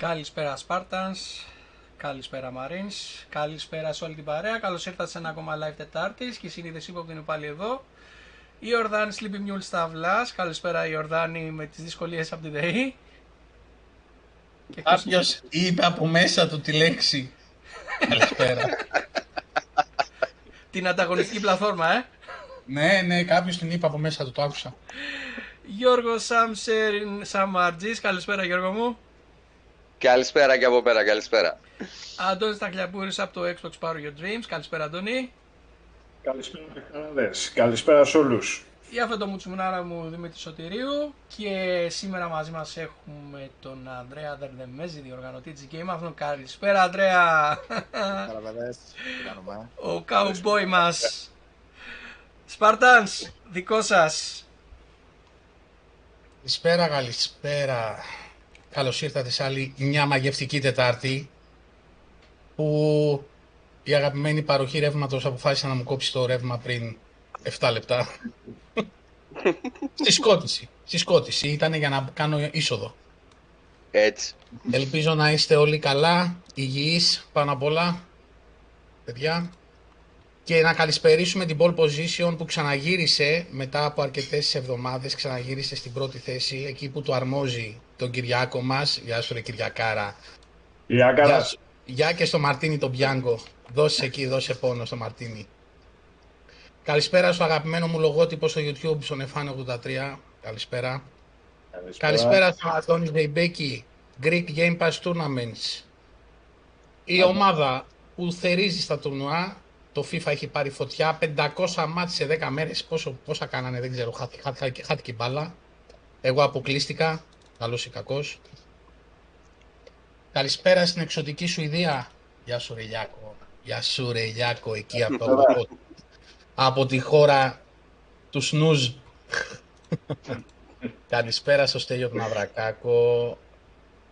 Καλησπέρα Spartans, καλησπέρα Marines, καλησπέρα σε όλη την παρέα. Καλώς ήρθατε σε ένα ακόμα live Τετάρτης και η συνείδηση που είναι πάλι εδώ. Η Ορδάνη Sleepy Mule Σταυλάς, καλησπέρα η Ορδάνη με τις δυσκολίες από την ΔΕΗ. Κάποιος είπε από μέσα του τη λέξη. Καλησπέρα. την ανταγωνιστική πλατφόρμα, ε. ναι, ναι, κάποιος την είπε από μέσα του, το άκουσα. Γιώργος Σάμσερ Σαμαρτζής, καλησπέρα Γιώργο μου. Καλησπέρα και από πέρα, καλησπέρα. Αντώνης Ταχλιαπούρης από το Xbox Power Your Dreams, καλησπέρα Αντώνη. Καλησπέρα καλησπέρα σε όλους. Για αυτό το μουτσουμνάρα μου Δημήτρη Σωτηρίου και σήμερα μαζί μας έχουμε τον Ανδρέα Δερδεμέζη, διοργανωτή της Game Καλησπέρα Ανδρέα! Καλησπέρα, Ο cowboy μας. Σπαρτάνς, δικό σας. Καλησπέρα, καλησπέρα. Καλώς ήρθατε σε άλλη μια μαγευτική Τετάρτη που η αγαπημένη παροχή ρεύματος αποφάσισε να μου κόψει το ρεύμα πριν 7 λεπτά. Στη σκότηση. Στη σκότηση. Ήταν για να κάνω είσοδο. Έτσι. Ελπίζω να είστε όλοι καλά, υγιείς πάνω απ' όλα, παιδιά. Και να καλησπερίσουμε την pole position που ξαναγύρισε μετά από αρκετές εβδομάδες, ξαναγύρισε στην πρώτη θέση, εκεί που του αρμόζει τον Κυριάκο μας. Γεια σου ρε Κυριακάρα. Γεια, Γεια και στο Μαρτίνι τον Πιάνκο. Δώσε εκεί, δώσε πόνο στο Μαρτίνι. Καλησπέρα στο αγαπημένο μου λογότυπο στο YouTube, στον Εφάνο 83. Καλησπέρα. Καλησπέρα, Καλησπέρα στον Αντώνη Βεϊμπέκη, Greek Game Pass Tournaments. Η ομάδα που θερίζει στα τουρνουά, το FIFA έχει πάρει φωτιά, 500 μάτς σε 10 μέρες, πόσο, πόσα κάνανε δεν ξέρω, χάθηκε, χάθηκε η μπάλα. Εγώ αποκλείστηκα, καλός ή κακός. Καλησπέρα στην εξωτική Σουηδία. Γεια σου Ρελιάκο. Γεια σου Ρελιάκο, εκεί από το από τη χώρα του Σνούζ. Καλησπέρα στο Στέλιο του Ναυρακάκο.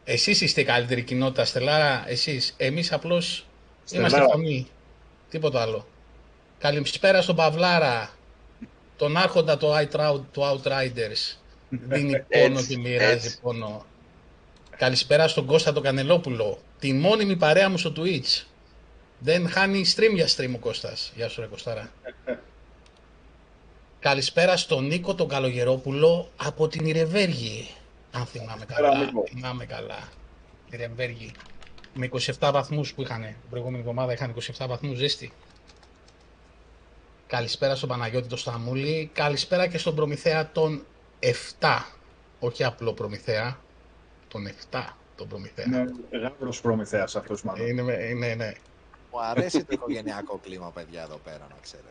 Εσείς είστε η καλύτερη κοινότητα, Στελάρα, εσείς. Εμείς απλώς είμαστε φωνή. Τίποτα άλλο. Καλησπέρα στον Παυλάρα, τον άρχοντα του, του Outriders. Δίνει πόνο και μοιράζει πόνο. Καλησπέρα στον Κώστα τον Κανελόπουλο, τη μόνιμη παρέα μου στο Twitch. Δεν χάνει stream για stream ο Κώστας. Γεια σου ρε Κωστάρα. Καλησπέρα στον Νίκο τον Καλογερόπουλο από την Ιρεβέργη. Αν θυμάμαι καλά. Θυμάμαι καλά. Ιρεβέργη. Με 27 βαθμούς που είχαν. Την προηγούμενη εβδομάδα είχαν 27 βαθμούς ζέστη. Καλησπέρα στον Παναγιώτη τον Σταμούλη. Καλησπέρα και στον Προμηθέα των 7. Όχι απλό Προμηθέα. Τον 7 τον Προμηθέα. Είναι μεγάλος Προμηθέας αυτός μάλλον. Είναι, είναι, ναι. Μου αρέσει το οικογενειακό κλίμα, παιδιά, εδώ πέρα, να ξέρετε.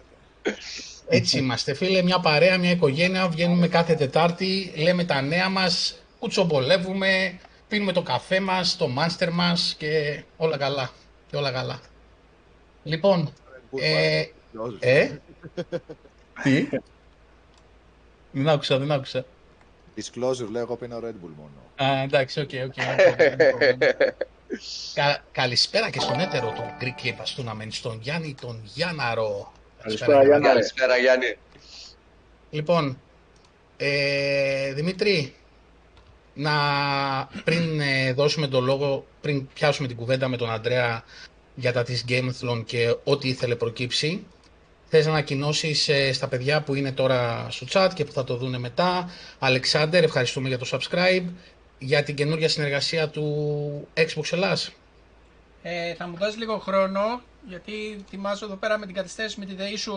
Έτσι είμαστε, φίλε, μια παρέα, μια οικογένεια, βγαίνουμε κάθε Τετάρτη, λέμε τα νέα μας, κουτσομπολεύουμε, πίνουμε το καφέ μας, το Monster μας και όλα καλά. Και όλα καλά. Λοιπόν, ε, ε, τι, δεν άκουσα, δεν άκουσα. Disclosure, λέω, εγώ πίνω Red Bull μόνο. Α, εντάξει, OK, OK. καλησπέρα και στον έτερο του Greek Game Tournament, στον Γιάννη τον Γιάνναρο. Καλησπέρα, Γιάννη. Καλησπέρα, Γιάννη. Λοιπόν, ε, Δημήτρη, να πριν ε, δώσουμε το λόγο, πριν πιάσουμε την κουβέντα με τον Αντρέα για τα της Gamethlon και ό,τι ήθελε προκύψει, θες να ανακοινώσεις ε, στα παιδιά που είναι τώρα στο chat και που θα το δούνε μετά. Αλεξάνδερ, ευχαριστούμε για το subscribe για την καινούργια συνεργασία του Xbox Ελλάς. Ε, θα μου δώσεις λίγο χρόνο, γιατί ετοιμάζω εδώ πέρα με την καθυστέρηση με τη ΔΕΗ σου,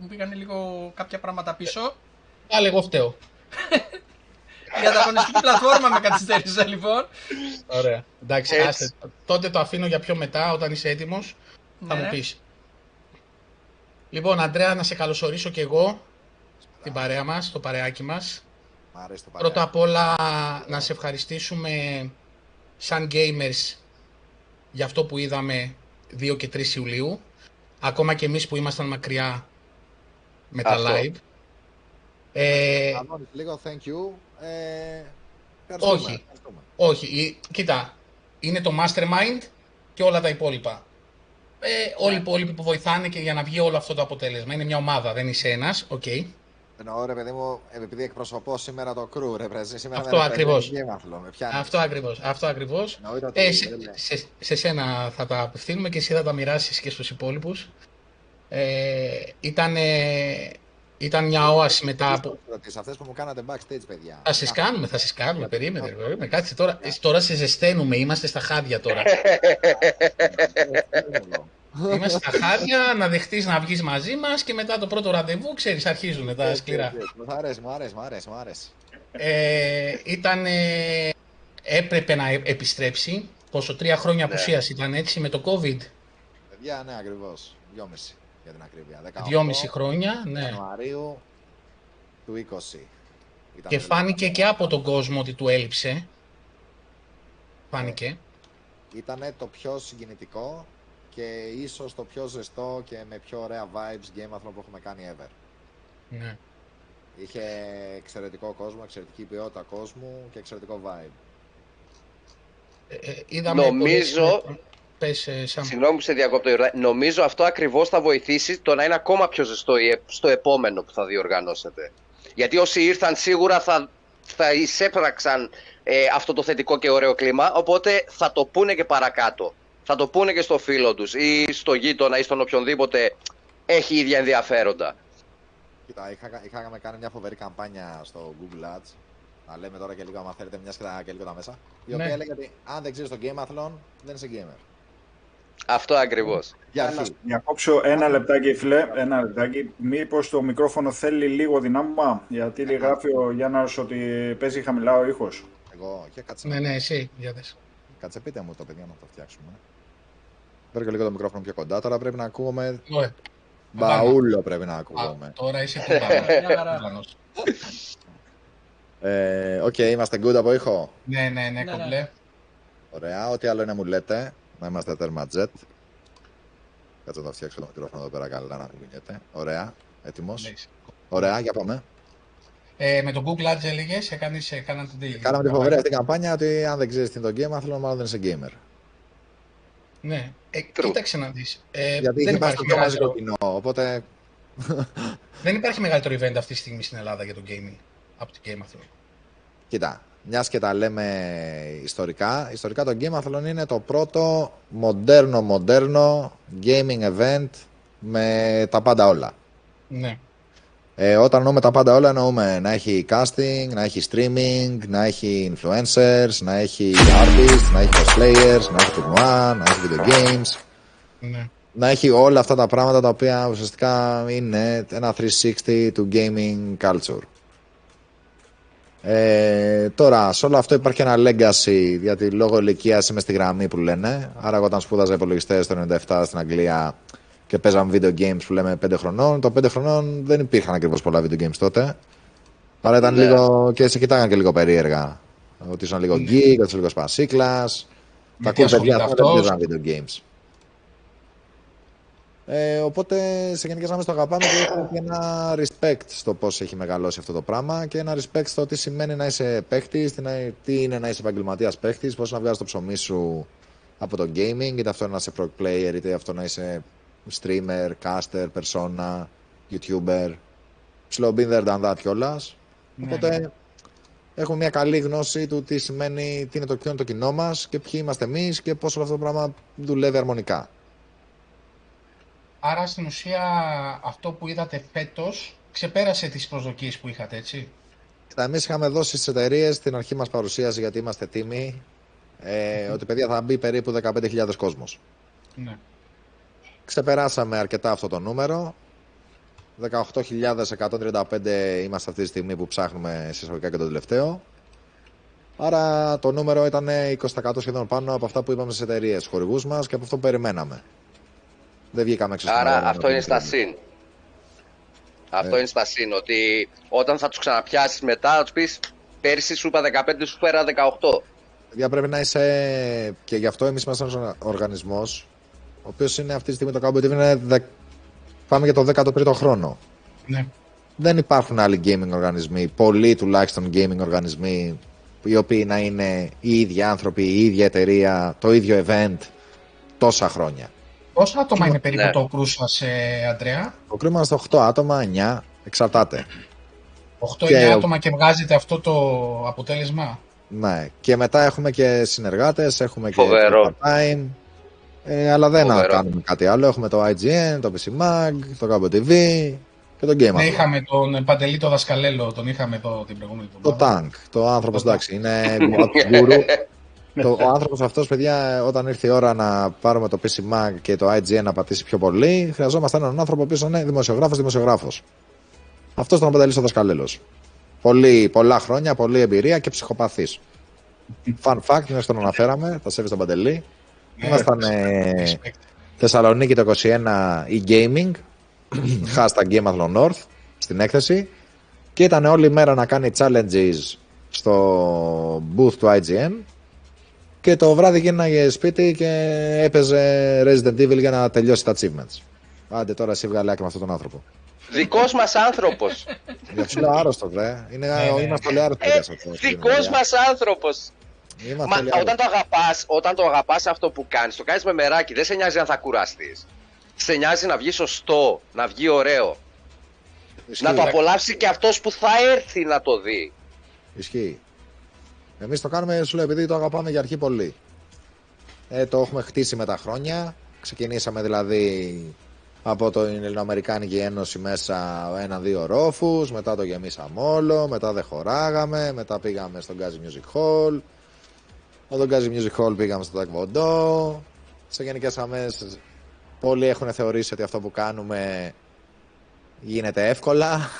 μου πήγαν λίγο κάποια πράγματα πίσω. Πάλι εγώ φταίω. Για τα αγωνιστική πλατφόρμα με καθυστέρησα λοιπόν. Ωραία. Εντάξει, άστε. Τότε το αφήνω για πιο μετά, όταν είσαι έτοιμος, θα μου ναι. πεις. Λοιπόν, Αντρέα, να σε καλωσορίσω και εγώ, την παρέα μας, το παρεάκι μας. Πρώτα απ' όλα να σε ευχαριστήσουμε σαν gamers για αυτό που είδαμε 2 και 3 Ιουλίου. Ακόμα και εμείς που ήμασταν μακριά με τα live. Ε, λίγο thank you. Ε, όχι, όχι. Κοίτα, είναι το mastermind και όλα τα υπόλοιπα. Ε, όλοι οι υπόλοιποι που βοηθάνε και για να βγει όλο αυτό το αποτέλεσμα. Είναι μια ομάδα, δεν είσαι ένας, οκ. Εννοώ ρε παιδί μου, επειδή εκπροσωπώ σήμερα το crew, represent σήμερα Αυτό δεν ακριβώς. Με πιάνεις. Αυτό ακριβώς. Αυτό ακριβώς. Εννοείται ότι Ε, σε, δεν είναι. σε, σε σένα θα τα απευθύνουμε και εσύ θα τα μοιράσεις και στους υπόλοιπους. Ε, ήταν, ήταν μια όαση μετά από... Τις αυτές που μου κάνατε backstage, παιδιά. Θα σας κάνουμε, θα σας κάνουμε. Περίμενε, περίμενε. Κάτσε τώρα. Ε, Τώρα σε ζεσταίνουμε. Είμαστε στα χάδια τώρα. Είμαστε στα χάδια, να δεχτείς να βγεις μαζί μας και μετά το πρώτο ραντεβού, ξέρεις, αρχίζουν τα σκληρά. Μου αρέσει, μου αρέσει, μου αρέσει, μου αρέσει. Ε, ήταν, ε, έπρεπε να ε- επιστρέψει. Πόσο, τρία χρόνια Ναι. απουσίας ήταν έτσι με το COVID. Παιδιά, ναι, ακριβώς. Δυόμιση για την ακρίβεια. 18 Δυόμιση χρόνια, ναι. Ιανουαρίου του 20. Ήταν Και το φάνηκε τελευταίο. και από τον κόσμο ότι του έλειψε. Φάνηκε. Ήταν το πιο συγκινητικό και ίσως το πιο ζεστό και με πιο ωραία vibes Game που έχουμε κάνει ever. Ναι. Είχε εξαιρετικό κόσμο, εξαιρετική ποιότητα κόσμου και εξαιρετικό vibe. Ε, ε, είδαμε Νομίζω- πολλές- Πες, ε, Σαμ. Συγγνώμη που σε διακόπτω, Ιορδάνη. Νομίζω αυτό ακριβώς θα βοηθήσει το να είναι ακόμα πιο ζεστό η ε- στο επόμενο που θα διοργανώσετε. Γιατί όσοι ήρθαν σίγουρα θα, θα εισέπραξαν ε, αυτό το θετικό και ωραίο κλίμα, οπότε θα το πούνε και παρακάτω. Θα το πούνε και στο φίλο τους ή στο γείτονα ή στον οποιονδήποτε έχει ίδια ενδιαφέροντα. Κοίτα, είχα, είχαμε κάνει μια φοβερή καμπάνια στο Google Ads. Να λέμε τώρα και λίγο, άμα θέλετε, μιας και, τα, και λίγο τα μέσα. Η Ναι. οποία έλεγε ότι αν δεν ξέρεις το Gameathlon, δεν είσαι gamer. Αυτό ακριβώς. Για Να αρχή. διακόψω ένα λεπτάκι, φίλε. Ένα λεπτάκι. Μήπως το μικρόφωνο θέλει λίγο δυνάμωμα, γιατί γράφει ο Γιάννας ότι παίζει χαμηλά ο ήχος. Εγώ, και κάτσε, Ναι, ναι, εσύ, για δες. κάτσε πείτε μου το παιδιά να το φτιάξουμε. Φέρω και λίγο το μικρόφωνο πιο κοντά. Τώρα πρέπει να ακούγομαι. Ωραία. Μπαούλο πρέπει να Α, ακούγομαι. τώρα είσαι κουμπάνος. Μια χαρά. Κουμπάνος. Ε, Οκ, είμαστε good από ήχο; Ναι, ναι, ναι, Ναι, ναι. κομπλέ. Ωραία, ό,τι άλλο είναι μου λέτε. Να είμαστε τέρμα jet. Κάτσε να το φτιάξω το μικρόφωνο εδώ πέρα καλά να μην κουνιέται. Ωραία, έτοιμος. Ναι. Ωραία, για πάμε. Ε, με το Google Ads έλεγες, έκανες, έκανατε τι. Κάναμε τη φοβερή αυτή καμπάνια ότι αν δεν ξέρεις τι είναι το game, θέλω μάλλον δεν είσαι gamer. Ναι. Ε, True. κοίταξε να δεις. Ε, Γιατί δεν, είχε πάει υπάρχει στο πιο μαζικό μεγαλύτερο, κοινό. Οπότε δεν υπάρχει μεγαλύτερο event αυτή τη στιγμή στην Ελλάδα για το gaming από την Game Athlon. Κοίτα, μιας και τα λέμε ιστορικά, ιστορικά το Game Athlon είναι το πρώτο μοντέρνο μοντέρνο gaming event με τα πάντα όλα. Ναι. Ε, όταν εννοούμε τα πάντα όλα εννοούμε να έχει casting, να έχει streaming, να έχει influencers, να έχει artists, να έχει cosplayers, να έχει τουρνουά, να έχει video games, ναι. να έχει όλα αυτά τα πράγματα τα οποία ουσιαστικά είναι ένα 360 του gaming culture. Ε, τώρα, σε όλο αυτό υπάρχει ένα legacy, γιατί λόγω ηλικίας είμαι στη γραμμή που λένε. Άρα, εγώ όταν σπούδαζα υπολογιστές το 97 στην Αγγλία και παίζαμε video games που λέμε 5 χρονών, το 5 χρονών δεν υπήρχαν ακριβώς πολλά video games τότε. Άρα ήταν Ναι. λίγο. και σε κοιτάγαν και λίγο περίεργα. Ότι ήσουν λίγο geek, ότι ήσουν λίγο σπασίκλας. Τα τι cool παιδιά ασχολείται τότε δεν αυτός. παίζαν video games. Ε, οπότε σε γενικές γραμμές το αγαπάμε και έχουμε και ένα respect στο πώς έχει μεγαλώσει αυτό το πράγμα και ένα respect στο τι σημαίνει να είσαι παίχτης, τι, να- τι είναι να είσαι επαγγελματίας παίχτης, πώς να βγάζεις το ψωμί σου από το gaming, είτε αυτό να είσαι pro player, είτε αυτό να είσαι streamer, caster, persona, youtuber. Slow been there, done that κιόλας. Ναι, Οπότε έχουμε μια καλή γνώση του τι σημαίνει, τι είναι το, ποιο είναι το κοινό μας και ποιοι είμαστε εμείς και πώς όλο αυτό το πράγμα δουλεύει αρμονικά. Άρα στην ουσία αυτό που είδατε φέτος ξεπέρασε τις προσδοκίες που είχατε, έτσι; Κοίτα, εμείς είχαμε δώσει στις εταιρείες στην αρχή μας παρουσίαση γιατί είμαστε τίμοι ε, ότι παιδιά θα μπει περίπου 15.000 κόσμος. Ναι. Ξεπεράσαμε αρκετά αυτό το νούμερο. 18.135 είμαστε αυτή τη στιγμή που ψάχνουμε συσσαγωγικά και το τελευταίο. Άρα το νούμερο ήταν 20% σχεδόν πάνω από αυτά που είπαμε στις εταιρείες, στους χορηγούς μας και από αυτό που περιμέναμε. Δεν βγήκαμε έξω στην Άρα αγορά αυτό με είναι το στα νούμερο. συν. Αυτό Ε. είναι στα συν. Ότι όταν θα τους ξαναπιάσεις μετά, θα τους πεις πέρσι σου είπα 15, σου φέρα 18. Παιδιά πρέπει να είσαι. και γι' αυτό εμείς είμαστε ένας οργανισμός, ο οποίος είναι αυτή τη στιγμή το Cowboy TV είναι. Δε... Πάμε για το 13ο χρόνο. Ναι. Δεν υπάρχουν άλλοι gaming οργανισμοί, πολλοί τουλάχιστον gaming οργανισμοί, οι οποίοι να είναι οι ίδιοι άνθρωποι, η ίδια εταιρεία, το ίδιο event τόσα χρόνια. Πόσα άτομα είναι περίπου Ναι. το κρού σας, ε, Αντρέα; Το κρίμα είμαστε 8 άτομα, 9, εξαρτάται. 8-9 και... άτομα και βγάζετε αυτό το αποτέλεσμα; Ναι, και μετά έχουμε και συνεργάτες, έχουμε Φοβερό. και part-time, ε, αλλά δεν Φοβερό. κάνουμε κάτι άλλο. Έχουμε το IGN, το PC Mag, το Cabo TV και το Game Ναι, είχαμε τον Παντελή το Δασκαλέλο, τον είχαμε εδώ την προηγούμενη εβδομάδα. Το Tank, το άνθρωπο, εντάξει, είναι γκουρου. Το, ο άνθρωπος αυτός, παιδιά, όταν ήρθε η ώρα να πάρουμε το PC Mag και το IGN να πατήσει πιο πολύ, χρειαζόμαστε έναν άνθρωπο που είναι δημοσιογράφος, δημοσιογράφος. Αυτός ήταν ο Παντελή ο Δασκαλέλος. Πολύ, πολλά χρόνια, πολλή εμπειρία και ψυχοπαθής. Fun fact, μια τον αναφέραμε, θα σέβει τον Παντελή. Ναι, Ήμασταν ε, Θεσσαλονίκη το 21 e-gaming, hashtag Game North στην έκθεση και ήταν όλη μέρα να κάνει challenges στο booth του IGN και το βράδυ γίναγε σπίτι και έπαιζε Resident Evil για να τελειώσει τα achievements. Άντε τώρα εσύ βγάλε άκρη με αυτόν τον άνθρωπο. Δικός μας άνθρωπος. Για φίλο άρρωστος, βρε. Είναι, ναι, ναι. Είμαστε πολύ άρρωστοι για αυτό. Δικός μας άνθρωπος. Μα, όταν το αγαπάς, όταν το αγαπάς αυτό που κάνεις, το κάνεις με μεράκι, δεν σε νοιάζει αν θα κουραστείς. Σε νοιάζει να βγεις σωστό, να βγει ωραίο. Ισχύει. Να το απολαύσει και αυτός που θα έρθει να το δει. Ισχύει. Εμείς το κάνουμε, σου λέω, επειδή το αγαπάμε για αρχή πολύ. Ε, το έχουμε χτίσει με τα χρόνια. Ξεκινήσαμε δηλαδή από το Ελληνοαμερικάνικη Ένωση μέσα ένα-δύο ρόφους, μετά το γεμίσαμε όλο, μετά δεν χωράγαμε, μετά πήγαμε στον Gazi Music Hall, από τον Gazi Music Hall πήγαμε στο Taekwondo, σε γενικές αμέσες πολλοί έχουν θεωρήσει ότι αυτό που κάνουμε γίνεται εύκολα.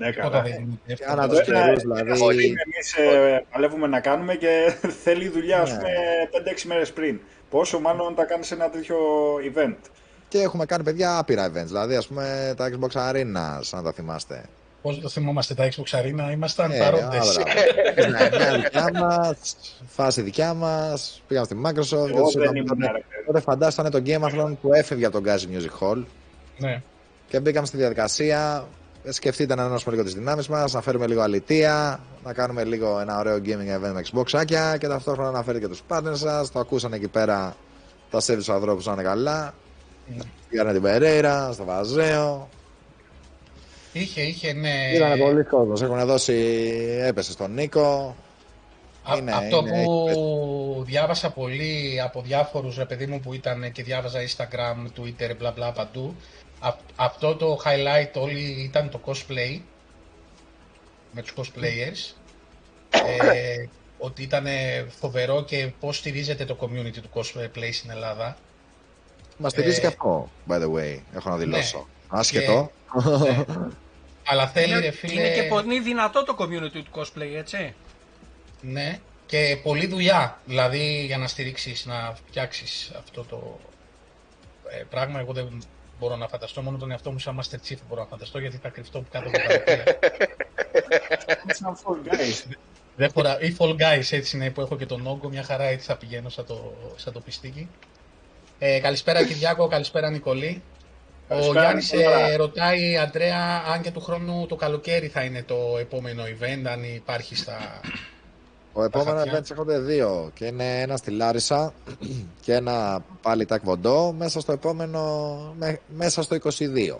Ναι, καλά. Και ανά τους καιρούς, δηλαδή... Εμείς ε, παλεύουμε να κάνουμε και θέλει δουλειά, ας ναι. πούμε, 5-6 μέρες πριν. Πόσο μάλλον τα κάνεις ένα τέτοιο event. Και έχουμε κάνει παιδιά άπειρα events. Δηλαδή, ας πούμε, τα Xbox Arena, αν τα θυμάστε. Πώς το θυμόμαστε τα Xbox Arena, ήμασταν ε, παρόντες. ναι, δικιά μας, φάση δικιά μας. Πήγαμε στη Microsoft. Τότε φαντάσανε το Game που έφευγε από τον Gazi Music Hall. Ναι. Και μπήκαμε στη διαδικασία. Σκεφτείτε να ενώσουμε λίγο τις δυνάμεις μας, να φέρουμε λίγο αλητία, να κάνουμε λίγο ένα ωραίο gaming event με Xbox και ταυτόχρονα να φέρετε και τους partners σας. Το ακούσαν εκεί πέρα τα service του ανθρώπους να είναι καλά. Πήγανε την Περέιρα, στο Βαζέο. Είχε, είχε, ναι. Ήταν πολύ κόσμος. Έχουν δώσει. Έπεσε στον Νίκο. είναι, αυτό είναι, που διάβασα πολύ από διάφορους ρε παιδί μου που ήταν και διάβαζα Instagram, Twitter, μπλα μπλα παντού. Αυτό το highlight όλοι ήταν το cosplay με τους cosplayers. ε, ότι ήταν φοβερό και πώς στηρίζεται το community του cosplay στην Ελλάδα. Μας στηρίζει ε... και αυτό, by the way, έχω να δηλώσω. Ναι. Άσχετο. Ναι. Αλλά θέλει, είναι, ρε φίλε... Είναι και πολύ δυνατό το community του cosplay, έτσι. Ναι, και πολλή δουλειά. Δηλαδή, για να στηρίξεις να φτιάξεις αυτό το ε, πράγμα, εγώ δεν μπορώ να φανταστώ. Μόνο τον εαυτό μου σαν Master Chief μπορώ να φανταστώ, γιατί θα κρυφτώ που κάτω από τα Σαν Fall Guys. Δεν φορά... Ή Fall Guys, έτσι είναι, που έχω και τον όγκο, μια χαρά έτσι θα πηγαίνω σαν το, σαν το πιστίκι. Ε, καλησπέρα Κυριάκο, καλησπέρα Νικολή. Ο Γιάννης ε, ρωτάει, Αντρέα, αν και του χρόνου το καλοκαίρι θα είναι το επόμενο event, αν υπάρχει στα. Ο επόμενος event έχονται δύο. Και είναι ένα στη Λάρισα και ένα πάλι τακβοντό μέσα στο επόμενο. μέσα στο 22.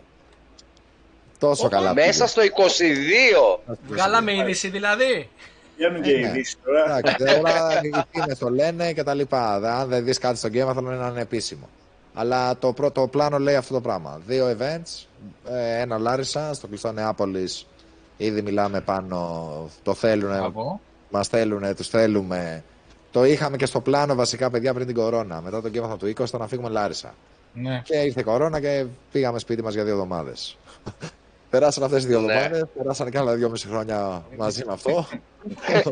Τόσο καλά. Μέσα στο 22! Βγάλαμε είδηση δηλαδή. Βγαίνουν και οι ειδήσεις τώρα. Εντάξει, τώρα οι τιμέ το λένε και τα λοιπά. Αν δεν δεις κάτι στο Game θέλω να είναι επίσημο. Αλλά το πρώτο πλάνο λέει αυτό το πράγμα. Δύο events, ε, ένα Λάρισα, στο κλειστό Νεάπολης. Ήδη μιλάμε πάνω, το θέλουν, μας θέλουν, τους θέλουμε. Το είχαμε και στο πλάνο βασικά, παιδιά, πριν την κορώνα. Μετά τον Game του 20 ήταν να φύγουμε Λάρισα. Ναι. Και ήρθε η κορώνα και πήγαμε σπίτι μας για δύο εβδομάδες. Περάσαν αυτές τι δύο ναι. εβδομάδες, περάσαν και άλλα δύο μισή χρόνια μαζί με αυτό.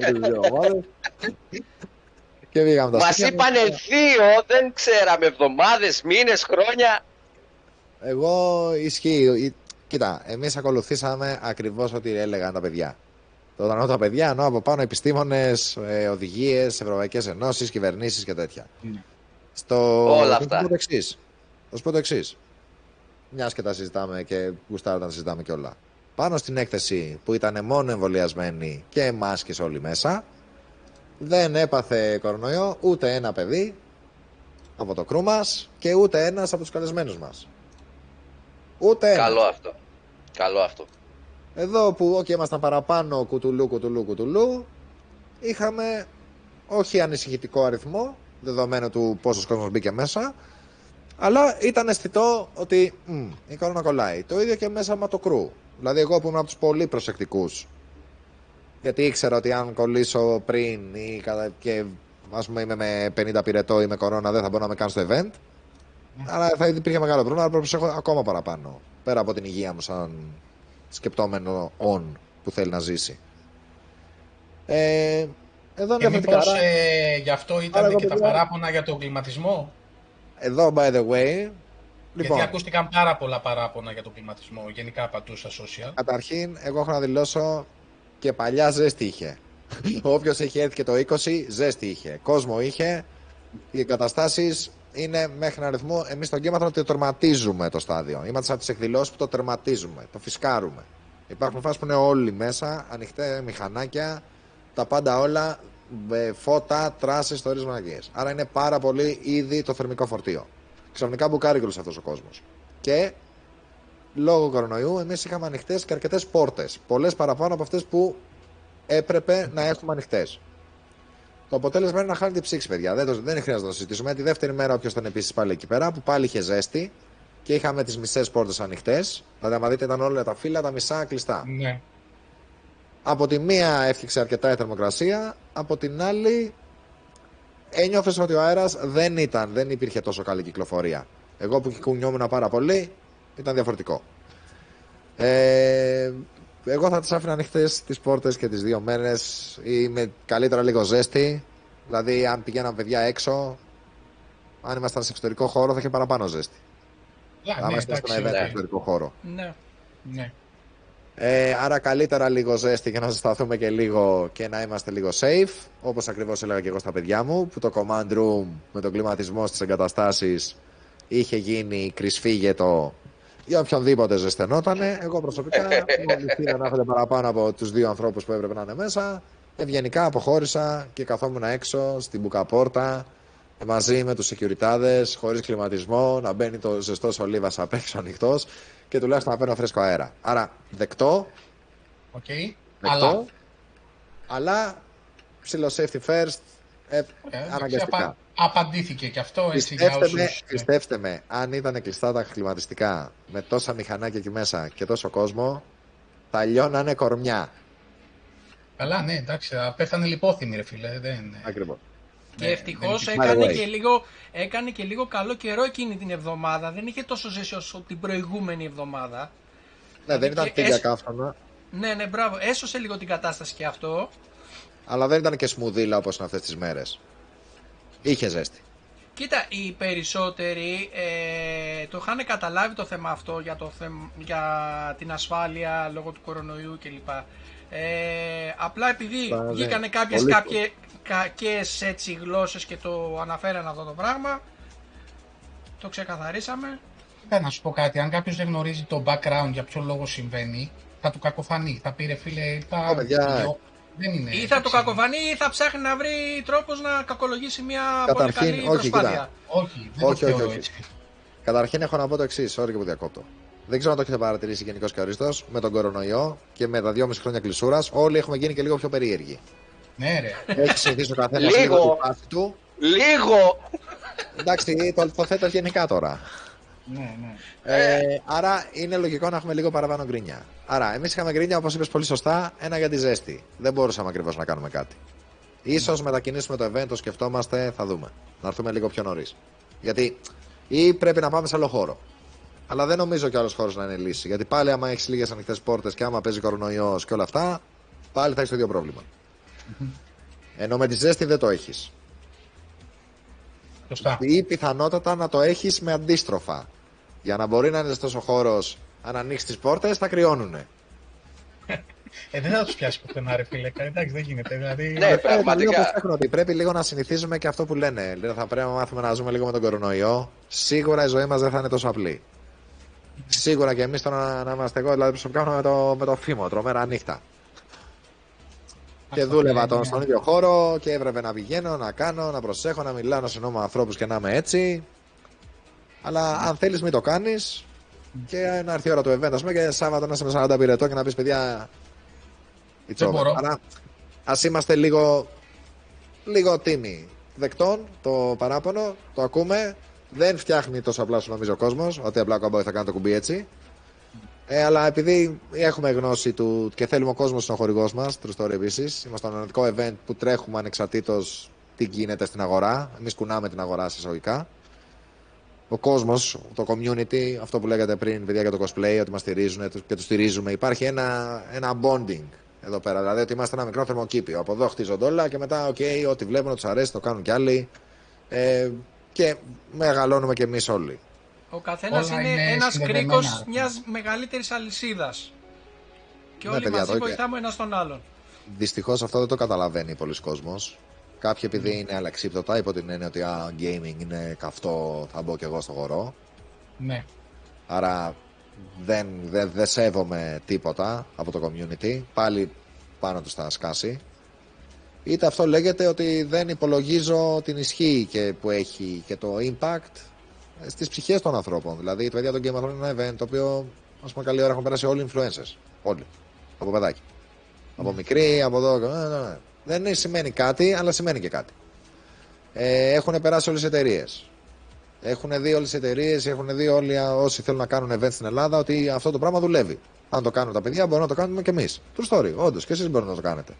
και πήγαμε τα Μας είπαν δύο, δεν ξέραμε εβδομάδες, μήνες, χρόνια. Εγώ ισχύει. Κοίτα, εμείς ακολουθήσαμε ακριβώς ό,τι έλεγαν τα παιδιά. Όταν τα παιδιά, ενώ από πάνω επιστήμονες, ε, οδηγίες, ευρωπαϊκές ενώσεις, κυβερνήσεις και τέτοια. Mm. Στο... Όλα αυτά. Θα σου πω το εξής μιας και τα συζητάμε και γουστάρω να τα συζητάμε και όλα. Πάνω στην έκθεση που ήταν μόνο εμβολιασμένοι και μάσκες όλοι μέσα, δεν έπαθε κορονοϊό ούτε ένα παιδί από το κρού μας και ούτε ένας από τους καλεσμένους μας. Ούτε Καλό αυτό. Καλό αυτό. Εδώ που okay, ήμασταν παραπάνω κουτουλού, κουτουλού, κουτουλού, είχαμε όχι ανησυχητικό αριθμό, δεδομένου του πόσος κόσμος μπήκε μέσα, αλλά ήταν αισθητό ότι μ, η κορώνα κολλάει. Το ίδιο και μέσα με το κρού. Δηλαδή, εγώ που ήμουν από τους πολύ προσεκτικούς, γιατί ήξερα ότι αν κολλήσω πριν ή κατα... και ας πούμε είμαι με 50 πυρετό ή με κορώνα δεν θα μπορώ να με κάνω στο event. Αλλά θα υπήρχε μεγάλο πρόβλημα, αλλά προσέχω ακόμα παραπάνω. Πέρα από την υγεία μου σαν σκεπτόμενο on που θέλει να ζήσει. Ε, εδώ είναι Και διαφορετικά. μήπως Άρα- ε, γι' αυτό ήταν Άρα, και εγώ, τα παιδιά- παράπονα για τον κλιματισμό; Εδώ, by the way, λοιπόν, Γιατί ακούστηκαν πάρα πολλά παράπονα για τον κλιματισμό γενικά παντού στα social. καταρχήν, εγώ έχω να δηλώσω και παλιά ζέστη είχε. Όποιος έχει έρθει και το 20, ζέστη είχε. Κόσμο είχε. Οι εγκαταστάσεις είναι μέχρι ένα αριθμό. Εμείς στον Γκέμαθρο το τερματίζουμε το στάδιο. Είμαστε σαν τις εκδηλώσεις που το τερματίζουμε, το φυσκάρουμε. Υπάρχουν φάσεις που είναι όλοι μέσα, ανοιχτά μηχανάκια, τα πάντα όλα, με φώτα, τράσει, ιστορίε μαγικέ. Άρα είναι πάρα πολύ ήδη το θερμικό φορτίο. Ξαφνικά μπουκάρει όλο αυτός ο κόσμος. Και λόγω κορονοϊού, εμείς είχαμε ανοιχτές και αρκετές πόρτες. Πολλές παραπάνω από αυτές που έπρεπε να έχουμε ανοιχτές. Το αποτέλεσμα είναι να χάνει την ψήξη, παιδιά. Δεν, το, δεν χρειάζεται να το συζητήσουμε. Τη δεύτερη μέρα, όποιος ήταν επίσης πάλι εκεί πέρα, που πάλι είχε ζέστη και είχαμε τις μισές πόρτες ανοιχτές. Δηλαδή, άμα δείτε, ήταν όλα τα φύλλα, τα μισά κλειστά. Ναι. Από τη μία έφτιαξε αρκετά η θερμοκρασία, από την άλλη ένιωθες ότι ο αέρας δεν ήταν, δεν υπήρχε τόσο καλή κυκλοφορία. Εγώ που κουνιόμουν πάρα πολύ, ήταν διαφορετικό. Ε, εγώ θα τις άφηνα ανοιχτές τις πόρτες και τις δύο μέρες ή με καλύτερα λίγο ζέστη. Δηλαδή, αν πηγαίναν παιδιά έξω, αν ήμασταν σε εξωτερικό χώρο, θα είχε παραπάνω ζέστη. Α, Αν ναι, ήμασταν σε ένα event εντάξει, σε ναι. εξωτερικό χώρο. Ναι. ναι. Ε, άρα καλύτερα λίγο ζέστη και να ζεσταθούμε και λίγο και να είμαστε λίγο safe. Όπως ακριβώς έλεγα και εγώ στα παιδιά μου, που το command room με τον κλιματισμό στις εγκαταστάσεις είχε γίνει κρυσφύγετο για οποιονδήποτε ζεσθενότανε. Εγώ προσωπικά, μόλις να έρχονται παραπάνω από τους δύο ανθρώπους που έπρεπε να είναι μέσα, ευγενικά αποχώρησα και καθόμουν έξω στην μπουκαπόρτα μαζί με τους security άδες, χωρίς κλιματισμό, να μπαίνει το ζεστός ο λίβας απ' έξω ανοιχτός και τουλάχιστον να παίρνω φρέσκο αέρα. Άρα δεκτό, Οκ. δεκτό Αλλά αλλά ψηλό safety first, ε, ε, εντάξει, αναγκαστικά. Απα- απαντήθηκε και αυτό έτσι για Πιστέψτε με, όσους... πιστέψτε με, αν ήταν κλειστά τα κλιματιστικά με τόσα μηχανάκια εκεί μέσα και τόσο κόσμο, θα λιώνανε κορμιά. Καλά, ναι, εντάξει, θα πέθανε λιπόθυμη ρε φίλε. Δεν... Ακριβώς. Και Ναι, ευτυχώς δεν υπήρχε. έκανε, By the way. και λίγο, έκανε και λίγο καλό καιρό εκείνη την εβδομάδα. Δεν είχε τόσο ζέστη όσο την προηγούμενη εβδομάδα. Ναι, δεν ήταν και τίγια έσ- κάφτωνα, Ναι, ναι, μπράβο. Έσωσε λίγο την κατάσταση και αυτό. αλλά δεν ήταν και σμουδίλα όπως είναι αυτές τις μέρες. Είχε ζέστη. Κοίτα, οι περισσότεροι ε, το είχαν καταλάβει το θέμα αυτό για, το θεμ- για την ασφάλεια λόγω του κορονοϊού κλπ. Ε, απλά επειδή Πα, ναι. βγήκανε κάποιες Πολύ κάποιες, κακές έτσι γλώσσες και το αναφέραν αυτό το πράγμα, το ξεκαθαρίσαμε. Ε, να σου πω κάτι, αν κάποιος δεν γνωρίζει το background για ποιο λόγο συμβαίνει, θα του κακοφανεί. Θα πει ρε φίλε, τα... Ω, παιδιά. Δεν είναι. ή θα το έτσι. κακοφανεί ή θα ψάχνει να βρει τρόπος να κακολογήσει μια πολύ Καταρχήν, καλή όχι, προσπάθεια. κοίτα. Όχι, δεν Όχι, το όχι, θεωρώ όχι. έτσι. Καταρχήν έχω να πω το εξής, sorry και που διακόπτω. Δεν ξέρω αν το έχετε παρατηρήσει γενικώς και ορίστω με τον κορονοϊό και με τα δυόμιση χρόνια κλεισούρας. Όλοι έχουμε γίνει και λίγο πιο περίεργοι. Ναι, ρε. Έχεις συνηθίσει ο καθένας Λίγο. λίγο τη φάση του. Λίγο! Εντάξει, το υποθέτω γενικά τώρα. Ναι, ναι. Ε, άρα είναι λογικό να έχουμε λίγο παραπάνω γκρίνια. Άρα, εμείς είχαμε γκρίνια, όπως είπες πολύ σωστά, ένα για τη ζέστη. Δεν μπορούσαμε ακριβώς να κάνουμε κάτι. σω μετακινήσουμε το event, το σκεφτόμαστε, θα δούμε. Να έρθουμε λίγο πιο νωρίς. Γιατί ή πρέπει να πάμε σε άλλο χώρο. Αλλά δεν νομίζω κι άλλος χώρος να είναι λύση. Γιατί πάλι, άμα έχεις λίγες ανοιχτές πόρτες και άμα παίζει κορονοϊός και όλα αυτά, πάλι θα έχεις το ίδιο πρόβλημα. Ενώ με τη ζέστη δεν το έχεις. Σωστά. Ή πιθανότατα να το έχεις με αντίστροφα. Για να μπορεί να είναι ζεστός ο χώρος, αν ανοίξει τις πόρτες, θα κρυώνουνε. Ε, δεν θα τους πιάσει πουθενά, ρε φίλε. Εντάξει, δεν γίνεται. Δηλαδή, Ναι, Ε, πραγματικά. λίγο προσέχουν ότι πρέπει λίγο να συνηθίζουμε και αυτό που λένε. Λένε, θα πρέπει να μάθουμε να ζούμε λίγο με τον κορονοϊό. Σίγουρα η ζωή μας δεν θα είναι τόσο απλή. Σίγουρα και εμείς τώρα να, να είμαστε εγώ, δηλαδή προσωπικά με το, με το φήμο, τρομερά νύχτα. Και Αυτό δούλευα είναι, τον, ναι. στον ίδιο χώρο και έπρεπε να πηγαίνω, να κάνω, να προσέχω, να μιλάω, να συνόμω με ανθρώπους και να είμαι έτσι. Αλλά αν θέλεις, μην το κάνεις. και να έρθει η ώρα του event, ας πούμε, και Σάββατο να είσαι με 40 πυρετό και να πεις παιδιά. It's Δεν over. μπορώ. Άρα ας είμαστε λίγο, λίγο τίμοι. Δεκτών το παράπονο, το ακούμε. Δεν φτιάχνει τόσο απλά όσο νομίζει ο κόσμος, ότι απλά κομπόι θα κάνει το κουμπί έτσι. Ε, αλλά επειδή έχουμε γνώση του και θέλουμε ο κόσμος είναι ο χορηγός μας, True Story επίσης, είμαστε ένα αναλυτικό event που τρέχουμε ανεξαρτήτως τι γίνεται στην αγορά. Εμείς κουνάμε την αγορά σε εισαγωγικά. Ο κόσμος, το community, αυτό που λέγατε πριν, παιδιά για το cosplay, ότι μας στηρίζουν και τους στηρίζουμε. Υπάρχει ένα, ένα bonding εδώ πέρα. Δηλαδή ότι είμαστε ένα μικρό θερμοκήπιο. Από εδώ χτίζονται όλα και μετά, οκ, ό,τι βλέπουν, τους αρέσει, το κάνουν κι άλλοι. Ε, και μεγαλώνουμε κι εμείς όλοι. Ο καθένας Όλα είναι, είναι ένας συνδεδεμένα. κρίκος μιας μεγαλύτερης αλυσίδας. Και Ναι, όλοι παιδιά, μαζί εδώ και- βοηθάμε ένας τον άλλον. Δυστυχώς αυτό δεν το καταλαβαίνει πολύς κόσμος. Κάποιοι επειδή είναι αλεξίπτωτα, υπό την έννοια ότι α, gaming είναι καυτό, θα μπω κι εγώ στο χορό. Ναι. Άρα δεν, δεν, δεν σέβομαι τίποτα από το community. Πάλι πάνω τους θα σκάσει. Είτε αυτό λέγεται ότι δεν υπολογίζω την ισχύ και, που έχει και το impact στις ψυχές των ανθρώπων. Δηλαδή, το παιδιά των Game of Thrones είναι ένα event το οποίο, ας πούμε, καλή ώρα έχουν περάσει όλοι οι influencers. Όλοι. Από παιδάκι. Από μικρή, από εδώ. ναι, ναι, ναι. Δεν είναι- σημαίνει κάτι, αλλά σημαίνει και κάτι. Ε, έχουν περάσει όλες οι εταιρείες. Έχουν δει όλες οι εταιρείες, έχουν δει όλοι α, όσοι θέλουν να κάνουν event στην Ελλάδα ότι αυτό το πράγμα δουλεύει. Αν το κάνουν τα παιδιά, μπορούμε να το κάνουμε και εμείς. True story, όντως. Και εσείς μπορείτε να το κάνετε.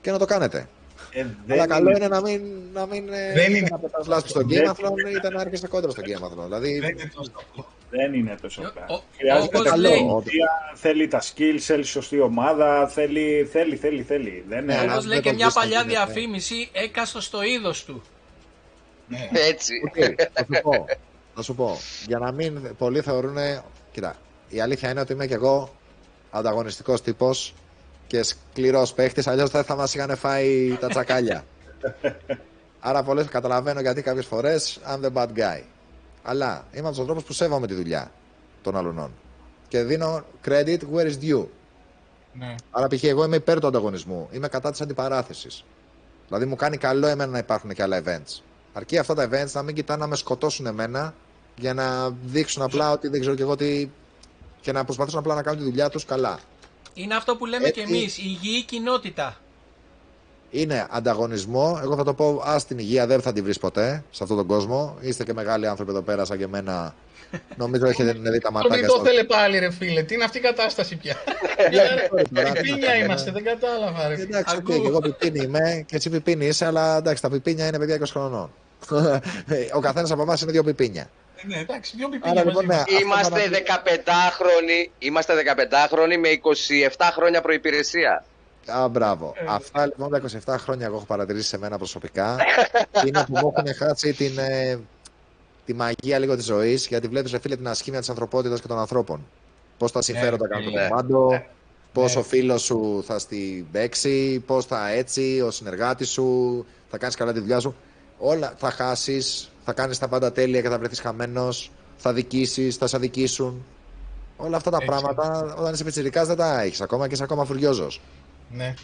Και να το κάνετε. Ε, Αλλά δεν καλό είναι- είναι να μην, να μην ε, Δεν είτε είναι. να πετάς λάσπη στο Δεν- Game of Thrones είτε να έρχεσαι κόντρα στο Game of Thrones. Δηλαδή, Δεν είναι τόσο απλό. Δεν είναι τόσο Ο- απλά. ο- Χρειάζεται όπως καλή λέει- ηγεσία, θέλει τα skills, θέλει σωστή ομάδα, θέλει, θέλει, θέλει, θέλει. Δεν Ναι, είναι. αλλά Όπως λέει δεν και το μια βρίσκω παλιά γίνεται. διαφήμιση, έκαστος στο είδος του. Ναι. Έτσι. Οκ, θα σου πω. Θα σου πω. Για να μην πολλοί θεωρούν. Κοίτα, η αλήθεια είναι ότι είμαι κι εγώ ανταγωνιστικός τύπος και σκληρός παίχτης, αλλιώς δεν θα μας είχαν φάει τα τσακάλια. Άρα πολλές καταλαβαίνω γιατί κάποιες φορές I'm the bad guy. Αλλά είμαι από τους ανθρώπους που σέβομαι τη δουλειά των αλλουνών. Και δίνω credit where is due. Ναι. Άρα, π.χ. εγώ είμαι υπέρ του ανταγωνισμού. Είμαι κατά της αντιπαράθεσης. Δηλαδή, μου κάνει καλό εμένα να υπάρχουν και άλλα events. Αρκεί αυτά τα events να μην κοιτάνε να με σκοτώσουν εμένα για να δείξουν απλά ότι δεν ξέρω και εγώ τι. και να προσπαθήσουν απλά να κάνουν τη δουλειά τους καλά. Είναι αυτό που λέμε Έτσι. και εμείς, η υγιή κοινότητα. Είναι ανταγωνισμό. Εγώ θα το πω, ας την υγεία δεν θα την βρεις ποτέ σε αυτόν τον κόσμο. Είστε και μεγάλοι άνθρωποι εδώ πέρα, σαν και εμένα. Νομίζω έχετε δει τα Το ματάκια μην το σας. θέλει πάλι ρε φίλε, τι είναι αυτή η κατάσταση πια; Πιπίνια είμαστε, δεν κατάλαβα ρε φίλε. Εντάξει, οκ, Ακούω. και εγώ πιπίνι είμαι και εσύ πιπίνι είσαι, αλλά εντάξει, τα πιπίνια είναι παιδιά 20 χρονών. Ο καθένας από εμάς είναι δύο πιπίνια. Ναι, εντάξει, δύο Άρα πιπίνια λοιπόν, ναι, μαζί. αυτό Είμαστε θα- 15χρονοι, είμαστε 15χρονοι με 27 χρόνια προϋπηρεσία. Α, μπράβο. Ε. Αυτά λοιπόν τα 27 χρόνια εγώ έχω παρατηρήσει σε μένα προσωπικά. είναι που μου έχουν χάσει την, ε, τη μαγεία λίγο της ζωής, γιατί βλέπεις, φίλε, την ασχήμια της ανθρωπότητας και των ανθρώπων. Πώς τα συμφέροντα Ναι, κάνουν ναι. το κομμάντο, Ναι. πώς Ναι. ο φίλος σου θα στην παίξει, πώς θα έτσι, ο συνεργάτης σου, θα κάνεις καλά τη δουλειά σου. Όλα θα χάσεις, θα κάνεις τα πάντα τέλεια και θα βρεθείς χαμένος, θα δικήσεις, θα σε αδικήσουν. Όλα αυτά τα Έτσι. πράγματα όταν είσαι πιτσιρικάς δεν τα έχεις ακόμα και είσαι ακόμα φουριόζος. Ναι.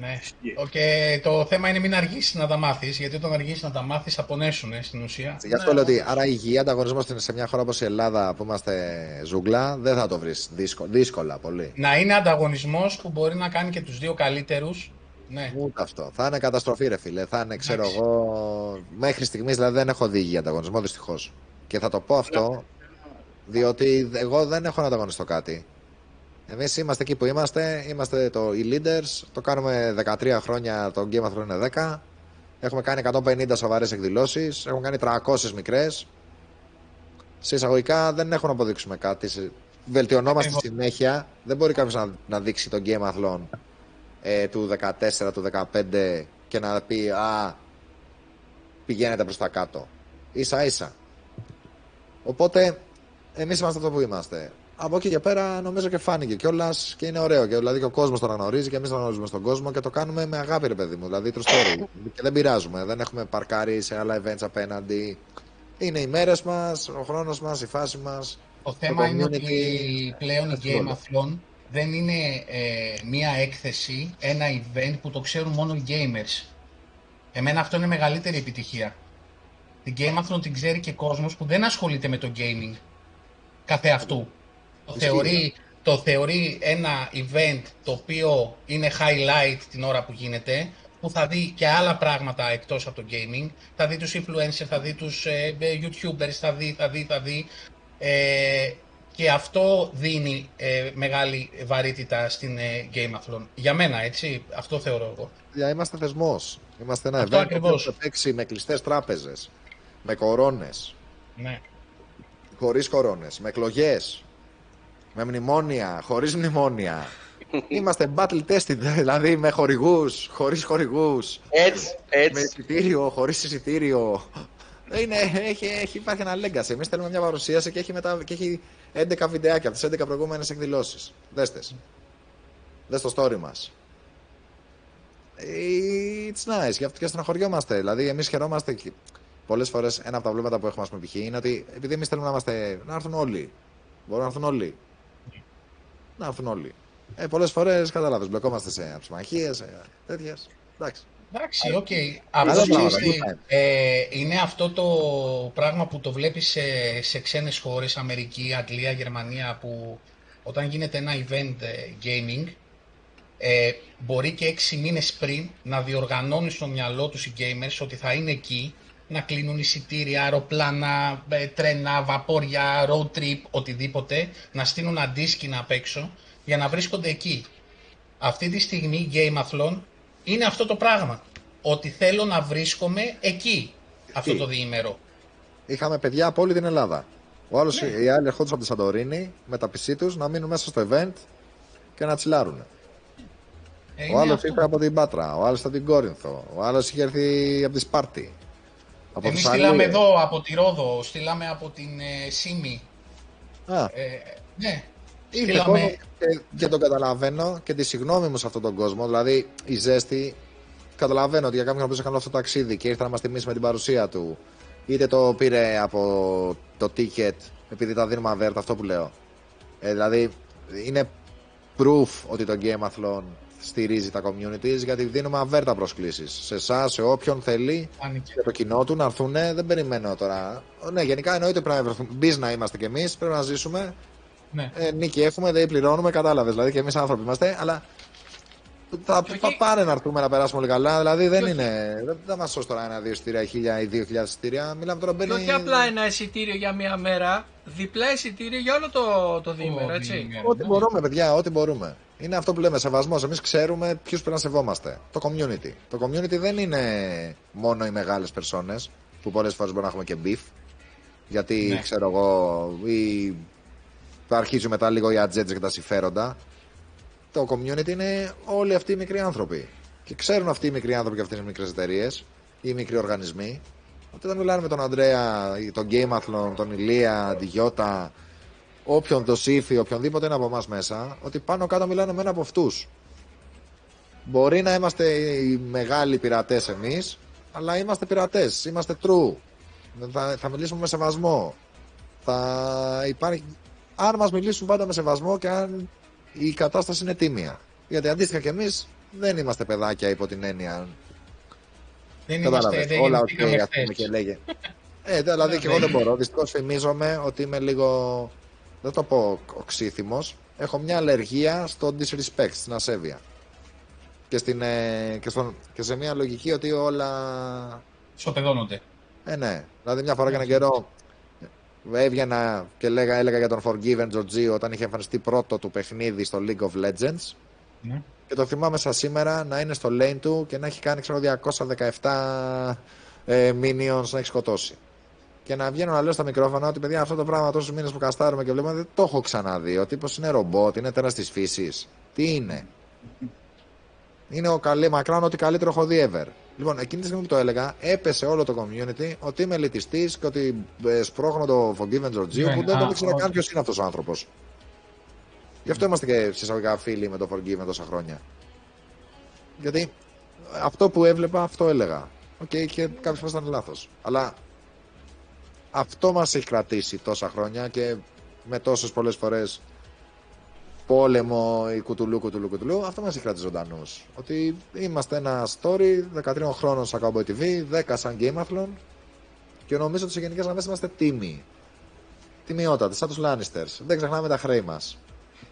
Ναι. Ο, Και το θέμα είναι μην αργήσεις να τα μάθεις, γιατί όταν αργήσεις να τα μάθεις θα πονέσουν ε, στην ουσία. Γι' αυτό λέω ότι άρα η υγεία ανταγωνισμό σε μια χώρα όπως η Ελλάδα που είμαστε ζούγκλα δεν θα το βρεις δύσκολα, δύσκολα πολύ. Να είναι ανταγωνισμός που μπορεί να κάνει και τους δύο καλύτερους. Ναι. Ούτε αυτό. Θα είναι καταστροφή, ρε φίλε. Θα είναι, ξέρω Εντάξει. εγώ. Μέχρι στιγμής δηλαδή δεν έχω δει υγεία ανταγωνισμό δυστυχώς. Και θα το πω αυτό διότι εγώ δεν έχω να ανταγωνιστώ κάτι. Εμείς είμαστε εκεί που είμαστε, είμαστε το, οι leaders, το κάνουμε 13 χρόνια, το Game of Thrones είναι 10. Έχουμε κάνει 150 σοβαρές εκδηλώσεις, έχουμε κάνει 300 μικρές. Σε εισαγωγικά δεν έχουμε να αποδείξουμε κάτι. Σε- Βελτιωνόμαστε Ακριβώς. συνέχεια. Δεν μπορεί κάποιος να, να δείξει το Game Athlon ε, του 14, του 15 και να πει Α, πηγαίνετε προς τα κάτω. Ίσα ίσα. Οπότε, εμείς είμαστε αυτό που είμαστε. Από εκεί και πέρα νομίζω και φάνηκε κιόλας και είναι ωραίο. Και, δηλαδή και ο κόσμος το αναγνωρίζει και εμείς το αναγνωρίζουμε στον κόσμο και το κάνουμε με αγάπη, ρε παιδί μου. Δηλαδή, true story. και δεν πειράζουμε. Δεν έχουμε παρκάρει σε άλλα events απέναντι. Είναι οι μέρες μας, ο χρόνος μας, η φάση μας. Το θέμα είναι community ότι πλέον η έχει Game ρόλο. Athlon δεν είναι ε, μία έκθεση, ένα event που το ξέρουν μόνο οι gamers. Εμένα αυτό είναι μεγαλύτερη επιτυχία. Την Game Athlon την ξέρει και κόσμος που δεν ασχολείται με το gaming. καθε αυτού. Το θεωρεί, το θεωρεί ένα event το οποίο είναι highlight την ώρα που γίνεται, που θα δει και άλλα πράγματα εκτός από το gaming. Θα δει τους influencers, θα δει τους ε, ε, youtubers, θα δει, θα δει, θα δει. Ε, και αυτό δίνει ε, μεγάλη βαρύτητα στην ε, Game Για μένα, έτσι, αυτό θεωρώ εγώ. Για είμαστε θεσμός. Είμαστε ένα αυτό event που παίξει με κλειστές τράπεζες, με κορώνες, ναι. χωρίς κορώνες, με εκλογές, με μνημόνια, χωρίς μνημόνια. Είμαστε battle tested, δηλαδή με χορηγούς, χωρίς χορηγούς. Έτσι, έτσι. Με εισιτήριο, χωρίς εισιτήριο. Είναι, έχει, έχει, υπάρχει ένα legacy. Εμείς θέλουμε μια παρουσίαση και έχει, μετά, και έχει 11 βιντεάκια από τις 11 προηγούμενες εκδηλώσεις. Δέστε. Δες το story μας. It's nice, γι' αυτό και στεναχωριόμαστε. Δηλαδή, εμείς χαιρόμαστε. Πολλές φορές ένα από τα προβλήματα που έχουμε, ας πούμε, π.χ. είναι ότι επειδή εμείς θέλουμε να, είμαστε, να έρθουν όλοι. Μπορούν να έρθουν όλοι. Να έρθουν όλοι. Ε, Πολλές φορές κατάλαβε, μπλεκόμαστε σε αψιμαχίες, σε τέτοιες. Εντάξει. Εντάξει, OK. Okay. ε, είναι αυτό το πράγμα που το βλέπεις σε, σε ξένες χώρες, Αμερική, Αγγλία, Γερμανία, που όταν γίνεται ένα event ε, gaming, ε, μπορεί και έξι μήνες πριν να διοργανώνεις στο μυαλό τους οι gamers ότι θα είναι εκεί, να κλείνουν εισιτήρια, αεροπλάνα, ε, τρένα, βαπόρια, road trip, οτιδήποτε, να στείλουν αντίσκηνα απ' έξω για να βρίσκονται εκεί. Αυτή τη στιγμή Game Athlon είναι αυτό το πράγμα. Ότι θέλω να βρίσκομαι εκεί αυτό το διήμερο. Είχαμε παιδιά από όλη την Ελλάδα. Ο άλλος, ναι. Οι άλλοι ερχόντουσαν από τη Σαντορίνη με τα πισί τους να μείνουν μέσα στο event και να τσιλάρουν. Ε, ο άλλος ήρθε από την Πάτρα, ο άλλος από την Κόρινθο, ο άλλος είχε έρθει από τη Σπάρτη. Από Εμείς στείλαμε εδώ από τη Ρόδο, στείλαμε από την ε, Σίμη. Α. Ε, ναι, Ήρθε και, και τον καταλαβαίνω και τη συγγνώμη μου σε αυτόν τον κόσμο. Δηλαδή, η ζέστη, καταλαβαίνω ότι για κάποιον που έκανε αυτό το ταξίδι και ήρθε να μας τιμήσει με την παρουσία του, είτε το πήρε από το ticket, επειδή τα δίνουμε αβέρτα, αυτό που λέω. Ε, δηλαδή, είναι proof ότι το Game Athlon στηρίζει τα communities γιατί δίνουμε αβέρτα προσκλήσεις. Σε εσά, σε όποιον θέλει, για το κοινό του να έρθουν. Δεν περιμένω τώρα. Ναι, γενικά εννοείται πρέπει να βρεθούν. Μπεις να είμαστε κι εμείς, πρέπει να ζήσουμε ναι. Ε, νίκη έχουμε, δεν πληρώνουμε, κατάλαβες. Δηλαδή και εμείς άνθρωποι είμαστε, αλλά θα, θα πάρε να έρθουμε να περάσουμε όλοι καλά. Δηλαδή δεν είναι. Δεν θα μας σώσει τώρα ένα-δύο εισιτήρια, χίλια ή δύο χιλιάδες εισιτήρια. Μιλάμε τώρα μπαίνει. όχι απλά ένα εισιτήριο για μία μέρα, διπλά εισιτήρια για όλο το, το διήμερο, έτσι. Ό,τι μπορούμε, παιδιά, ό,τι μπορούμε. Είναι αυτό που λέμε, σεβασμός. Εμείς ξέρουμε ποιους πρέπει να σεβόμαστε. Το community. Το community δεν είναι μόνο οι μεγάλες περσόνες, που πολλές φορές μπορούμε να έχουμε και beef. Γιατί ναι. ξέρω εγώ, ή θα αρχίζουν μετά λίγο οι ατζέντες και τα συμφέροντα. Το community είναι όλοι αυτοί οι μικροί άνθρωποι. Και ξέρουν αυτοί οι μικροί άνθρωποι και αυτές οι μικρές εταιρείες ή οι μικροί οργανισμοί ότι όταν μιλάνε με τον Αντρέα, τον Gameathlon, τον Ηλία, τη Γιώτα, όποιον το Σύφη, οποιονδήποτε είναι από εμάς μέσα, ότι πάνω κάτω μιλάνε με ένα από αυτούς. Μπορεί να είμαστε οι μεγάλοι πειρατές εμείς, αλλά είμαστε πειρατές. Είμαστε true. Θα, θα μιλήσουμε με σεβασμό. Θα υπάρχει αν μας μιλήσουν πάντα με σεβασμό και αν η κατάσταση είναι τίμια. Γιατί αντίστοιχα κι εμείς δεν είμαστε παιδάκια υπό την έννοια. Δεν είμαστε, δεν όλα OK, okay, και λέγε. ε, δηλαδή και εγώ δεν μπορώ. Δυστυχώς θυμίζομαι ότι είμαι λίγο. Δεν το πω οξύθυμο. Έχω μια αλλεργία στο disrespect, στην ασέβεια. Και, στην, ε, και, στον, και σε μια λογική ότι όλα. Σοπεδώνονται. Ε, ναι. Δηλαδή μια φορά και ένα καιρό έβγαινα και λέγα, έλεγα για τον Forgiven Georgio όταν είχε εμφανιστεί πρώτο του παιχνίδι στο League of Legends. Ναι. Και το θυμάμαι σαν σήμερα να είναι στο lane του και να έχει κάνει ξέρω 217 ε, minions να έχει σκοτώσει. Και να βγαίνω να λέω στα μικρόφωνα ότι παιδιά αυτό το πράγμα τόσους μήνες που καστάρουμε και βλέπουμε δεν το έχω ξαναδεί. Ο τύπος είναι ρομπότ, είναι τέρας της φύσης. Τι είναι; Είναι ο καλή, μακράν ότι καλύτερο έχω δει ever. Λοιπόν, εκείνη τη στιγμή που το έλεγα, έπεσε όλο το community ότι είμαι ελιτιστής και ότι ε, σπρώχνω το Forgiven Georgio ναι, που δεν το ήξερα καν ποιος είναι αυτός ο άνθρωπος. Γι' αυτό είμαστε και σε εισαγωγικά φίλοι με το Forgiven τόσα χρόνια. Γιατί αυτό που έβλεπα, αυτό έλεγα. OK, okay, και κάποιες φορές ήταν λάθος. Αλλά αυτό μας έχει κρατήσει τόσα χρόνια και με τόσες πολλές φορές πόλεμο ή κουτουλού, κουτουλού, κουτουλού, αυτό μας έχει κρατήσει ζωντανούς. Ότι είμαστε ένα story 13 χρόνων σαν Cowboy TV, 10 σαν Game Athlon και νομίζω ότι σε γενικές γραμμές είμαστε τίμοι. Τιμιότατε, σαν τους Λάνιστερ. Δεν ξεχνάμε τα χρέη μας.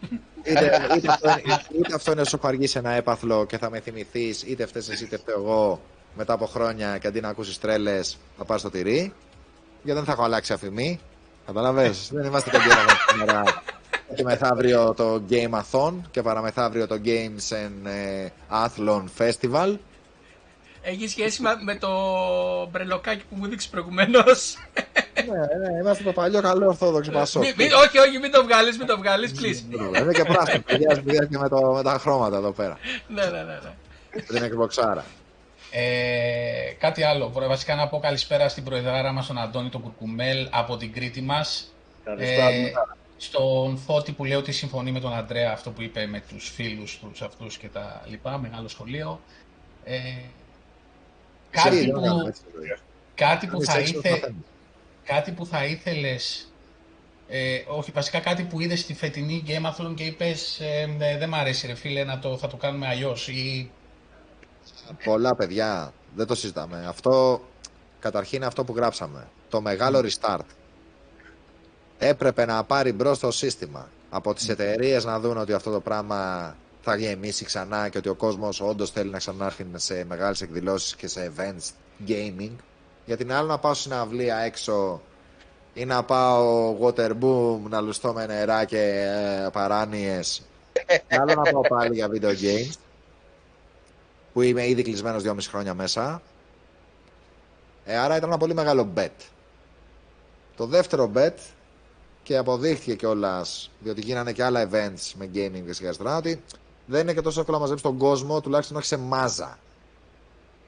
είτε, είτε, αυτό, είναι- είτε αυτό είναι σου έχω αργήσει ένα έπαθλο και θα με θυμηθείς, είτε φταίει εσύ, είτε φταίω εγώ μετά από χρόνια και αντί να ακούσεις τρέλες, θα πάρει το τυρί. Γιατί δεν θα έχω αλλάξει αφημί. Καταλαβέ. δεν είμαστε τον καιρό σήμερα. Και μεθαύριο το Game-a-thon και παραμεθαύριο το Games and ε, Athlon Festival. Έχει σχέση με- με το μπρελοκάκι που μου δείξεις προηγουμένως. ναι, ναι, είμαστε το παλιό καλό ορθόδοξο πασό. όχι, όχι, μην το βγάλεις, μην το βγάλεις, please. Είναι και πράσινο, παιδιά, παιδιά και με, το, με τα χρώματα εδώ πέρα. ναι, ναι, ναι. ναι. Δεν είναι Xboxάρα. Ε, κάτι άλλο. Βρο- Βασικά να πω καλησπέρα στην προεδράρα μας, τον Αντώνη τον Κουρκουμέλ, από την Κρήτη μας. Καλησπέρα. Ε, στον Φώτη που λέει ότι συμφωνεί με τον Αντρέα αυτό που είπε με τους φίλους τους αυτούς και τα λοιπά, μεγάλο σχολείο. Ε, κάτι, Εσύ, που, δεν κάνω έτσι, δηλαδή. κάτι, που Κάνεις θα έξω, ήθε, μαθαίνεις. κάτι που θα ήθελες, ε, όχι βασικά κάτι που είδες στη φετινή Game Athlon και είπες ε, ε, δεν μ' αρέσει ρε φίλε, να το, θα το κάνουμε αλλιώς ή Πολλά παιδιά, δεν το συζητάμε. Αυτό, καταρχήν είναι αυτό που γράψαμε. Το μεγάλο restart. Έπρεπε να πάρει μπρος το σύστημα. Από τις εταιρείες να δουν ότι αυτό το πράγμα θα γεμίσει ξανά και ότι ο κόσμος όντως θέλει να ξανάρθει σε μεγάλες εκδηλώσεις και σε events gaming. Γιατί είναι άλλο να πάω στην αυλία έξω ή να πάω water boom να λουστώ με νερά και ε, παράνοιες. Και άλλο να πάω πάλι για video games που είμαι ήδη κλεισμένος 2,5 χρόνια μέσα. Ε, άρα ήταν ένα πολύ μεγάλο bet. Το δεύτερο bet και αποδείχθηκε κιόλας, διότι γίνανε και άλλα events με gaming και σιγά σιγά, ότι δεν είναι και τόσο εύκολο να μαζέψεις τον κόσμο, τουλάχιστον όχι σε μάζα.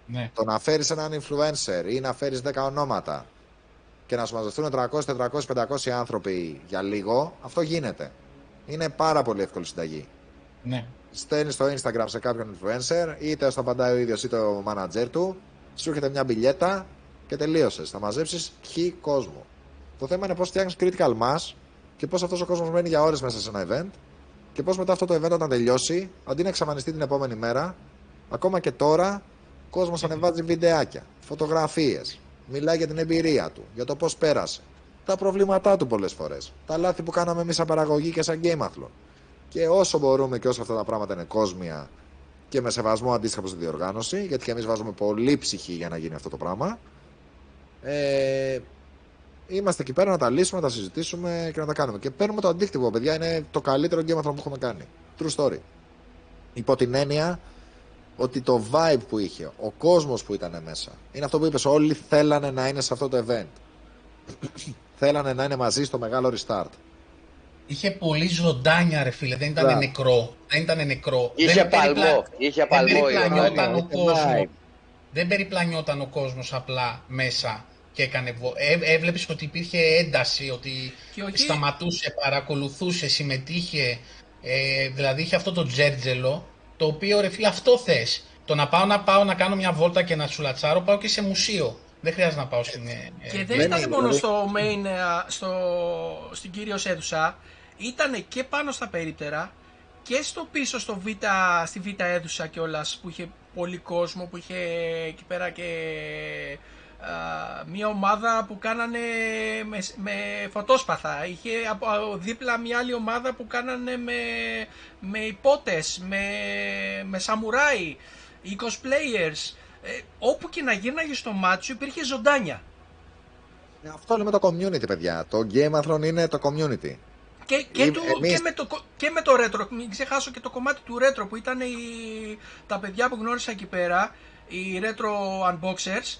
ναι. Το να φέρεις έναν influencer ή να φέρεις 10 ονόματα και να σου μαζευτούν 300, 400, 500 άνθρωποι για λίγο, αυτό γίνεται. Είναι πάρα πολύ εύκολη συνταγή. ναι. Στέλνει στο Instagram σε κάποιον influencer, είτε στο απαντάει ο ίδιος είτε ο manager του, σου έρχεται μια μπιλιέτα και τελείωσες. Θα μαζέψεις χι κόσμο. Το θέμα είναι πώς φτιάχνεις critical mass και πώς αυτός ο κόσμος μένει για ώρες μέσα σε ένα event και πώς μετά αυτό το event όταν τελειώσει, αντί να εξαφανιστεί την επόμενη μέρα, ακόμα και τώρα, ο κόσμος ανεβάζει βιντεάκια, φωτογραφίες, μιλάει για την εμπειρία του, για το πώς πέρασε, τα προβλήματά του πολλές φορές, τα λάθη που κάναμε εμείς σαν παραγωγή και σαν Gameathlon. Και όσο μπορούμε και όσο αυτά τα πράγματα είναι κόσμια και με σεβασμό αντίστοιχα προς τη διοργάνωση, γιατί και εμείς βάζουμε πολύ ψυχή για να γίνει αυτό το πράγμα, ε, είμαστε εκεί πέρα να τα λύσουμε, να τα συζητήσουμε και να τα κάνουμε. Και παίρνουμε το αντίκτυπο, παιδιά, είναι το καλύτερο game που έχουμε κάνει. True story. Υπό την έννοια ότι το vibe που είχε, ο κόσμος που ήταν μέσα, είναι αυτό που είπες, όλοι θέλανε να είναι σε αυτό το event. θέλανε να είναι μαζί στο μεγάλο restart. Είχε πολύ ζωντάνια ρε φίλε, δεν ήταν Μπράβο. νεκρό. Δεν ήταν νεκρό. Είχε δεν παλμό, περιπλα- είχε δεν παλμό η περιπλανιόταν Ορδάνια. ο Είχε κόσμος. vibe. Δεν περιπλανιόταν ο κόσμος απλά μέσα και έκανε. Βο... Ε, Έβλεπες ότι υπήρχε ένταση, ότι Και όχι- σταματούσε, παρακολουθούσε, συμμετείχε. Ε, δηλαδή είχε αυτό το τζέρτζελο, το οποίο ρε φίλε αυτό θες. Το να πάω να πάω να κάνω μια βόλτα και να σουλατσάρω, πάω και σε μουσείο. Δεν χρειάζεται να πάω στην. ε, Και ε, δεν δεν ήταν είναι, μόνο δηλαδή. στο main, ε, στο, στην κύριο αίθουσα, ήταν και πάνω στα περίπτερα και στο πίσω στο β, στη β αίθουσα κιόλας που είχε πολύ κόσμο, που είχε εκεί πέρα και α, μια ομάδα που κάνανε με, με φωτόσπαθα. Είχε από, από δίπλα μια άλλη ομάδα που κάνανε με, με υπότες, με, με σαμουράι, οι cosplayers. Ε, όπου και να γύρναγε στο μάτσο υπήρχε ζωντάνια. Ε, Αυτό λέμε το community, παιδιά. Το Gameathlon είναι το community. Και, και, Εμ- του, εμείς- και, με το, κο- και με το retro, μην ξεχάσω και το κομμάτι του retro που ήταν οι, τα παιδιά που γνώρισα εκεί πέρα, οι retro unboxers,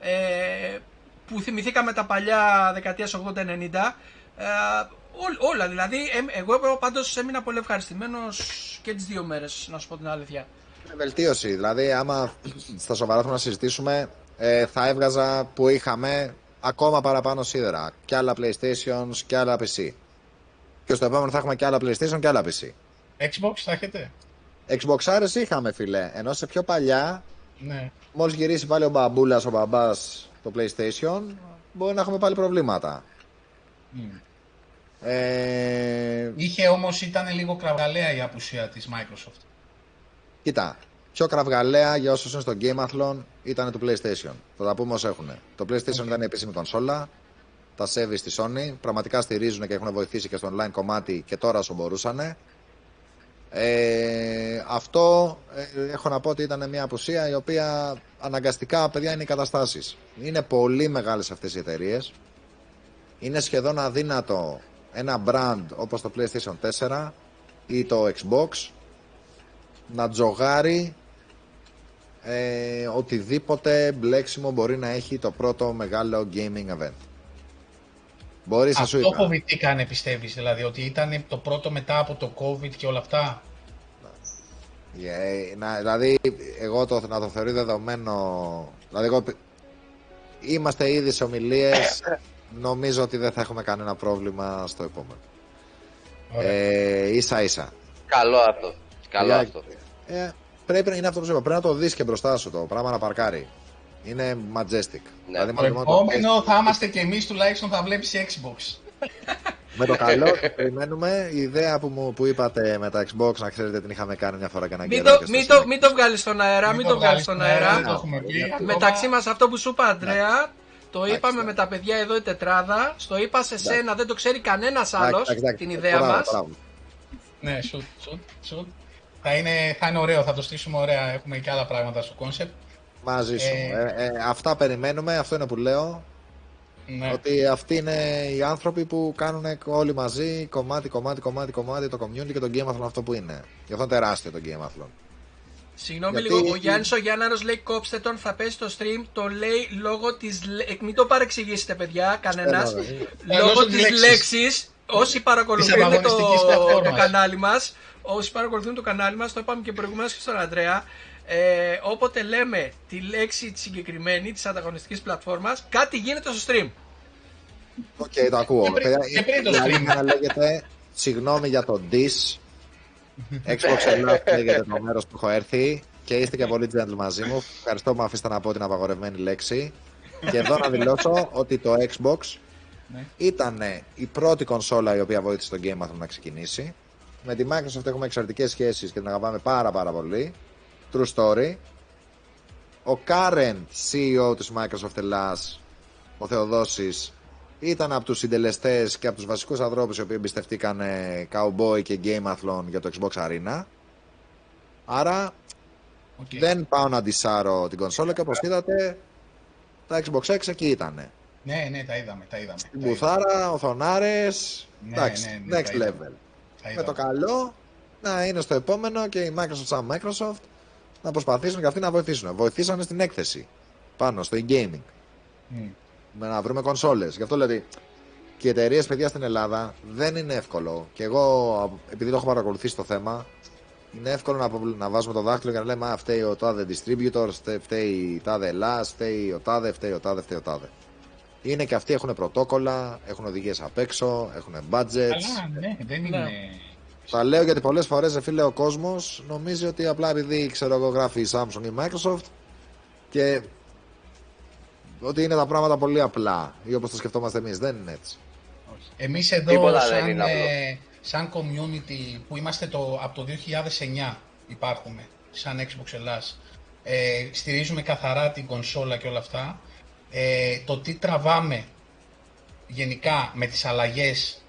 ε, που θυμηθήκαμε τα παλιά δεκαετίας 80-90, ε, ό- όλα δηλαδή, ε, εγώ πάντως έμεινα πολύ ευχαριστημένος και τις δύο μέρες, να σου πω την αλήθεια. Είναι βελτίωση. Δηλαδή, άμα στα σοβαρά θέλουμε να συζητήσουμε, ε, θα έβγαζα που είχαμε ακόμα παραπάνω σίδερα. Και άλλα PlayStation και άλλα PC. Και στο επόμενο θα έχουμε και άλλα PlayStation και άλλα PC. Xbox θα έχετε; Xbox Ares είχαμε, φίλε. Ενώ σε πιο παλιά, Ναι. μόλις γυρίσει πάλι ο μπαμπούλας, ο μπαμπάς το PlayStation, μπορεί να έχουμε πάλι προβλήματα. Μμ. Ε, Είχε όμως ήταν λίγο κραυγαλαία η απουσία της Microsoft. Κοίτα, πιο κραυγαλαία για όσους είναι στο Gameathlon ήταν το PlayStation. Θα τα πούμε όσο έχουν. Το PlayStation ήταν η επίσημη κονσόλα. Τα σέβη στη Sony. Πραγματικά στηρίζουν και έχουν βοηθήσει και στο online κομμάτι και τώρα όσο μπορούσαν. Ε, αυτό ε, έχω να πω ότι ήταν μια απουσία η οποία αναγκαστικά παιδιά είναι οι καταστάσεις. Είναι πολύ μεγάλες αυτές οι εταιρείες. Είναι σχεδόν αδύνατο ένα brand όπως το PlayStation 4 ή το Xbox να τζογάρει ε, οτιδήποτε μπλέξιμο μπορεί να έχει το πρώτο μεγάλο gaming event. Μπορείς Αυτό να σου φοβηθήκανε πιστεύεις, δηλαδή ότι ήταν το πρώτο μετά από το COVID και όλα αυτά; Yeah, να, δηλαδή, εγώ το, να το θεωρεί δεδομένο. Δηλαδή, εγώ, είμαστε ήδη σε ομιλίες. Νομίζω ότι δεν θα έχουμε κανένα πρόβλημα στο επόμενο. Ε, ίσα ίσα. Καλό αυτό. Καλό αυτό. Ε, πρέπει να είναι αυτό που σου είπα. Πρέπει να το δεις και μπροστά σου το πράγμα να παρκάρει. Είναι majestic. Ναι. Δηλαδή, το επόμενο θα είμαστε και εμείς τουλάχιστον θα βλέπεις Xbox. Με το καλό, περιμένουμε. Η ιδέα που, μου, που είπατε με τα Xbox, να ξέρετε την είχαμε κάνει μια φορά και ένα μην το, μην, το, μην το βγάλεις στον αέρα, μην το βγάλεις στον αέρα. Μεταξύ μας αυτό που σου είπα, Αντρέα, το είπαμε με τα παιδιά εδώ η τετράδα. Στο είπα σε σένα, δεν το ξέρει κανένας άλλος την ιδέα μας. Ναι, σουτ, σουτ, Θα είναι, θα είναι ωραίο, θα το στήσουμε ωραία. Έχουμε και άλλα πράγματα στο κόνσεπτ. Μαζί σου. Ε, ε, ε, αυτά περιμένουμε, αυτό είναι που λέω. Ναι. Ότι αυτοί είναι οι άνθρωποι που κάνουν όλοι μαζί κομμάτι, κομμάτι, κομμάτι, κομμάτι το community και το Game Athlon αυτό που είναι. Γι' αυτό είναι τεράστιο το Game Athlon. Συγγνώμη Γιατί... λίγο, ο Γιάννης ο Γιάνναρος λέει κόψτε τον, θα πέσει στο stream. Το λέει λόγω της. Μην το παρεξηγήσετε, παιδιά, κανένας. λόγω της λέξης. Όσοι παρακολουθούν το, το κανάλι μας, όσοι παρακολουθούν το κανάλι μας, το είπαμε και προηγουμένως και στον Αντρέα, ε, όποτε λέμε τη λέξη τη συγκεκριμένη της ανταγωνιστικής πλατφόρμας, κάτι γίνεται στο stream. ΟΚ, okay, το ακούω. Και πριν, το stream. να λέγεται συγγνώμη για το dis. Xbox Live λέγεται το μέρος που έχω έρθει και είστε και πολύ gentle μαζί μου. Ευχαριστώ που με αφήσατε να πω την απαγορευμένη λέξη. και εδώ να δηλώσω ότι το Xbox ναι. ήταν η πρώτη κονσόλα η οποία βοήθησε τον Game Pass να ξεκινήσει. Με τη Microsoft έχουμε εξαιρετικές σχέσεις και την αγαπάμε πάρα πάρα πολύ. True story. Ο current CEO της Microsoft Ελλάς, ο Θεοδόσης, ήταν από τους συντελεστές και από τους βασικούς ανθρώπους οι οποίοι εμπιστευτήκαν Cowboy και Game Athlon για το Xbox Arena. Άρα okay. δεν πάω να αντισάρω την κονσόλα και όπως είδατε τα Xbox X εκεί ήταν. Ναι, ναι, τα είδαμε, τα είδαμε. Στην Μπουθάρα, οθονάρες, ναι, εντάξει, ναι, ναι, next level. Με το καλό να είναι στο επόμενο και η Microsoft σαν Microsoft να προσπαθήσουν και αυτοί να βοηθήσουν. Βοηθήσανε στην έκθεση πάνω στο e-gaming. Mm. Με να βρούμε κονσόλες. Γι' αυτό δηλαδή και οι εταιρείες παιδιά στην Ελλάδα δεν είναι εύκολο. Και εγώ, επειδή το έχω παρακολουθήσει το θέμα, είναι εύκολο να, να βάζουμε το δάχτυλο και να λέμε Α, φταίει ο τάδε distributor, φταίει η τάδε Ελλάς, φταίει ο τάδε, φταίει ο τάδε, φταίει ο τάδε. Είναι και αυτοί έχουν πρωτόκολλα, έχουν οδηγίες απ' έξω, έχουν budgets. Καλά, ναι, δεν είναι. Τα λέω γιατί πολλές φορές, φίλε, ο κόσμος νομίζει ότι απλά επειδή ξέρω εγώ γράφει η Samsung ή η Microsoft και ότι είναι τα πράγματα πολύ απλά ή όπως το σκεφτόμαστε εμείς. Δεν είναι έτσι. Εμείς εδώ, σαν, ε, σαν community που είμαστε το, από το 2009 υπάρχουμε, σαν Xbox Ελλάς, ε, στηρίζουμε καθαρά την κονσόλα και όλα αυτά. Ε, το τι τραβάμε γενικά με τις αλλαγές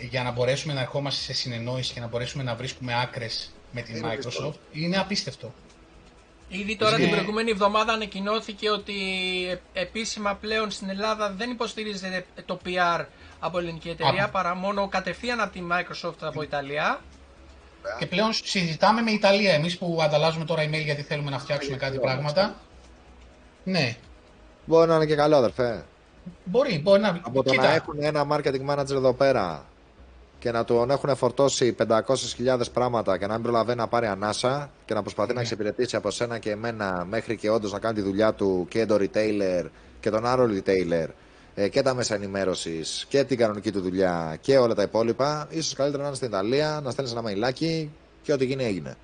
για να μπορέσουμε να ερχόμαστε σε συνεννόηση και να μπορέσουμε να βρίσκουμε άκρε με την Microsoft είναι απίστευτο. Ήδη τώρα την προηγούμενη εβδομάδα ανακοινώθηκε ότι επίσημα πλέον στην Ελλάδα δεν υποστηρίζεται το PR από ελληνική εταιρεία παρά μόνο κατευθείαν από τη Microsoft από Ιταλία. Και πλέον συζητάμε με Ιταλία εμείς που ανταλλάζουμε τώρα email γιατί θέλουμε να φτιάξουμε κάτι πράγματα. Ναι. Μπορεί να είναι και καλό αδερφέ. Μπορεί, μπορεί να... Από το να έχουν ένα marketing manager εδώ πέρα και να τον έχουν φορτώσει 500.000 πράγματα και να μην προλαβαίνει να πάρει ανάσα και να προσπαθεί να ναι. εξυπηρετήσει από σένα και εμένα μέχρι και όντως να κάνει τη δουλειά του και τον retailer και τον άλλο retailer ε, και τα μέσα ενημέρωσης και την κανονική του δουλειά και όλα τα υπόλοιπα, ίσως καλύτερα να είναι στην Ιταλία, να στέλνεις ένα μαϊλάκι και ό,τι γίνει έγινε.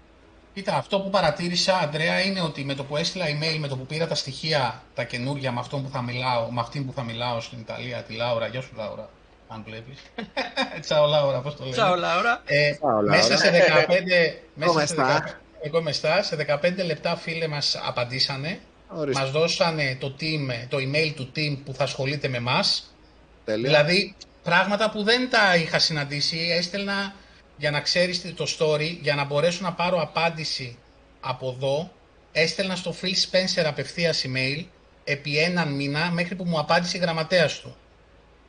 Κοίτα, αυτό που παρατήρησα, Αντρέα, είναι ότι με το που έστειλα email, με το που πήρα τα στοιχεία, τα καινούργια με, αυτόν που θα μιλάω, με αυτήν που θα μιλάω στην Ιταλία, τη Λάουρα, γεια σου Λάουρα, αν βλέπεις. Τσαο Λάουρα, πώς το λέει. Τσαο Λάουρα. Ε, μέσα σε 15... μέσα σε 15 εγώ μεστά, σε 15 λεπτά φίλε μας απαντήσανε. Ορίστε. Μας δώσανε το, team, το email του team που θα ασχολείται με μας Τέλεια. Δηλαδή, πράγματα που δεν τα είχα συναντήσει, έστελνα για να ξέρεις το story, για να μπορέσω να πάρω απάντηση από εδώ, έστελνα στο Phil Spencer απευθείας email επί έναν μήνα μέχρι που μου απάντησε η γραμματέας του.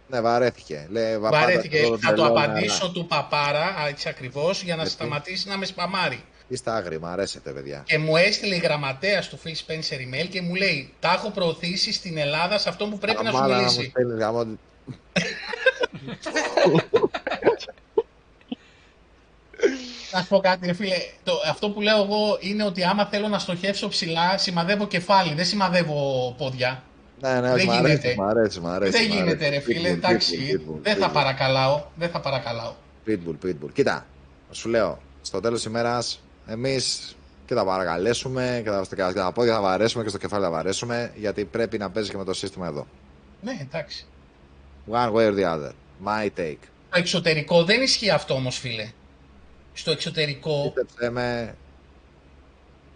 Ναι, βαρέθηκε. Λέει, «Βα, Βαρέθηκε, πάντα θα το τρελό, απαντήσω ναι, του παπάρα, α, έτσι ακριβώς, για να Γιατί; σταματήσει να με σπαμάρει. Είστε άγροι, μ' αρέσετε, παιδιά. Και μου έστειλε η γραμματέας του Phil Spencer email και μου λέει: Τα έχω προωθήσει στην Ελλάδα σε αυτό που πρέπει να σου Αμάνα μου μιλήσει. στέλνεις γαμό. Να σου πω κάτι, ρε φίλε. Το, αυτό που λέω εγώ είναι ότι άμα θέλω να στοχεύσω ψηλά, σημαδεύω κεφάλι, δεν σημαδεύω πόδια. Ναι, ναι, Δεν όχι, μ' γίνεται. αρέσει, μ' αρέσει, μ' αρέσει. δεν μ' γίνεται, αρέσει. ρε φίλε. Pitbull, Εντάξει, pitbull, pitbull, δεν θα pitbull. παρακαλάω. Δεν θα παρακαλάω. Pitbull, pitbull. Κοίτα, σου λέω, στο τέλος της ημέρας, εμείς και θα παρακαλέσουμε και θα, και τα πόδια θα βαρέσουμε και στο κεφάλι θα βαρέσουμε, γιατί πρέπει να παίζει και με το σύστημα εδώ. Ναι, εντάξει. One way or the other. My take. Στο εξωτερικό δεν ισχύει αυτό όμως, φίλε. Στο εξωτερικό Πίστεψέ με,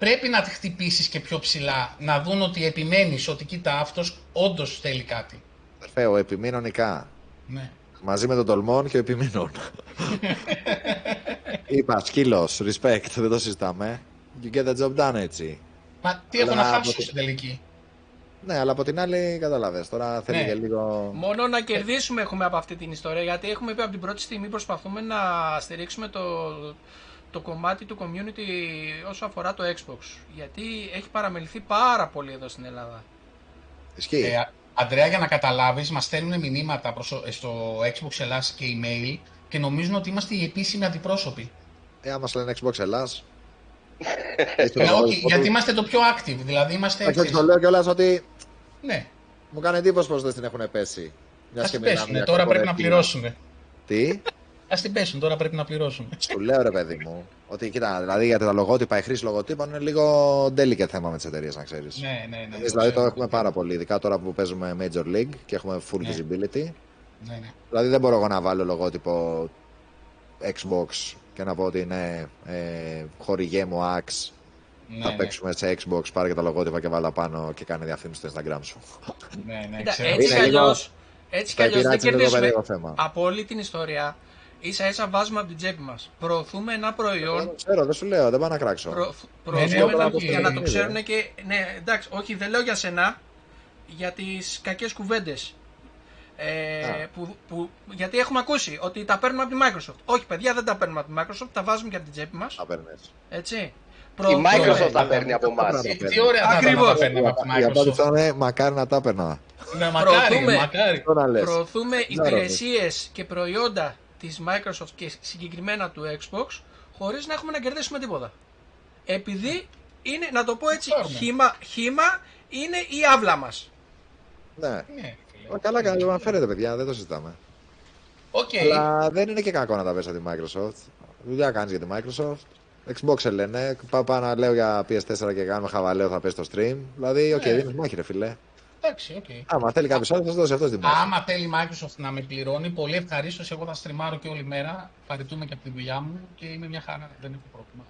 πρέπει να τη χτυπήσεις και πιο ψηλά. Να δουν ότι επιμένεις ότι κοίτα αυτός όντως θέλει κάτι. αδερφέ, ο επιμείνωνικά. Ναι. Μαζί με τον τολμόν και ο επιμείνων. Είπα, σκύλος, respect, δεν το συζητάμε. You get the job done, έτσι. Μα τι έχω Αλλά να από χάσω τη- στην τελική; Ναι, αλλά από την άλλη, καταλαβες, τώρα θέλει Ναι. και λίγο... Μόνο να κερδίσουμε έχουμε από αυτή την ιστορία γιατί έχουμε πει από την πρώτη στιγμή προσπαθούμε να στηρίξουμε το, το κομμάτι του community όσο αφορά το Xbox. Γιατί έχει παραμεληθεί πάρα πολύ εδώ στην Ελλάδα. Ισχύει. Ε, Α- Αντρέα, για να καταλάβεις, μας στέλνουν μηνύματα προς, ο- στο Xbox Ελλάς και email και νομίζουν ότι είμαστε οι επίσημοι αντιπρόσωποι. Ε, άμα σου λένε Xbox Ελλάς. Ε, όχι, γιατί είμαστε το πιο active, δηλαδή είμαστε... Όχι, όχι, ξέρεις, το λέω κιόλας ότι Ναι, μου κάνει εντύπωση πως δεν την έχουν πέσει. Μιας ας και την μιλάμε πέσουν, για τώρα πρέπει να corporate πληρώσουν. Τι, Ας την πέσουν, τώρα πρέπει να πληρώσουν. σου λέω ρε παιδί μου, ότι κοίτα, δηλαδή για τα λογότυπα, η χρήση λογοτύπων είναι λίγο delicate θέμα με τις εταιρείες, να ξέρεις. Ναι, ναι, ναι. Εμείς δηλαδή το ξέρω. έχουμε πάρα πολύ, ειδικά τώρα που παίζουμε Major League και έχουμε full Ναι. visibility. Ναι, ναι. Δηλαδή δεν μπορώ εγώ να βάλω λογότυπο Xbox και να πω ότι ναι, ε, χορηγέ μου Axe, Ναι, θα ναι, παίξουμε σε Xbox, πάρε και τα λογότυπα και βάλα πάνω και κάνε διαφήμιση στο Instagram σου. ναι, ναι, Κοίτα, ξέρω. έτσι Είναι κι λίγο- αλλιώς, έτσι κι Τα αλλιώς δεν πειράζει λίγο κερδίζουμε περίεργο θέμα. από όλη την ιστορία. Ίσα ίσα βάζουμε από την τσέπη μας. Προωθούμε ένα προϊόν Δεν ξέρω, δεν σου λέω, δεν πάω να κράξω. Προ, ναι, προωθούμε όχι, να- όχι, για να το ναι, ξέρουν και. Ναι, εντάξει, όχι, δεν λέω για σένα. Για τις κακές κουβέντες. Ε, Α. που, που, γιατί έχουμε ακούσει ότι τα παίρνουμε από τη Microsoft. Όχι, παιδιά, δεν τα παίρνουμε από τη Microsoft, τα βάζουμε και από την τσέπη μας. Θα παίρνεις. Έτσι. Η Προωθούμε- Microsoft τα ναι, παίρνει από εμάς. ναι. Τι, τι ωραία θα ήταν να Ακριβώς. τα παίρναμε από τη Η απάντηση Microsoft. θα είναι μακάρι να τα έπαιρνα. Ναι, μακάρι, Προωθούμε. μακάρι. Αυτό να λες. Προωθούμε Ξέρω, υπηρεσίες και προϊόντα της Microsoft και συγκεκριμένα του Xbox χωρίς να έχουμε να κερδίσουμε τίποτα. Επειδή είναι, να το πω έτσι, Ξέρουμε. χύμα, χύμα είναι η αύρα μας. Ναι. Ναι, φίλε. Ω, Καλά, καλά, μα φαίνεται, παιδιά, δεν το συζητάμε. ΟΚ. Αλλά δεν είναι και κακό να τα πες από τη Microsoft. Δουλειά κάνεις για τη Microsoft. Xbox λένε, πάω πάω να λέω για PS4 και κάνουμε χαβαλέ θα πέσει στο stream. Δηλαδή, ΟΚ, Ναι. δίνεις μάχη ρε φίλε. Εντάξει, ΟΚ. Άμα θέλει κάποιος άλλος θα σου δώσει αυτός τη μάχη. Άμα θέλει η Microsoft να με πληρώνει, πολύ ευχαρίστως. Εγώ θα στριμάρω και όλη μέρα. Παραιτούμαι και από τη δουλειά μου και είμαι μια χαρά. Δεν έχω πρόβλημα.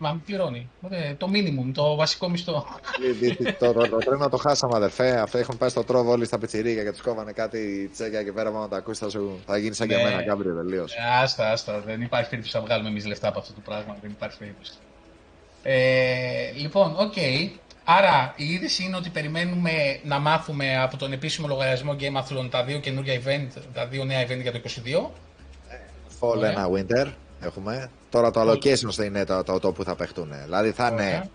Να με πληρώνει. Ε, Το minimum, το βασικό μισθό. Τι- τι- Το, το, το τρένο το χάσαμε αδερφέ. Αυτοί έχουν πάει στο τρόβο όλοι στα πιτσιρίκια και τους κόβανε κάτι τσέκια και πέρα. Μόνο τα ακούσεις θα, σου, θα γίνεις σαν και Ναι. εμένα κάμπριο τελείως. Ε, Άστα, άστα. Δεν υπάρχει περίπτωση να βγάλουμε εμείς λεφτά από αυτό το πράγμα. Δεν υπάρχει περίπτωση. Ε, λοιπόν, ΟΚ. Άρα η είδηση είναι ότι περιμένουμε να μάθουμε από τον επίσημο λογαριασμό Gameathlon τα δύο καινούργια event, τα δύο νέα event για το 22. Fall Ωραία. ένα winter έχουμε. Τώρα το allocation θα είναι το, το, το που θα παιχτούν. Δηλαδή θα είναι Ωραία.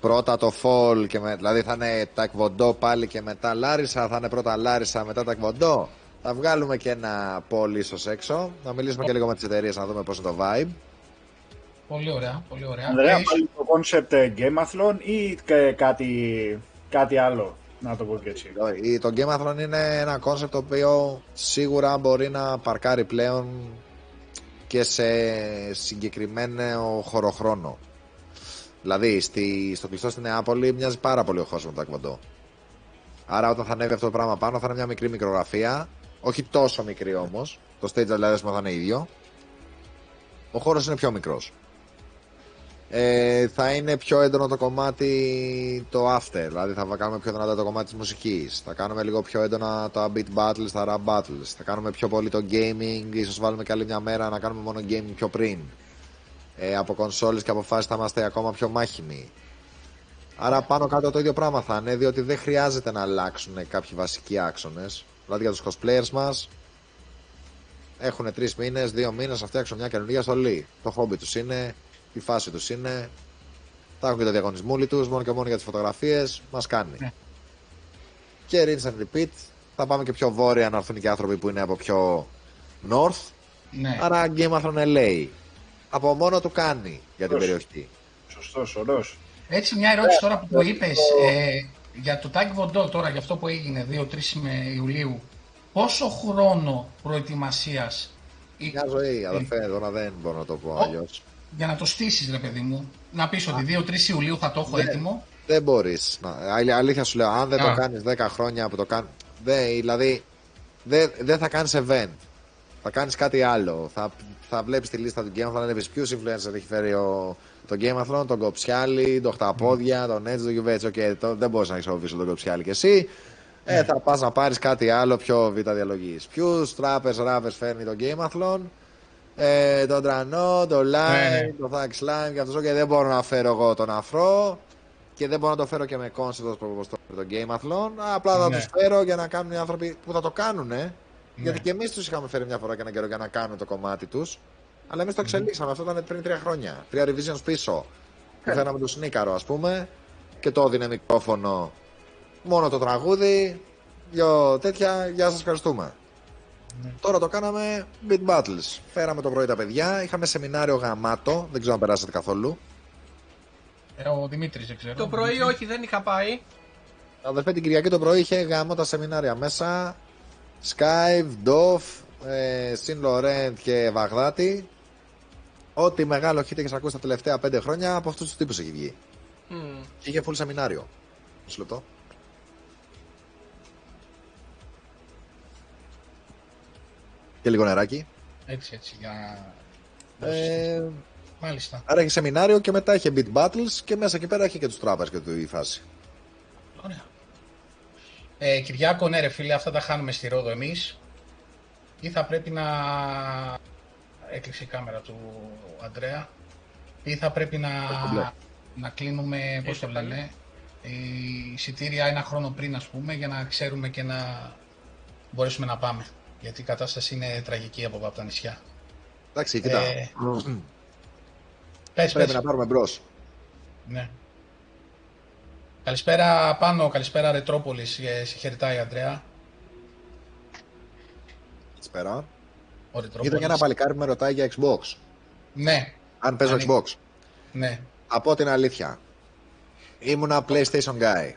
πρώτα το fall και με, δηλαδή θα είναι ταεκβοντό πάλι και μετά Λάρισα. Θα είναι πρώτα Λάρισα μετά ταεκβοντό. Θα βγάλουμε και ένα poll ίσως έξω. Να μιλήσουμε και λίγο με τις εταιρείες να δούμε πώς είναι το vibe. Πολύ ωραία, πολύ ωραία. Ανδρέα, Ε, πάλι το concept ε, Gameathlon ή και κάτι, κάτι άλλο, να το πω και έτσι. Η- Το Gameathlon είναι ένα concept το οποίο σίγουρα μπορεί να παρκάρει πλέον και σε συγκεκριμένο χωροχρόνο. Δηλαδή, στη, στο κλειστό στη Νεάπολη μοιάζει πάρα πολύ ο χώρος με το ταεκβοντό. Άρα, όταν θα ανέβει αυτό το πράγμα πάνω, θα είναι μια μικρή μικρογραφία. Όχι τόσο μικρή όμως. Το stage δηλαδή θα είναι ίδιο. Ο χώρος είναι πιο μικρός. Ε, θα είναι πιο έντονο το κομμάτι το after, δηλαδή θα κάνουμε πιο δυνατά το κομμάτι της μουσικής, θα κάνουμε λίγο πιο έντονα τα beat battles, τα rap battles, θα κάνουμε πιο πολύ το gaming, ίσως βάλουμε καλή μια μέρα να κάνουμε μόνο gaming πιο πριν. Ε, από κονσόλες και από φάσεις θα είμαστε ακόμα πιο μάχημοι. Άρα πάνω κάτω το ίδιο πράγμα θα είναι, διότι δεν χρειάζεται να αλλάξουν κάποιοι βασικοί άξονες. Δηλαδή για τους cosplayers μας έχουν τρεις μήνες, δύο μήνες να φτιάξουν μια καινούργια στολή. Το χόμπι τους είναι, η φάση τους είναι. Θα έχουν και το διαγωνισμούλι τους, μόνο και μόνο για τις φωτογραφίες. Μας κάνει. Ναι. Και rinse and repeat. Θα πάμε και πιο βόρεια να έρθουν και άνθρωποι που είναι από πιο north. Ναι. Άρα Game of Thrones LA. Από μόνο του κάνει για την Σωστός. περιοχή. Σωστός, ωραίος. Έτσι, μια ερώτηση τώρα που το είπες ε, για το Tag Βοντό τώρα, για αυτό που έγινε 2-3 με Ιουλίου. Πόσο χρόνο προετοιμασίας Μια ζωή, αδερφέ, τώρα δεν μπορώ να το πω Ο- αλλιώς. Για να το στήσεις, ρε παιδί μου, να πεις ότι 2-3 Ιουλίου θα το έχω Ναι. έτοιμο. Δεν μπορείς. Αλήθεια σου λέω, αν δεν Α. το κάνεις 10 χρόνια που το κάνει. Δεν, δηλαδή, δεν, δεν θα κάνεις event. Θα κάνεις κάτι άλλο. Θα, θα βλέπεις τη λίστα του Game of Thrones, θα βλέπεις ποιους influencer έχει φέρει ο, το Game of Thrones, τον Κοψιάλη, τον Χταπόδια, τον Έτσι, τον Γιουβέτσι. Οκ, το, δεν μπορείς να έχεις όφηση τον Κοψιάλη κι εσύ. Ε, θα πας να πάρεις κάτι άλλο πιο β' διαλογής. Ποιους τράπε, ράπε φέρνει το Game of Thrones; Ε, τον Τρανό, τον Λάιν, Ναι, ναι. τον Θάκ Slime και αυτός και δεν μπορώ να φέρω εγώ τον Αφρό και δεν μπορώ να το φέρω και με concept όπως το το Game Athlon. Απλά θα Ναι. τους φέρω για να κάνουν οι άνθρωποι που θα το κάνουν. Γιατί και εμείς τους είχαμε φέρει μια φορά και έναν καιρό για να κάνουν το κομμάτι τους. Αλλά εμείς το εξελίξαμε. Αυτό ήταν πριν τρία χρόνια. Τρία revisions πίσω. Που φέραμε τον Σνίκαρο, ας πούμε, και το έδινε μικρόφωνο. Μόνο το τραγούδι. Δυο τέτοια. Γεια σας, ευχαριστούμε. Τώρα το κάναμε beat battles. Φέραμε το πρωί τα παιδιά. Είχαμε σεμινάριο γαμάτο. Δεν ξέρω αν περάσατε καθόλου. Ε, ο Δημήτρης, δεν ξέρω. Το πρωί Δημήτρη. όχι, δεν είχα πάει. Αδερφέ την Κυριακή το πρωί είχε γάμο τα σεμινάρια μέσα. Skype, Dove, ε, Sin Laurent και Βαγδάτη. Ό,τι μεγάλο hit έχεις ακούσει τα τελευταία πέντε χρόνια από αυτούς τους τύπους έχει βγει. Μμμ. Και είχε full σεμινάριο. Μισό λεπτό. Και λίγο νεράκι. Έτσι, έτσι, για να... Ε, Μάλιστα. άρα έχει σεμινάριο και μετά είχε beat battles και μέσα εκεί πέρα έχει και τους τράπες και του η φάση. Ωραία. Ε, Κυριάκο, ναι ρε φίλε, αυτά τα χάνουμε στη Ρόδο εμείς. Ή θα πρέπει να... Έκλεισε η κάμερα του Αντρέα. Ή θα πρέπει να, μπλε. να κλείνουμε, πώς το λένε, η εισιτήρια ένα χρόνο πριν, ας πούμε, για να ξέρουμε και να μπορέσουμε να πάμε. Γιατί η κατάσταση είναι τραγική από από τα νησιά. Εντάξει, κοίτα. Ε, Μμ. Πες, Πρέπει πες. να πάρουμε μπρος. Ναι. Καλησπέρα πάνω, καλησπέρα Ρετρόπολης, ε, συγχαρητά η Αντρέα. Σπέρα. Ο Είδα Ρετρόπολης. και ένα παλικάρι που με ρωτάει για Xbox. Ναι, Αν παίζω Αν- Xbox. ναι. Από την αλήθεια. Ήμουνα PlayStation Guy.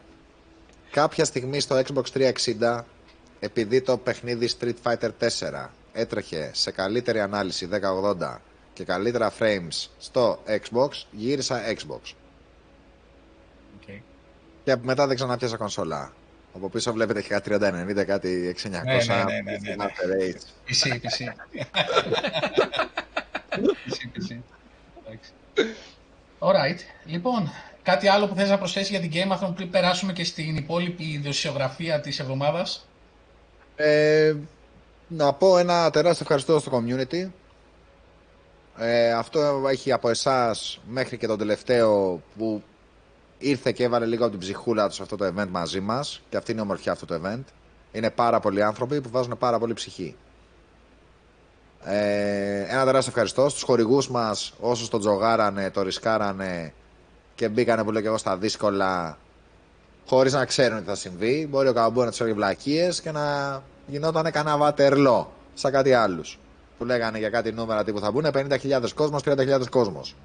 Κάποια στιγμή στο Xbox 360, επειδή το παιχνίδι Street Fighter 4 έτρεχε σε καλύτερη ανάλυση 1080 και καλύτερα frames στο Xbox, γύρισα Xbox. Okay. Και μετά δεν ξαναπιάσα κονσόλα. Από πίσω βλέπετε έχει κάτι 3090, κάτι 6900. Ναι, ναι, ναι, ναι, ναι, ναι. After Eight. PC, PC. PC, PC. Εντάξει. Alright. Λοιπόν, κάτι άλλο που θες να προσθέσεις για την Game of Thrones πριν περάσουμε και στην υπόλοιπη δοσιογραφία της εβδομάδας; Ε, να πω ένα τεράστιο ευχαριστώ στο community. Ε, αυτό έχει από εσάς μέχρι και τον τελευταίο που ήρθε και έβαλε λίγο από την ψυχούλα τους σε αυτό το event μαζί μας και αυτή είναι η ομορφιά αυτού του event. Είναι πάρα πολλοί άνθρωποι που βάζουν πάρα πολύ ψυχή. Ε, ένα τεράστιο ευχαριστώ στους χορηγούς μας, όσους το τζογάρανε, το ρισκάρανε και μπήκανε που λέω και εγώ στα δύσκολα χωρίς να ξέρουν τι θα συμβεί. Μπορεί ο Καμπού να τους έλεγε βλακίες και να γινόταν κανένα βατερλό σαν κάτι άλλους. Που λέγανε για κάτι νούμερα τύπου θα μπουν 50.000 κόσμος, 30.000 κόσμος.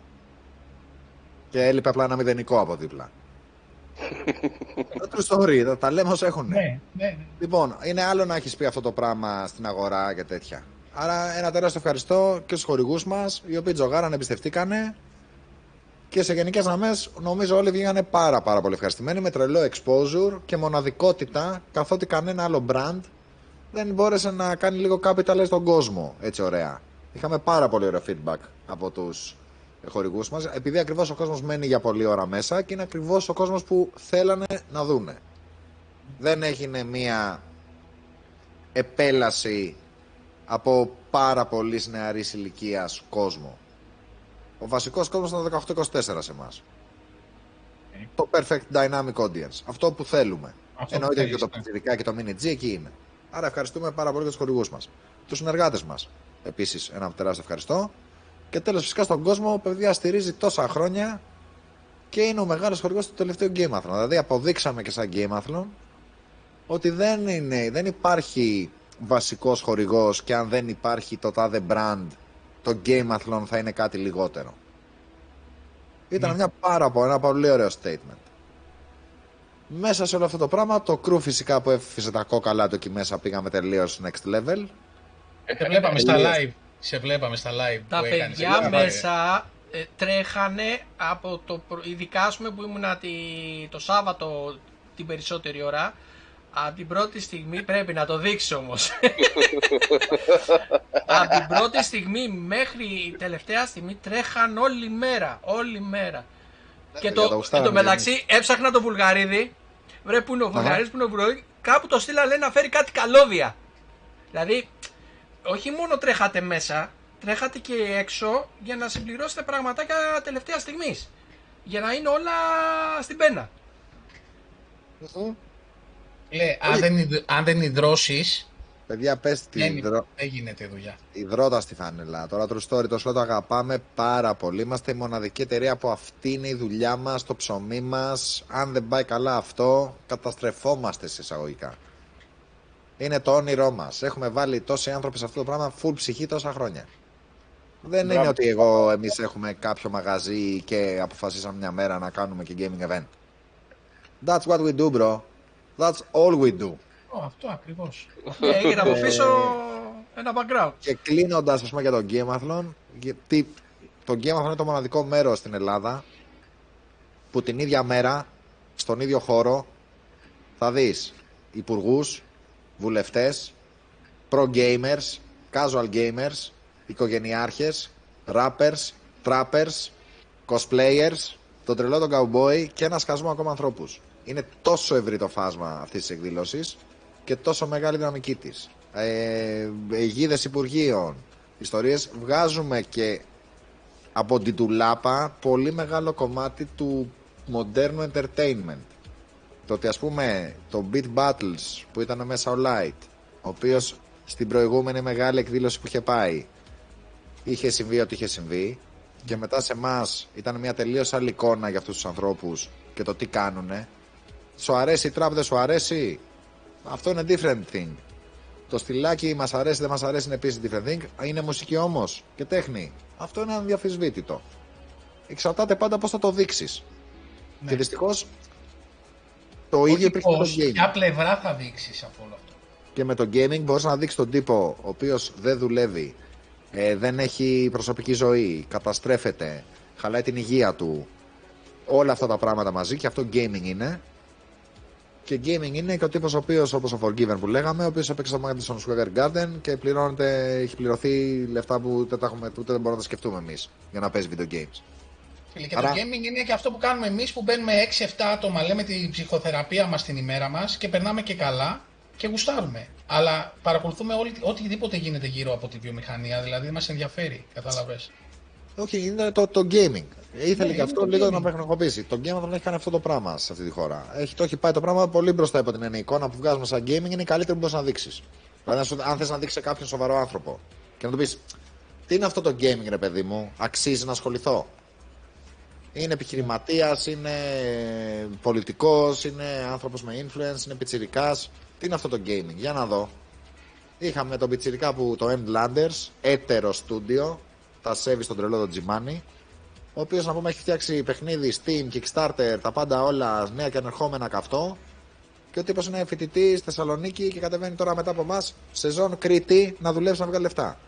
Και έλειπε απλά ένα μηδενικό από δίπλα. True story, τα, τα λέμε όσο έχουν. Ναι, ναι, ναι. Λοιπόν, είναι άλλο να έχεις πει αυτό το πράγμα στην αγορά και τέτοια. Άρα, ένα τεράστιο ευχαριστώ και στους χορηγούς μας, οι οποίοι τζογάραν, εμπιστευτήκανε. Και σε γενικές γραμμές, νομίζω όλοι βγήκανε πάρα, πάρα πολύ ευχαριστημένοι με τρελό exposure και μοναδικότητα, καθότι κανένα άλλο brand δεν μπόρεσε να κάνει λίγο capital στον κόσμο. Έτσι, ωραία. Είχαμε πάρα πολύ ωραίο feedback από τους χορηγούς μας, επειδή ακριβώς ο κόσμος μένει για πολλή ώρα μέσα και είναι ακριβώς ο κόσμος που θέλανε να δούνε. Δεν έγινε μία επέλαση από πάρα πολύ νεαρής ηλικίας κόσμο. Ο βασικός κόσμος ήταν 18-24 σε εμάς. Το perfect dynamic audience. Αυτό που θέλουμε. Αυτό Εννοείται που και το θέλεις, πιτσιρικά και το mini G εκεί είναι. Άρα ευχαριστούμε πάρα πολύ για τους χορηγούς μας. Τους συνεργάτες μας. Επίσης, ένα τεράστιο ευχαριστώ. Και τέλος, φυσικά στον κόσμο, ο παιδιά στηρίζει τόσα χρόνια και είναι ο μεγάλος χορηγός του τελευταίου Game Athlon. Δηλαδή, αποδείξαμε και σαν Game Athlon ότι δεν, είναι, δεν υπάρχει βασικός χορηγός και αν δεν υπάρχει το τάδε brand, το Game Athlon θα είναι κάτι λιγότερο. Ήταν Ναι. μια μια πάρα πολύ, ένα πολύ ωραίο statement. Μέσα σε όλο αυτό το πράγμα, το crew φυσικά που έφυσε τα κόκαλά του εκεί μέσα πήγαμε τελείως next level. Σε βλέπαμε στα Τελείως. live. Σε βλέπαμε στα live Τα που έκανες. παιδιά Ήταν ωραία. μέσα ε, τρέχανε από το. προ- Ειδικά ας πούμε που ήμουνα τη, το Σάββατο την περισσότερη ώρα. Από την πρώτη στιγμή πρέπει να το δείξει όμως. από την πρώτη στιγμή μέχρι η τελευταία στιγμή τρέχαν όλη μέρα. Όλη μέρα. και παιδιά, το, τα εν γουστάραμε τω κι μεταξύ έψαχνα το Βουλγαρίδη. Βρε που είναι ο Βουλγαρίδης, που είναι ο Βουλγαρίδης. Κάπου το στείλα λέει να φέρει κάτι καλώδια. Δηλαδή όχι μόνο τρέχατε μέσα, τρέχατε και έξω για να συμπληρώσετε πραγματάκια τελευταίας στιγμής. Για να είναι όλα στην πένα. Λέει, αν δεν, υδ- αν δεν υδρώσεις, Παιδιά, πες τη δεν, υδρο... δεν γίνεται δουλειά. υδρότα στη φανελά. Τώρα, true story, το slot το αγαπάμε πάρα πολύ. Είμαστε η μοναδική εταιρεία που αυτή είναι η δουλειά μας, το ψωμί μας. Αν δεν πάει καλά αυτό, καταστρεφόμαστε σε εισαγωγικά. Είναι το όνειρό μας. Έχουμε βάλει τόσοι άνθρωποι σε αυτό το πράγμα, full ψυχή τόσα χρόνια. Δεν είναι Μπράβο. ότι εγώ εμείς έχουμε κάποιο μαγαζί και αποφασίσαμε μια μέρα να κάνουμε και gaming event. That's what we do, bro. That's all we do. Ω, αυτό ακριβώς. Ε, Έγινε από πίσω ένα background. Και κλείνοντας, ας πούμε, για τον Gameathlon, γιατί το Gameathlon είναι το μοναδικό μέρος στην Ελλάδα που την ίδια μέρα, στον ίδιο χώρο, θα δεις υπουργούς, βουλευτές, pro gamers, casual gamers, οικογενειάρχες, rappers, trappers, cosplayers, τον τρελό τον cowboy και ένα σκασμό ακόμα ανθρώπους. Είναι τόσο ευρύ το φάσμα αυτής της εκδήλωσης και τόσο μεγάλη η δυναμική της. Ε, αιγίδες υπουργείων, ιστορίες. Βγάζουμε και από την τουλάπα πολύ μεγάλο κομμάτι του μοντέρνου entertainment. Το ότι ας πούμε το Beat Battles που ήταν μέσα ο Light, ο οποίος στην προηγούμενη μεγάλη εκδήλωση που είχε πάει είχε συμβεί ό,τι είχε συμβεί και μετά σε εμάς ήταν μια τελείως άλλη εικόνα για αυτούς τους ανθρώπους και το τι κάνουνε. Σου αρέσει η τραπ, δεν σου αρέσει; Αυτό είναι different thing. Το στυλάκι μας αρέσει, δεν μας αρέσει είναι επίσης different thing. Είναι μουσική όμως και τέχνη. Αυτό είναι αδιαφυσβήτητο. Εξαρτάται πάντα πώς θα το δείξεις. Ναι. Και δυστυχώς το ίδιο Όχι υπήρχε με το πώς, gaming. ποια πλευρά θα δείξεις από όλο αυτό; Και με το gaming μπορείς να δείξεις τον τύπο ο οποίος δεν δουλεύει, ε, δεν έχει προσωπική ζωή, καταστρέφεται, χαλάει την υγεία του. Όλα αυτά τα πράγματα μαζί και αυτό gaming είναι. Και gaming είναι και ο τύπος ο οποίος, όπως ο Forgiven που λέγαμε, ο οποίος έπαιξε στο Madison Square Garden και πληρώνεται, έχει πληρωθεί λεφτά που δεν, τα έχουμε, ούτε δεν μπορούμε να τα σκεφτούμε εμείς για να παίζει video games. Φίλε, Και Άρα- το gaming είναι και αυτό που κάνουμε εμείς που μπαίνουμε 6-7 άτομα, λέμε την ψυχοθεραπεία μας την ημέρα μας και περνάμε και καλά και γουστάρουμε. Αλλά παρακολουθούμε όλη, οτιδήποτε γίνεται γύρω από τη βιομηχανία, δηλαδή μας ενδιαφέρει, κατάλαβες. Όχι, είναι το, το gaming. Ήθελε Ναι, και αυτό είναι το λίγο gaming. να παιχνοχοποιήσει. Το gaming δεν έχει κάνει αυτό το πράγμα σε αυτή τη χώρα. Έχει, το έχει πάει το πράγμα πολύ μπροστά από την ένα εικόνα που βγάζουμε σαν gaming είναι η καλύτερη που μπορείς να δείξεις. Δηλαδή, να σου- αν θες να δείξεις κάποιον σοβαρό άνθρωπο και να του πεις, Τι είναι αυτό το gaming, ρε παιδί μου, αξίζει να ασχοληθώ; Είναι επιχειρηματίας, είναι πολιτικός, είναι άνθρωπος με influence, είναι πιτσιρικάς. Τι είναι αυτό το gaming, για να δω. Είχαμε τον πιτσιρικά που το Endlanders, έτερο στούντιο, τα σέβει στον τρελό τον Τζιμάνι, ο οποίος να πούμε έχει φτιάξει παιχνίδι Steam, Kickstarter, τα πάντα όλα νέα και ανερχόμενα καυτό. Και ο τύπος είναι φοιτητής στη Θεσσαλονίκη και κατεβαίνει τώρα μετά από εμάς σεζόν Κρήτη να δουλέψει να βγάλει λεφτά.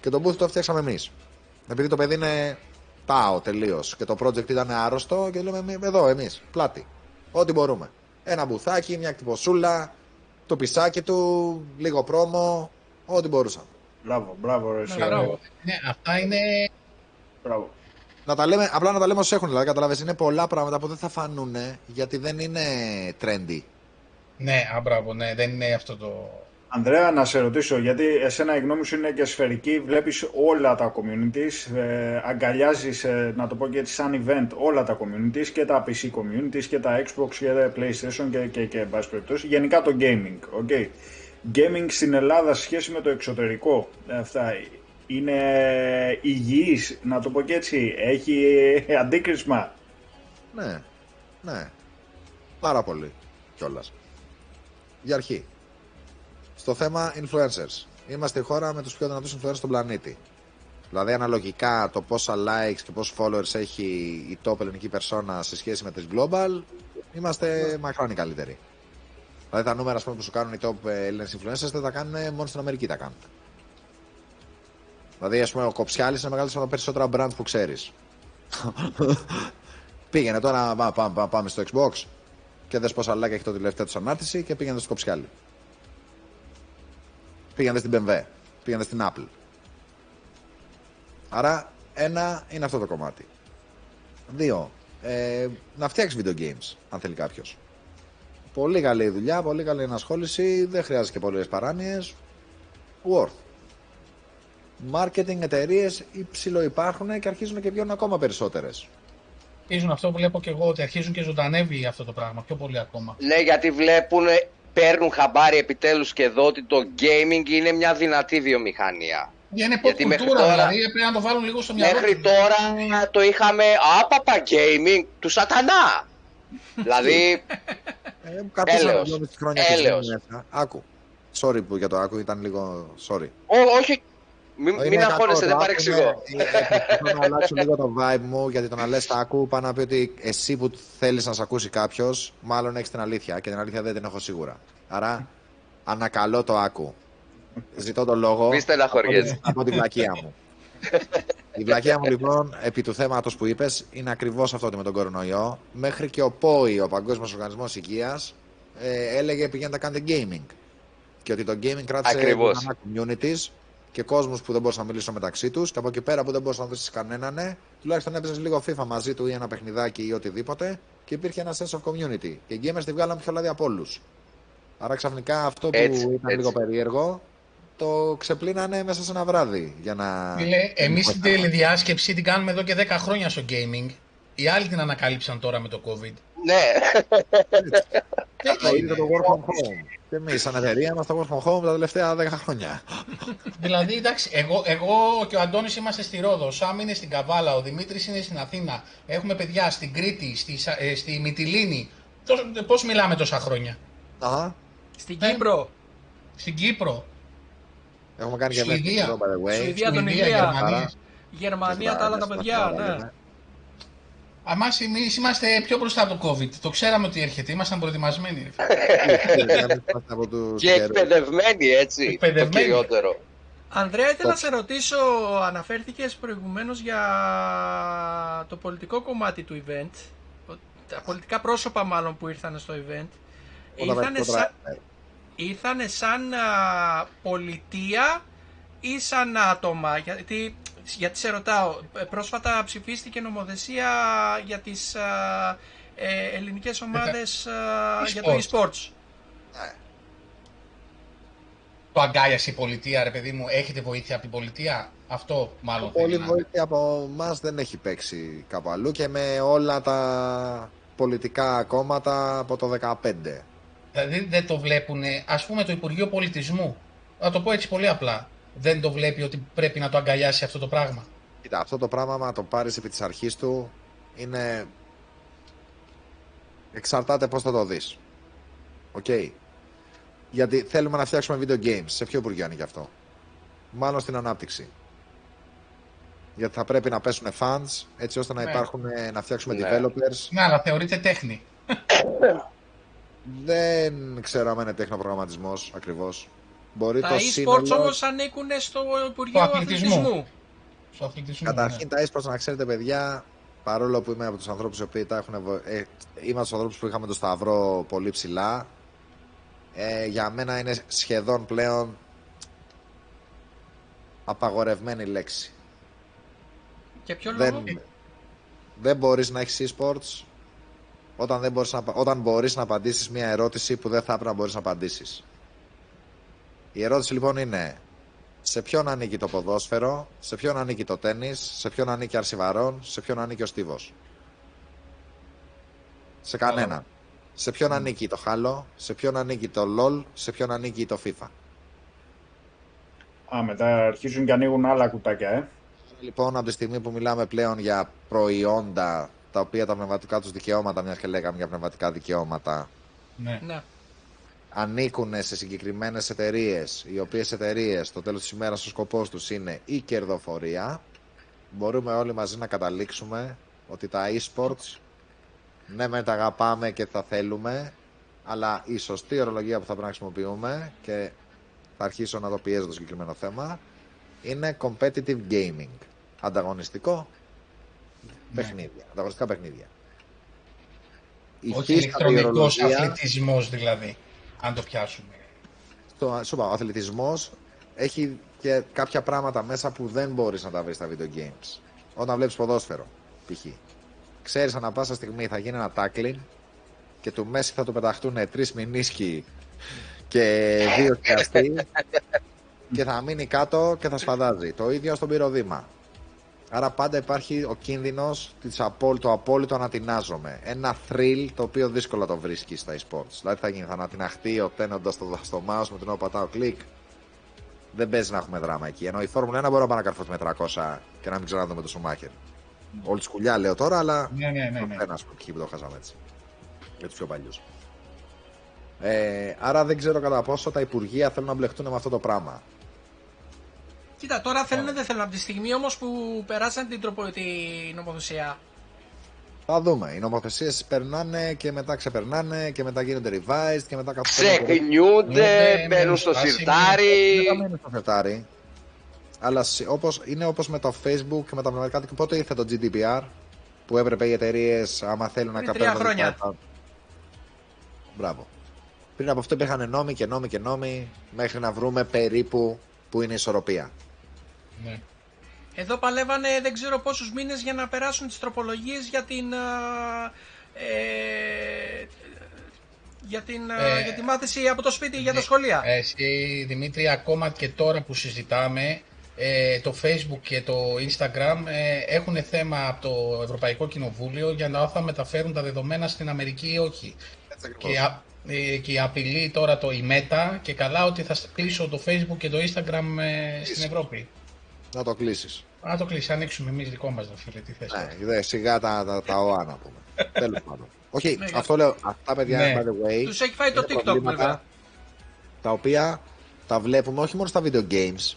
Και τον booth το φτιάξαμε εμείς. Επειδή το παιδί είναι πάω τελείως και το project ήταν άρρωστο και λέμε «Εμείς- εδώ εμείς, πλάτη. Ό,τι μπορούμε. Ένα μπουθάκι, μια κτυποσούλα, το πισάκι του, λίγο πρόμο, ό,τι μπορούσαμε. Μπράβο, μπράβο, ρε, εσύ. Ναι, μπράβο. Ναι, αυτά είναι Μπράβο. Να τα λέμε, απλά να τα λέμε όσο έχουν, δηλαδή καταλάβες, είναι πολλά πράγματα που δεν θα φανούν γιατί δεν είναι trendy. Ναι, α, ναι, δεν είναι αυτό το... Ανδρέα, να σε ρωτήσω, γιατί εσένα η γνώμη σου είναι και σφαιρική, βλέπεις όλα τα communities, ε, αγκαλιάζεις, ε, να το πω και έτσι σαν event, όλα τα communities και τα PC communities και τα Xbox και τα PlayStation και, και, και, και γενικά το gaming, okay. Gaming στην Ελλάδα σε σχέση με το εξωτερικό, αυτά είναι υγιής, να το πω και έτσι, έχει αντίκρισμα. Ναι, ναι, πάρα πολύ κιόλας. Για αρχή, στο θέμα influencers. Είμαστε η χώρα με τους πιο δυνατούς influencers στον πλανήτη. Δηλαδή αναλογικά το πόσα likes και πόσους followers έχει η top ελληνική persona σε σχέση με τις global, είμαστε μακράν οι καλύτεροι. Δηλαδή τα νούμερα πούμε, που σου κάνουν οι top Έλληνες influencers δεν τα κάνουν μόνο στην Αμερική τα κάνουν. Δηλαδή ας πούμε ο Κοψιάλης είναι μεγάλος από τα περισσότερα brand που ξέρεις. πήγαινε τώρα, πάμε, πάμε, στο Xbox και δες πόσα like έχει το τελευταίο του ανάρτηση και πήγαινε στο Κοψιάλη. Πήγαινε στην BMW, πήγαινε στην Apple. Άρα, ένα είναι αυτό το κομμάτι. Δύο, ε, να φτιάξεις video games, αν θέλει κάποιος. Πολύ καλή δουλειά, πολύ καλή ενασχόληση, δεν χρειάζεται και πολλές παράνοιες. Worth. Marketing εταιρείες υψηλό υπάρχουν και αρχίζουν και βγαίνουν ακόμα περισσότερες. Αρχίζουν αυτό που βλέπω και εγώ, ότι αρχίζουν και ζωντανεύει αυτό το πράγμα, πιο πολύ ακόμα. Ναι, γιατί βλέπουν παίρνουν χαμπάρι επιτέλους και εδώ ότι το gaming είναι μια δυνατή βιομηχανία. Είναι pop κουλτούρα, τώρα, δηλαδή πρέπει να το βάλουν λίγο στο μυαλό. Μέχρι τώρα το είχαμε άπαπα gaming του σατανά. δηλαδή, ε, έλεος. Έλεος. Άκου. Sorry που για το άκου, ήταν λίγο... Sorry. Ό, όχι, μην, μην αγχώνεσαι, δεν παρεξηγώ. Θέλω να αλλάξω λίγο το vibe μου, γιατί το να λε τα άκου, πάνω να πει ότι εσύ που θέλει να σε ακούσει κάποιο, μάλλον έχει την αλήθεια και την αλήθεια δεν την έχω σίγουρα. Άρα, ανακαλώ το άκου. Ζητώ το λόγο από την πλακία μου. Η βλακία μου λοιπόν, επί του θέματο που είπε, είναι ακριβώ αυτό ότι με τον κορονοϊό, μέχρι και ο ΠΟΗ, ο Παγκόσμιο Οργανισμό Υγεία, ε, έλεγε πηγαίνετε να κάνετε gaming. Και ότι το gaming κράτησε ένα communities και κόσμους που δεν μπορούσαν να μιλήσουν μεταξύ τους. Και από εκεί πέρα που δεν μπορούσαν να δώσει κανέναν, ναι, τουλάχιστον έπαιζες λίγο FIFA μαζί του ή ένα παιχνιδάκι ή οτιδήποτε και υπήρχε ένα sense of community. Και οι gamers τη βγάλαν πιο λάδι από όλους. Άρα ξαφνικά αυτό που έτσι, ήταν έτσι. λίγο περίεργο το ξεπλύνανε μέσα σε ένα βράδυ. Για να... Εμείς την τηλεδιάσκεψη την κάνουμε εδώ και 10 χρόνια στο gaming. Οι άλλοι την ανακάλυψαν τώρα με το COVID. Ναι. Θα είναι το work from home. Και εμείς, σαν εταιρεία, είμαστε work from home τα τελευταία 10 χρόνια. δηλαδή, εντάξει, εγώ, εγώ και ο Αντώνης είμαστε στη Ρόδο, ο Σάμ είναι στην Καβάλα, ο Δημήτρης είναι στην Αθήνα. Έχουμε παιδιά στην Κρήτη, στη, ε, στη Μυτιλίνη. Πώς μιλάμε τόσα χρόνια; Αχα. Στην Κύπρο. Στην Κύπρο. Έχουμε κάνει και μέσα Σουηδία. Σουηδία, τον Ηλία. Γερμανία, Γερμανία τα άλλα τα παιδιά. Ναι. Εμάς εμείς είμαστε πιο μπροστά από το COVID. Το ξέραμε ότι έρχεται. Ήμασταν προετοιμασμένοι. και εκπαιδευμένοι, έτσι. Εκπαιδευμένοι. Το κυριότερο. Ανδρέα, ήθελα να σε ρωτήσω, αναφέρθηκες προηγουμένως για το πολιτικό κομμάτι του event, τα πολιτικά πρόσωπα μάλλον που ήρθαν στο event, ήρθανε σαν, ήρθανε σαν πολιτεία ή σαν άτομα, γιατί γιατί σε ρωτάω, ε, πρόσφατα ψηφίστηκε νομοθεσία για τις ε, ελληνικές ομάδες για το e-sports; Ναι. Το αγκάλιασε η πολιτεία, ρε παιδί μου, έχετε βοήθεια από την πολιτεία, αυτό μάλλον. Πολύ βοήθεια από εμάς δεν έχει παίξει κάπου αλλού και με όλα τα πολιτικά κόμματα από το 2015. Δηλαδή δεν το βλέπουν, ας πούμε το Υπουργείο Πολιτισμού, να το πω έτσι πολύ απλά δεν το βλέπει ότι πρέπει να το αγκαλιάσει αυτό το πράγμα. Κοίτα, αυτό το πράγμα, να το πάρεις επί της αρχής του, είναι. Εξαρτάται πώς θα το δεις. ΟΚ. Okay. Γιατί θέλουμε να φτιάξουμε video games. Σε ποιο υπουργείο είναι γι' αυτό; Μάλλον στην ανάπτυξη. Γιατί θα πρέπει να πέσουν fans έτσι ώστε να ναι. υπάρχουν να φτιάξουμε ναι. developers. Ναι, αλλά θεωρείται τέχνη. Δεν ξέρω αν είναι τέχνο ακριβώς. Μπορεί τα e-sports σύνολο... όμως ανήκουν στο Υπουργείο Αθλητισμού. Καταρχήν, ναι. τα e-sports, να ξέρετε, παιδιά, παρόλο που είμαι από τους ανθρώπους οι οποίοι τα έχουν. Ε, είμαι από τους ανθρώπους που είχαμε το Σταυρό πολύ ψηλά. Ε, για μένα είναι σχεδόν πλέον απαγορευμένη λέξη. Και ποιο λόγο; δεν μπορείς να έχεις e-sports όταν, δεν μπορείς να, όταν μπορείς να απαντήσεις μια ερώτηση που δεν θα έπρεπε να μπορείς να απαντήσεις. Η ερώτηση λοιπόν είναι σε ποιον ανήκει το ποδόσφαιρο, σε ποιον ανήκει το τέννις, σε ποιον ανήκει Αρσιβαρών, σε ποιον ανήκει ο Στίβος; Σε κανέναν. Σε ποιον ανήκει το Halo, σε ποιον ανήκει το LOL, σε ποιον ανήκει το FIFA; Α, μετά αρχίζουν και ανοίγουν άλλα κουτάκια, ε. Λοιπόν, από τη στιγμή που μιλάμε πλέον για προϊόντα τα οποία τα πνευματικά τους δικαιώματα, μιας και λέγαμε για πνευματικά δικαιώματα, Ναι. Ναι. Ανήκουν σε συγκεκριμένες εταιρείες, οι οποίες εταιρείες στο τέλος της ημέρας ο σκοπός τους είναι η κερδοφορία, μπορούμε όλοι μαζί να καταλήξουμε ότι τα e-sports ναι με τα αγαπάμε και τα θέλουμε, αλλά η σωστή ορολογία που θα πρέπει να χρησιμοποιούμε και θα αρχίσω να το πιέζω το συγκεκριμένο θέμα είναι competitive gaming. Ανταγωνιστικό παιχνίδια. Ανταγωνιστικά παιχνίδια. Η Όχι φύση ηλεκτρονικός σταδιορολογία- αθλητισμός δηλαδή, αν το πιάσουμε. το, σου είπα, ο αθλητισμός έχει και κάποια πράγματα μέσα που δεν μπορείς να τα βρεις στα video games. Όταν βλέπεις ποδόσφαιρο, π.χ. Ξέρεις ανά πάσα στιγμή θα γίνει ένα tackling και του Μέση θα του πεταχτούν τρεις μηνίσκοι και δύο σκιαστοί και θα μείνει κάτω και θα σφαδάζει. Το ίδιο στον πυροδήμα. Άρα πάντα υπάρχει ο κίνδυνος της απόλ- το απόλυτο ανατινάζομαι. Ένα thrill το οποίο δύσκολα το βρίσκει στα e-sports. Δηλαδή θα γίνει, θα ανατιναχτεί οπταίνοντας το στο mouse με την ώρα που πατάω κλικ. Δεν παίζει να έχουμε δράμα εκεί. Ενώ η Φόρμουλα 1 μπορεί να πάει να καρφωθεί με 300 και να μην ξαναδούμε το Σουμάχερ. Όλη σκουλιά λέω τώρα, αλλά Ναι, ναι, ναι. ναι. ένα που που το χάσαμε έτσι. Για τους πιο παλιούς. Ε, άρα δεν ξέρω κατά πόσο τα Υπουργεία θέλουν να μπλεχτούν με αυτό το πράγμα. Κοίτα, τώρα θέλουν δεν θέλουν. Από τη στιγμή όμως που περάσαν την, τροπο, την νομοθεσία. Θα δούμε. Οι νομοθεσίες περνάνε και μετά ξεπερνάνε και μετά γίνονται revised και μετά καθόλου. Ξεχνιούνται, Ναι, μπαίνουν ναι, στο ναι, σιρτάρι. Δεν μένει στο φετάρι. Αλλά σι- όπως, είναι όπως με το Facebook και με τα πνευματικά. δικαιώματα. Πότε ήρθε το GDPR που έπρεπε οι εταιρείες, άμα θέλουν να Πριν καπέλουν. τρία χρόνια. Μπράβο. Πριν από αυτό υπήρχαν νόμοι και νόμοι και νόμοι μέχρι να βρούμε περίπου που είναι η ισορροπία. Ναι. Εδώ παλεύανε δεν ξέρω πόσους μήνες για να περάσουν τις τροπολογίες για την... α, Ε, για, την, α, Ε, για τη μάθηση από το σπίτι για τα Ναι. σχολεία. Εσύ, Δημήτρη, ακόμα και τώρα που συζητάμε, ε, το Facebook και το Instagram ε, έχουν θέμα από το Ευρωπαϊκό Κοινοβούλιο για να θα μεταφέρουν τα δεδομένα στην Αμερική ή όχι. Έτσι Και, α- ε, και η απειλή τώρα το η Meta και καλά ότι θα κλείσω το Facebook και το Instagram ε, στην Ευρώπη. Να το κλείσεις. Α, το κλείσεις, ανοίξουμε εμείς δικό μας, ρε φίλε, τι θες. Ναι, δε, σιγά τα, τα, τα ΟΑ να πούμε. Τέλος πάντων. Όχι, Ναι, αυτό λέω. Αυτά παιδιά, Ναι. by the way. Τους έχει φάει το είναι TikTok προβλήματα βέβαια. Τα οποία τα βλέπουμε όχι μόνο στα video games.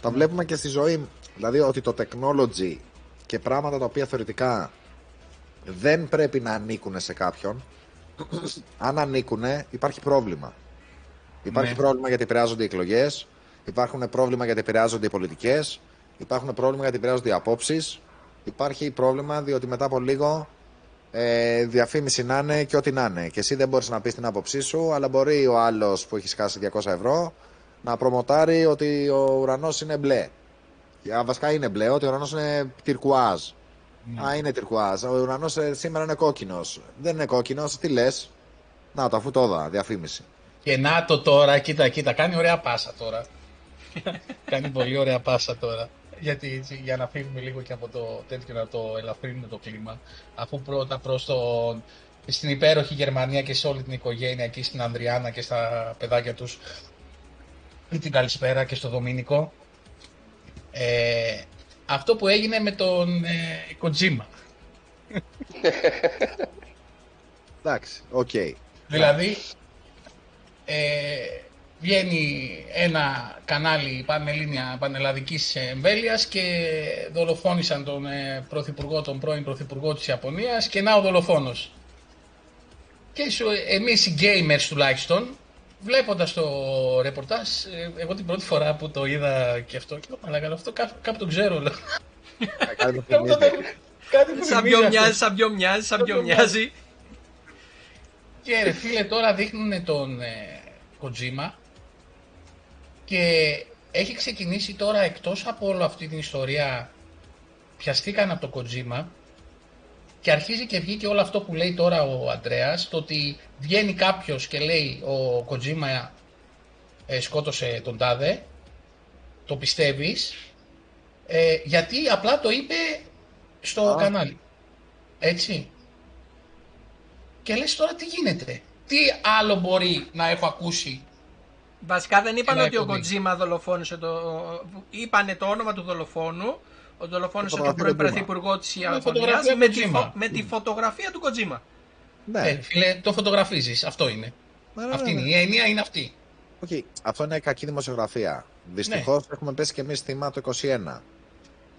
Τα βλέπουμε και στη ζωή. Δηλαδή ότι το technology και πράγματα τα οποία θεωρητικά δεν πρέπει να ανήκουν σε κάποιον. αν ανήκουν, υπάρχει πρόβλημα. Υπάρχει Ναι. πρόβλημα γιατί επηρεάζονται οι εκλογές. Υπάρχουν πρόβλημα γιατί επηρεάζονται οι πολιτικές. Υπάρχουν πρόβλημα γιατί επηρεάζονται οι απόψεις. Υπάρχει πρόβλημα διότι μετά από λίγο ε, διαφήμιση να είναι και ό,τι να είναι. Και εσύ δεν μπορείς να πεις την άποψή σου, αλλά μπορεί ο άλλος που έχει σκάσει 200 ευρώ να προμοτάρει ότι ο ουρανός είναι μπλε. Και, α, βασικά είναι μπλε, ότι ο ουρανός είναι τυρκουάζ. Α, είναι τυρκουάζ. Ο ουρανός σήμερα είναι κόκκινος. Δεν είναι κόκκινος, τι λες; Να το αφού το είδα, διαφήμιση. Και να το τώρα, κοίτα, κοίτα, κάνει ωραία πάσα τώρα. Κάνει πολύ ωραία πάσα τώρα. Γιατί έτσι, για να φύγουμε λίγο και από το τέτοιο να το ελαφρύνουμε το κλίμα. Αφού πρώτα προς τον, στην υπέροχη Γερμανία και σε όλη την οικογένεια εκεί στην Ανδριάνα και στα παιδάκια τους την καλησπέρα και στο Δομήνικο. Ε, αυτό που έγινε με τον ε, Kojima. Εντάξει, ΟΚ. Δηλαδή, ε, βγαίνει ένα κανάλι πανελλήνια, πανελλαδικής εμβέλειας και δολοφόνησαν τον ε, πρωθυπουργό, τον πρώην πρωθυπουργό της Ιαπωνίας και να ο δολοφόνος. Και σου, εμείς οι gamers τουλάχιστον, βλέποντας το ρεπορτάζ, ε, εγώ την πρώτη φορά που το είδα και αυτό, και λέω, «Μαλάκα, αυτό κάπου, κάπου το ξέρω. λέω». Κάτι μου Κάπου το- θυμίζει. Κάτι μου Σαν θυμίζει ποιο αυτό. μοιάζει, σαν ποιο μοιάζει, σαν ποιο μοιάζει. Και ρε φίλε τώρα δείχνουν τον ε, Kojima και έχει ξεκινήσει τώρα εκτός από όλη αυτή την ιστορία πιαστήκαν από το Kojima και αρχίζει και βγήκε όλο αυτό που λέει τώρα ο Αντρέας, το ότι βγαίνει κάποιος και λέει ο Kojima ε, σκότωσε τον τάδε, το πιστεύεις, ε, γιατί απλά το είπε στο κανάλι. Έτσι. Και λες τώρα τι γίνεται. Τι άλλο μπορεί να έχω ακούσει. Βασικά δεν είπαν Ένα ότι ο εκπομπή. Κοτζίμα δολοφόνησε το. Είπανε το όνομα του δολοφόνου. Ο δολοφόνησε τον φωτογραφία πρώην του Kojima. πρωθυπουργό της Ιαπωνίας φωτογραφία με, του τη Kojima. φω- με τη φωτογραφία του Κοτζίμα. Ναι. Ε, φίλε, το φωτογραφίζεις. Αυτό είναι. Ναι, ναι, Αυτή ναι, είναι η έννοια, είναι αυτή. Οκ, Αυτό είναι κακή δημοσιογραφία. Δυστυχώς Ναι. έχουμε πέσει και εμείς θύμα το 21.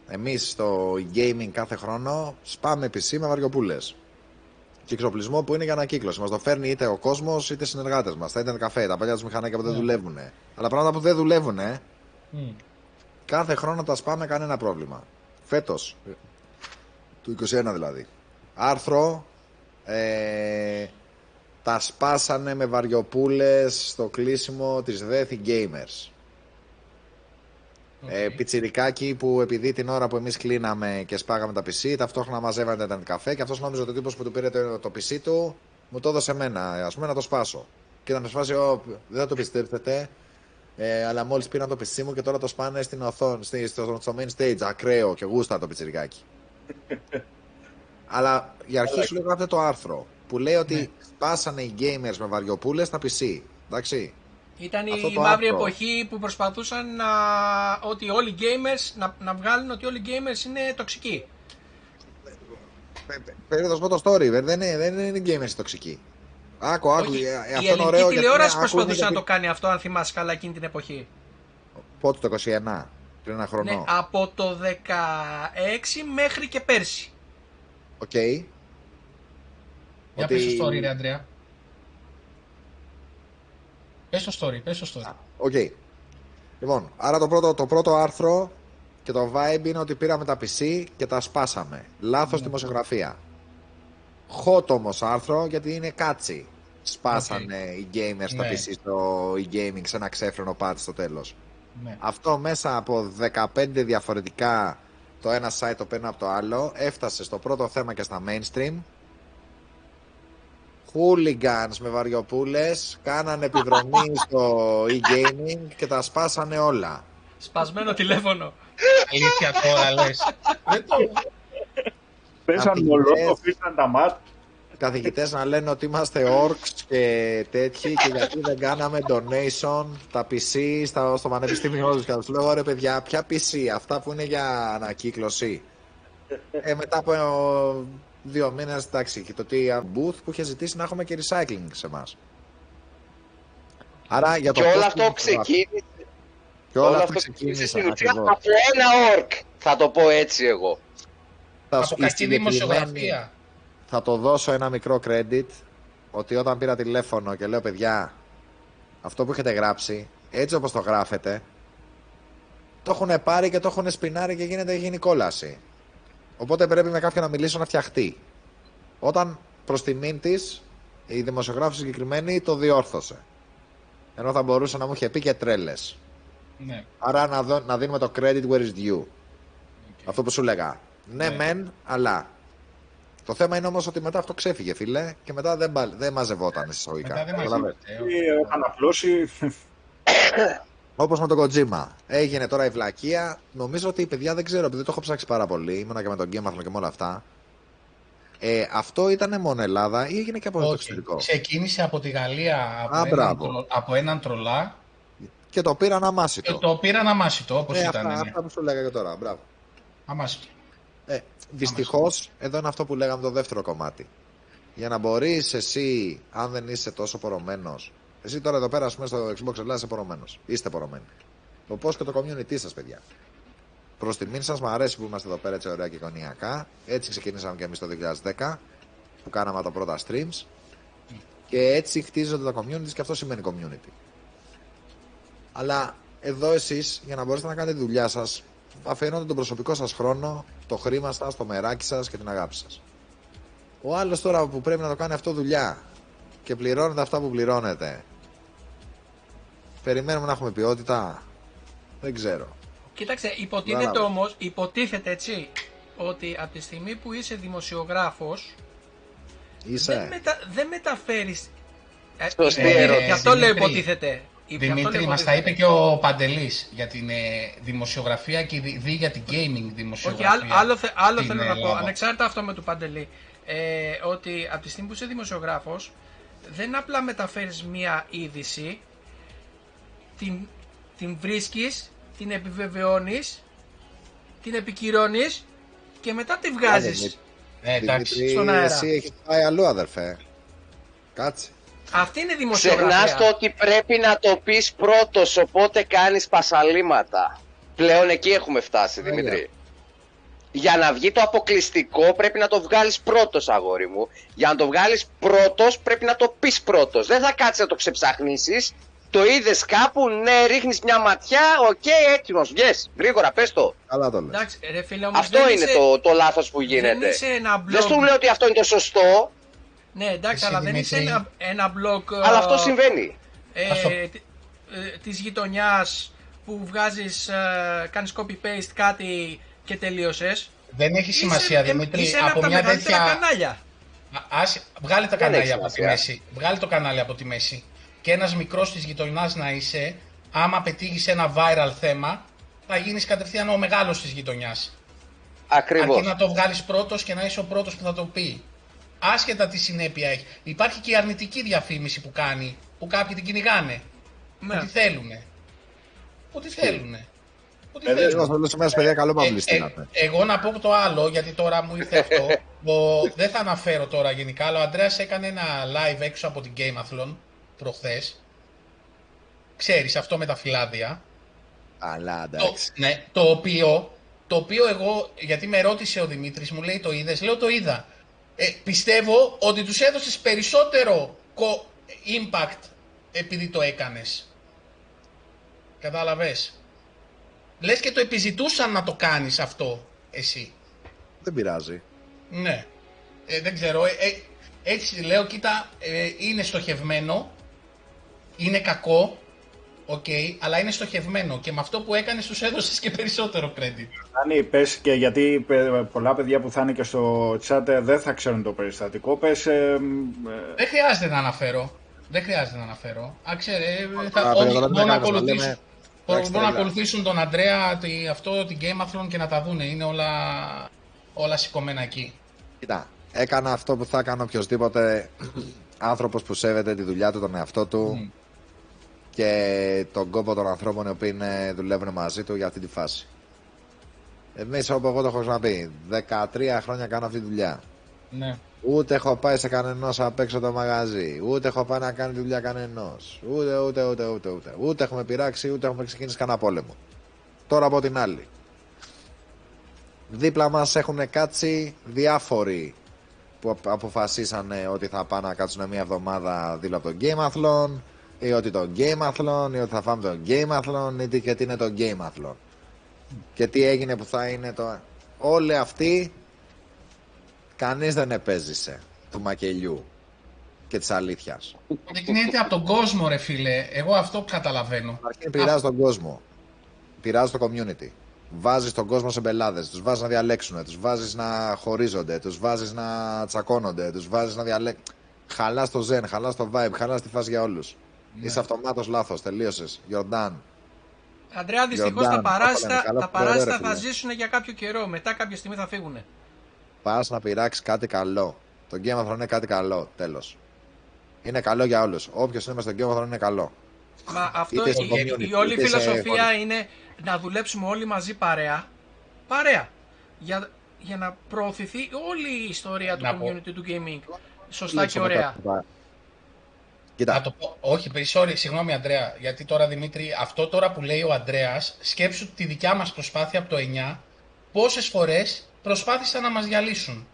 Εμείς στο gaming κάθε χρόνο σπάμε PC με βαριοπούλες. Και εξοπλισμό που είναι για ανακύκλωση. Μας το φέρνει είτε ο κόσμος είτε οι συνεργάτες μας. Τα internet καφέ, τα παλιά τους μηχανάκια που δεν Ναι. δουλεύουν. Αλλά πράγματα που δεν δουλεύουν, Μμ. κάθε χρόνο τα σπάμε κανένα πρόβλημα. Φέτος, του 21 δηλαδή. Άρθρο, ε, τα σπάσανε με βαριοπούλες στο κλείσιμο της Death Gamers. Ε, ΟΚ. πιτσιρικάκι που επειδή την ώρα που εμείς κλείναμε και σπάγαμε τα PC, ταυτόχρονα μαζεύανε τα internet καφέ και αυτός νόμιζε ότι ο τύπος που του πήρε το, το PC του μου το έδωσε εμένα, ας πούμε, να το σπάσω. Και ήταν σε φάση, «Ω, δεν θα το πιστέψετε, ε, αλλά μόλις πήραν το PC μου και τώρα το σπάνε στην οθόνη, στη- στο, στο main stage, ακραίο και γούσταρε το πιτσιρικάκι. αλλά για αρχή σου λέγαμε το άρθρο που λέει ότι Ναι. σπάσανε οι gamers με βαριοπούλες στα PC. Εντάξει. Ήταν Αυτό η το μαύρη άρθρο. εποχή που προσπαθούσαν να, ότι όλοι οι gamers, να, να βγάλουν ότι όλοι οι gamers είναι τοξικοί. Περίοδο το story, δεν είναι, δεν είναι gamers τοξικοί. Άκου, άκου. Όχι, ε, η αυτό είναι ελληνική ωραίο γιατί τηλεόραση είναι- άκου, προσπαθούσε είναι να το κάνει αυτό, αν θυμάσαι καλά εκείνη την εποχή. Πότε το 21, πριν ένα χρόνο. Ναι, από το 16 μέχρι και πέρσι. ΟΚ. Για Ότι- πες το story, ρε Αντρέα. Πες το story, πες το story. OK. Λοιπόν, άρα το πρώτο, το πρώτο άρθρο και το vibe είναι ότι πήραμε τα PC και τα σπάσαμε. Λάθος δημοσιογραφία. Hot όμως άρθρο γιατί είναι catchy. Σπάσανε οι gamers τα Ναι. PC στο e-gaming σε ένα ξέφρενο patch στο τέλος. Ναι. Αυτό μέσα από 15 διαφορετικά το ένα site το παίρνει από το άλλο έφτασε στο πρώτο θέμα και στα mainstream hooligans με βαριοπούλες κάνανε επιδρομή στο e-gaming και τα σπάσανε όλα Σπασμένο τηλέφωνο. Αλήθεια τώρα λες. Δεν το... Πέσαν Απειλές. μολότο, πήραν τα μάτ. καθηγητές να λένε ότι είμαστε orcs και τέτοιοι και γιατί δεν κάναμε donation τα PC στα, στο πανεπιστήμιό τους και θα τους λέω ρε παιδιά ποια PC αυτά που είναι για ανακύκλωση ε, μετά από ε, δύο μήνες εντάξει και το τι booth που είχε ζητήσει να έχουμε και recycling σε εμάς. Άρα για το Και πώς όλο αυτό την- ξεκίνησε, και όλα όλο αυτά αυτό ξεκίνησε ξεκίνησαν στην ουσία ακριβώς. από ένα ορκ. Θα το πω έτσι εγώ. Θα Από σου- η κακή συγκεκριμένη- δημοσιογραφία. θα το δώσω ένα μικρό credit ότι όταν πήρα τηλέφωνο και λέω παιδιά αυτό που έχετε γράψει έτσι όπως το γράφετε το έχουν πάρει και το έχουν σπινάρει και γίνεται γίνει κόλαση οπότε πρέπει με κάποιον να μιλήσω να φτιαχτεί όταν προς τιμήν της η δημοσιογράφος συγκεκριμένη το διόρθωσε ενώ θα μπορούσε να μου είχε πει και τρέλες Ναι. άρα να, δω- να δίνουμε το credit where is due OK. αυτό που σου λέγα. Ναι, Ναι. μεν, αλλά. Το θέμα είναι όμως ότι μετά αυτό ξέφυγε, φίλε, και μετά δεν, μπα- δεν μαζευόταν εισαγωγικά. Μετά δεν μας Καταλαβες. είπατε, Ή Όταν απλώσει, Όπως με τον Kojima. Έγινε τώρα η βλακεία. Νομίζω ότι, παιδιά, δεν ξέρω, επειδή το έχω ψάξει πάρα πολύ, ήμουνα και με τον Game και με όλα αυτά. Ε, αυτό ήταν μόνο Ελλάδα ή έγινε και από το Όχι. εξωτερικό; Ξεκίνησε από τη Γαλλία από, Α, έναν, μπράβο. τρο- από έναν τρολά Και το πήραν και αμάσιτο. το πήραν αμάσιτο όπως Ε, ήταν. αυτά, ναι. αυτά που σου λέγα και τώρα. Μπράβο. Αμάσιτο. Ε, Δυστυχώς, εδώ είναι αυτό που λέγαμε το δεύτερο κομμάτι. Για να μπορείς εσύ, αν δεν είσαι τόσο πορωμένος. Εσύ τώρα εδώ πέρα, ας πούμε, στο Xbox Ελλάδα είσαι πορωμένος. Είστε πορωμένοι. Το πώς και το community σας, παιδιά. Προς τιμήν σας, μου αρέσει που είμαστε εδώ πέρα έτσι ωραία και εικονιακά. Έτσι ξεκινήσαμε και εμείς το 2010 που κάναμε τα πρώτα streams. Και έτσι χτίζονται τα communities και αυτό σημαίνει community. Αλλά εδώ εσείς, για να μπορέσετε να κάνετε τη δουλειά σας, αφιερώνετε τον προσωπικό σας χρόνο, το χρήμα σας, το μεράκι σας και την αγάπη σας. Ο άλλος τώρα που πρέπει να το κάνει αυτό δουλειά και πληρώνετε αυτά που πληρώνετε, περιμένουμε να έχουμε ποιότητα. Δεν ξέρω. Κοίταξε, υποτίθεται Κατάλαβα. όμως, υποτίθεται έτσι, ότι από τη στιγμή που είσαι δημοσιογράφος δεν, Είσαι. μετα, δεν μεταφέρεις... Ε, Σωστή ε, ερώτηση. Γι' αυτό λέω Δημήτρη. υποτίθεται. Γι' αυτό Δημήτρη, λέω μας τα είπε υποτίθεται. και ο Παντελής για την ε, δημοσιογραφία και δι, δι για την gaming Όχι, δημοσιογραφία. άλλο, άλλο, θε- άλλο στην θέλω να πω, Ελλάδα. ανεξάρτητα αυτό με του Παντελή, ε, ότι από τη στιγμή που είσαι δημοσιογράφος, δεν απλά μεταφέρεις μία είδηση, την, την βρίσκεις, την επιβεβαιώνεις, την επικυρώνεις και μετά τη βγάζεις. Ε, εντάξει. Δημήτρη, στον αέρα. εσύ έχεις πάει αλλού, αδερφέ. Κάτσε. Αυτή είναι η Ξεχνάς δημοσιογραφία. το ότι πρέπει να το πεις πρώτος, οπότε κάνεις πασαλήματα. Πλέον εκεί έχουμε φτάσει, Τέλεια. Δημήτρη. Για να βγει το αποκλειστικό πρέπει να το βγάλεις πρώτος, αγόρι μου. Για να το βγάλεις πρώτος πρέπει να το πεις πρώτος. Δεν θα κάτσεις να το ξεψαχνίσεις. Το είδες κάπου, ναι, ρίχνεις μια ματιά, οκ, έτοιμος, βγες. Γρήγορα, πες το. Καλά το λες. Εντάξει, ρε φίλε, όμως Αυτό δεν είναι είσαι, το, το λάθος που δεν γίνεται. είσαι ένα blog. Δεν σου λέω ότι αυτό είναι το σωστό, Ναι, εντάξει, Εσύ, αλλά δεν είσαι Δημήτρη. ένα, ένα blog αλλά ε, αυτό συμβαίνει. ε, Ας το- ε, της γειτονιάς που βγάζεις, ε, κάνεις copy-paste κάτι και τελείωσες. Δεν έχει σημασία, Είσαι- Δημήτρη. Είσαι ένα από από τα μια μεγαλύτερα τέτοια. κανάλια. Α- Ας, βγάλε τα Δεν κανάλια έχει από τη σημασία. μέση. Βγάλε το κανάλι από τη μέση. Και ένας μικρός της γειτονιάς να είσαι, άμα πετύχεις ένα viral θέμα, θα γίνεις κατευθείαν ο μεγάλος της γειτονιάς. Ακριβώς. Αρκεί να το βγάλεις πρώτος και να είσαι ο πρώτος που θα το πει. Άσχετα τι συνέπεια έχει. Υπάρχει και η αρνητική διαφήμιση που κάνει, που κάποιοι την κυνηγάνε. Ναι. Ό,τι θέλουνε. Ό,τι θέλουνε. Ό,τι Ε, Εγώ θέλουνε. θέλω σήμερα, παιδιά, καλό Ε, μαύλι ε, στείλατε. εγώ να πω το άλλο, γιατί τώρα μου ήρθε αυτό. ο, δεν θα αναφέρω τώρα γενικά, αλλά ο Αντρέας έκανε ένα live έξω από την Gameathlon προχθές. Ξέρεις, αυτό με τα φυλάδια. Αλλά Το, εντάξει. ναι, το οποίο, το οποίο εγώ, γιατί με ρώτησε ο Δημήτρης, μου λέει το είδες, λέω το είδα. Ε, πιστεύω ότι τους έδωσες περισσότερο κο- impact επειδή το έκανες. Κατάλαβες; Λες και το επιζητούσαν να το κάνεις αυτό, εσύ. Δεν πειράζει. Ναι. Ε, δεν ξέρω. Ε, ε, έτσι λέω, κοίτα, ε, είναι στοχευμένο. Είναι κακό. Οκ, αλλά είναι στοχευμένο. Και με αυτό που έκανες τους έδωσες και περισσότερο credit. Άννη, πες και γιατί παι- πολλά παιδιά που θα είναι και στο chat ε, δεν θα ξέρουν το περιστατικό. Πες, ε, μ, ε, Δεν χρειάζεται να αναφέρω. Δεν χρειάζεται να αναφέρω. Α, ξέρε, ε, θα, Α, όλοι παιδιά, δεν μπορούν να, κάνεις, να ακολουθήσουν, λέμε, μπορούν εντάξει, να τρέλα. ακολουθήσουν τον Αντρέα, τη, αυτό, την Gameathlon και να τα δούνε. Είναι όλα, όλα σηκωμένα εκεί. Κοίτα, έκανα αυτό που θα έκανε οποιοδήποτε άνθρωπος που σέβεται τη δουλειά του, τον εαυτό του Μμ. Και τον κόπο των ανθρώπων οι οποίοι είναι, δουλεύουν μαζί του για αυτή τη φάση. Εμείς, όπως εγώ το έχω ξαναπεί, 13 χρόνια κάνω αυτή τη δουλειά. Ναι. Ούτε έχω πάει σε κανενός απ' έξω το μαγαζί, ούτε έχω πάει να κάνει τη δουλειά κανενός, ούτε, ούτε, ούτε, ούτε, ούτε, ούτε έχουμε πειράξει, ούτε έχουμε ξεκινήσει κανένα πόλεμο. Τώρα από την άλλη. Δίπλα μας έχουν κάτσει διάφοροι που απ- αποφασίσανε ότι θα πάνε να κάτσουν μια εβδομάδα δίπλα από το Gameathlon ή ότι το Gameathlon ή ότι θα φάμε το Gameathlon ή τι και τι είναι το Gameathlon. Και τι έγινε που θα είναι το... Όλοι αυτοί κανείς δεν επέζησε του μακελιού και της αλήθειας. Δεικνύεται από τον κόσμο, ρε φίλε. Εγώ αυτό καταλαβαίνω. Αρχήν πειράζει τον κόσμο. Πειράζει το community. Βάζεις τον κόσμο σε μπελάδες. Τους βάζεις να διαλέξουν. Τους βάζεις να χωρίζονται. Τους βάζεις να τσακώνονται. Τους βάζεις να διαλέξουν. Χαλάς το zen, χαλάς το vibe, χαλάς τη φάση για όλους. Ναι. Είσαι αυτομάτως λάθος. Τελείωσες. You're done. Αντρέα, δυστυχώς Γιορτάν, τα παράσιτα, το λένε καλά, τα πολύ ωραίο, παράσιτα ρε θα φίλε. ζήσουν για κάποιο καιρό. Μετά κάποια στιγμή θα φύγουν. Πας να πειράξεις κάτι καλό. Το Game of Thrones είναι κάτι καλό. Τέλος. Είναι καλό για όλους. Όποιος είναι μες στο Game of Thrones είναι καλό. Μα αυτό Είτε στο η, η- community, η όλη είτε σε- φιλοσοφία είναι να δουλέψουμε όλοι μαζί παρέα. Παρέα. Για, για να προωθηθεί όλη η ιστορία του Να πω. community του gaming. Σωστά και ωραία. Κοίτα, Να το πω, όχι, sorry, συγγνώμη Αντρέα, γιατί τώρα Δημήτρη, αυτό τώρα που λέει ο Αντρέας, σκέψου τη δικιά μας προσπάθεια από το 9, πόσες φορές προσπάθησαν να μας διαλύσουν.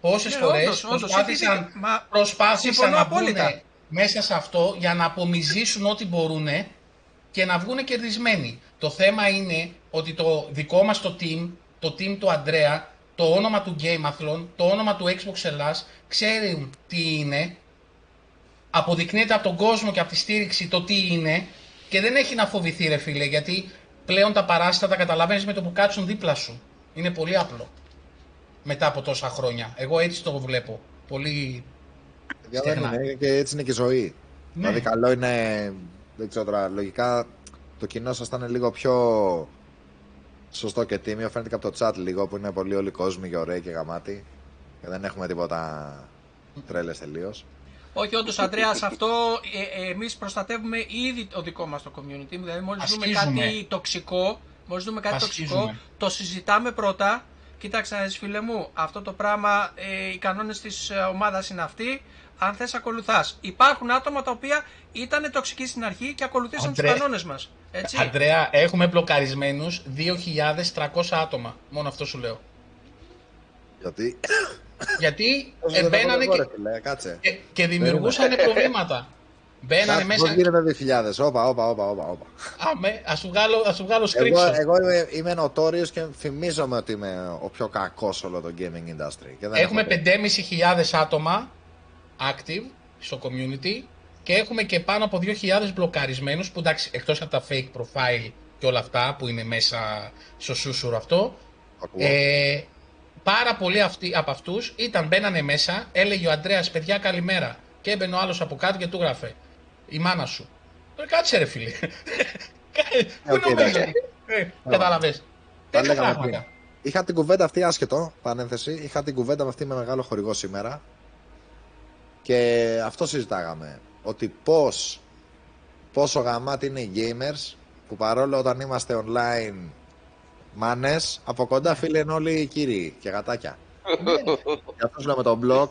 Πόσες Ναι, φορές όντως, όντως, προσπάθησαν, όχι, μα- προσπάθησαν συμφωνώ να απόλυτα. βγουν μέσα σε αυτό για να απομυζήσουν ό,τι μπορούν και να βγουν κερδισμένοι. Το θέμα είναι ότι το δικό μας το team, το team του Αντρέα, το όνομα του Gameathlon, το όνομα του Xbox Ελλάς, ξέρουν τι είναι αποδεικνύεται από τον κόσμο και από τη στήριξη το τι είναι και δεν έχει να φοβηθεί ρε φίλε γιατί πλέον τα παράσιτα τα καταλαβαίνεις με το που κάτσουν δίπλα σου. Είναι πολύ απλό. Μετά από τόσα χρόνια. Εγώ έτσι το βλέπω. Πολύ Για δεν Στεγνά. είναι, και έτσι είναι και η ζωή. Ναι. Δηλαδή, καλό είναι. Δεν ξέρω τώρα, λογικά το κοινό σας ήταν λίγο πιο σωστό και τίμιο. Φαίνεται και από το chat λίγο που είναι πολύ όλοι κόσμοι και ωραίοι και γαμάτοι. Και δεν έχουμε τίποτα τρέλες τελείως. Όχι, όντως, Αντρέα, αυτό ε, ε, εμείς προστατεύουμε ήδη το δικό μας το community. Δηλαδή, μόλις δούμε Ασχίζουμε. κάτι τοξικό, μόλις δούμε κάτι Ασχίζουμε. τοξικό, το συζητάμε πρώτα. Κοίταξε να δεις, φίλε μου, αυτό το πράγμα, ε, οι κανόνες της ομάδας είναι αυτοί. Αν θες, ακολουθάς. Υπάρχουν άτομα τα οποία ήταν τοξικοί στην αρχή και ακολουθήσαν τους Αντρέ- κανόνες μας. Έτσι. Αντρέα, έχουμε μπλοκαρισμένους 2.300 άτομα. Μόνο αυτό σου λέω. Γιατί. Γιατί Πώς ε, δεν μπαίνανε έχω και, ρε, φίλε, κάτσε. και, και δημιουργούσαν προβλήματα. Μπαίνανε Κάτσε, Πώς μέσα. γίνεται 2000, όπα, όπα, όπα, όπα. όπα. Άμε, ας σου βγάλω, ας σου βγάλω Εγώ, screenshot. εγώ είμαι, είμαι notorious και φημίζομαι ότι είμαι ο πιο κακός σε όλο το gaming industry. Και δεν Έχουμε έχω- 5.500 άτομα active στο community και έχουμε και πάνω από 2.000 μπλοκαρισμένους που εντάξει, εκτός από τα fake profile και όλα αυτά που είναι μέσα στο σούσουρο αυτό, Ακούω. ε, πάρα πολλοί αυτοί, από αυτούς ήταν, μπαίνανε μέσα, έλεγε ο Αντρέας παιδιά καλημέρα και έμπαινε ο άλλος από κάτω και του γράφε η μάνα σου. Ε, κάτσε ρε φίλε. Πού οκ, νομίζεις, εντάξει. ε, Κατάλαβες. Τα Τέτοια λέγαμε πράγματα. πριν. Είχα την κουβέντα αυτή άσχετο, παρένθεση. Είχα την κουβέντα με αυτή με μεγάλο χορηγό σήμερα. Και αυτό συζητάγαμε. Ότι πώς, πόσο γαμάτοι είναι οι gamers που παρόλο όταν είμαστε online μάνες, από κοντά φίλοι είναι όλοι κύριοι και γατάκια. Γι' αυτό σου λέω με τον blog,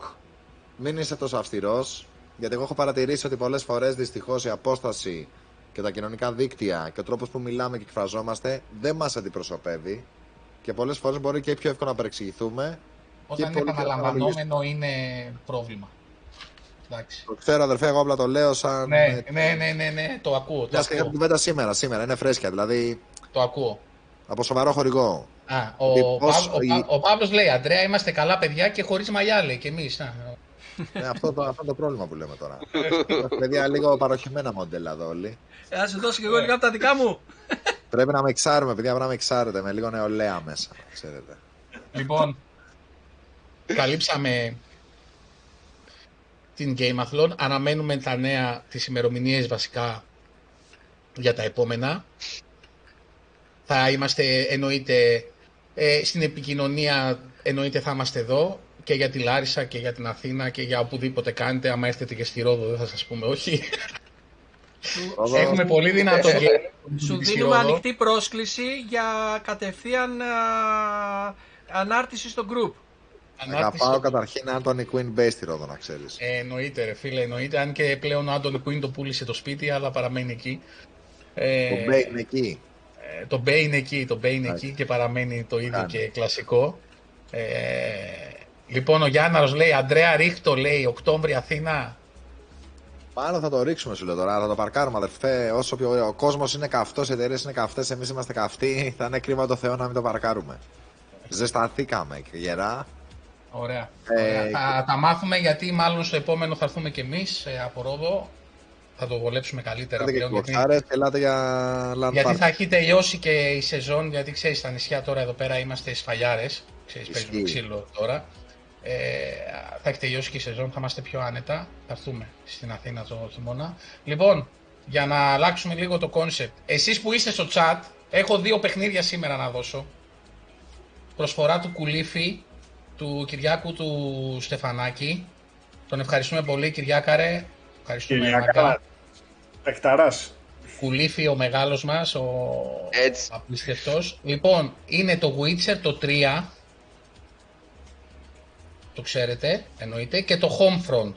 μην είσαι τόσο αυστηρός, γιατί εγώ έχω παρατηρήσει ότι πολλές φορές δυστυχώς η απόσταση και τα κοινωνικά δίκτυα και ο τρόπος που μιλάμε και εκφραζόμαστε δεν μας αντιπροσωπεύει και πολλές φορές μπορεί και πιο εύκολα να παρεξηγηθούμε. Όταν και είναι πολύ επαναλαμβανόμενο είναι πρόβλημα. Εντάξει. Το ξέρω αδερφέ, εγώ απλά το λέω σαν... Ναι, ε, ναι, ναι, ναι, ναι, το ακούω. Το Μιας και είχα την ακούω. κουβέντα σήμερα, σήμερα, είναι φρέσκια, δηλαδή Το ακούω. Από σοβαρό χορηγό. Α, ο, ότι Παύ- πώς ο, η- Παύ- ο Παύλος λέει, Αντρέα, είμαστε καλά παιδιά και χωρίς μαλλιά, λέει, και εμείς. Α, ναι, αυτό, το, αυτό είναι το πρόβλημα που λέμε τώρα. Είμαστε, παιδιά, λίγο παροχημένα μοντέλα εδώ όλοι. Ε, ας σου δώσω και εγώ λίγα από τα δικά μου. Πρέπει να με εξάρουμε, παιδιά, πρέπει να με εξάρετε με λίγο νεολαία μέσα, ξέρετε. Λοιπόν, καλύψαμε την Gameathlon. Αναμένουμε τα νέα, τις ημερομηνίες βασικά για τα επόμενα. Θα είμαστε, εννοείται, ε, στην επικοινωνία, εννοείται θα είμαστε εδώ και για τη Λάρισα και για την Αθήνα και για οπουδήποτε κάνετε. Άμα έρθετε και στη Ρόδο δεν θα σας πούμε όχι. Ρόδο, Έχουμε πολύ δυνατό game. Σου στη δίνουμε Ρόδο. ανοιχτή πρόσκληση για κατευθείαν α, ανάρτηση στο group. Ανάρτηση Αγαπάω στο- καταρχήν Anthony Quinn Bay στη Ρόδο, να ξέρεις. Ε, εννοείται ρε φίλε, εννοείται. Αν και πλέον ο Άντωνι Κουίν το πούλησε το σπίτι, αλλά παραμένει εκεί. Ε, Το Bay είναι εκεί. Ε, το Bay είναι εκεί, το Bay είναι Εντάξει. εκεί και παραμένει το ίδιο Κάνει. και κλασικό. Ε, λοιπόν, ο Γιάνναρος λέει, Αντρέα ρίχτο λέει, Οκτώβρη Αθήνα. Πάνω θα το ρίξουμε σου λέω τώρα, θα το παρκάρουμε αδερφέ. Όσο πιο ο κόσμος είναι καυτός, οι εταιρείες είναι καυτές, εμείς είμαστε καυτοί. Θα είναι κρίμα το Θεό να μην το παρκάρουμε. Ζεσταθήκαμε και γερά. Ωραία. Ε, Ωραία. και- Θα τα μάθουμε γιατί μάλλον στο επόμενο θα έρθουμε κι εμείς ε, από Ρόδο. Θα το βολέψουμε καλύτερα Ελάτε και πλέον. Γιατί... κοκτάρε και ελάτε για LAN Γιατί party. θα έχει τελειώσει και η σεζόν, γιατί ξέρεις, στα νησιά τώρα εδώ πέρα είμαστε σφαλιάρες, ξέρεις, Ισχύει. παίζουμε ξύλο τώρα. Ε, θα έχει τελειώσει και η σεζόν, θα είμαστε πιο άνετα, θα έρθουμε στην Αθήνα το χειμώνα. Λοιπόν, για να αλλάξουμε λίγο το concept, εσείς που είστε στο chat, έχω δύο παιχνίδια σήμερα να δώσω. Προσφορά του Κουλίφη, του Κυριάκου του Στεφανάκη. Τον ευχαριστούμε πολύ Κυριάκαρε. Ευχαριστούμε Κυριακά. Μαγκά. Εκταράς. Κουλίφη ο μεγάλος μας, ο Έτσι. απίστευτος. Λοιπόν, είναι το Witcher το 3, το ξέρετε, εννοείται, και το Homefront.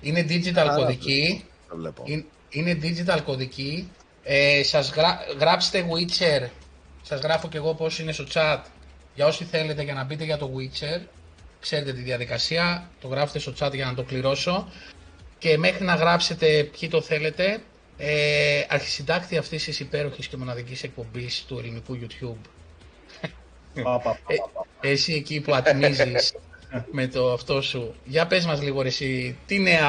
Είναι digital Άρα, κωδική, Το βλέπω. είναι- είναι digital κωδική. Ε, σας γρα- γράψτε Witcher, σας γράφω και εγώ πώς είναι στο chat, για όσοι θέλετε για να μπείτε για το Witcher, ξέρετε τη διαδικασία, το γράφετε στο chat για να το κληρώσω και μέχρι να γράψετε ποιοι το θέλετε, ε, αρχισυντάκτη αυτής της υπέροχης και μοναδικής εκπομπής του ελληνικού YouTube, Πα, πα, πα, Ε, πα, πα. εσύ εκεί που ατμίζεις με το αυτό σου, για πες μας λίγο ρε εσύ, τι νέα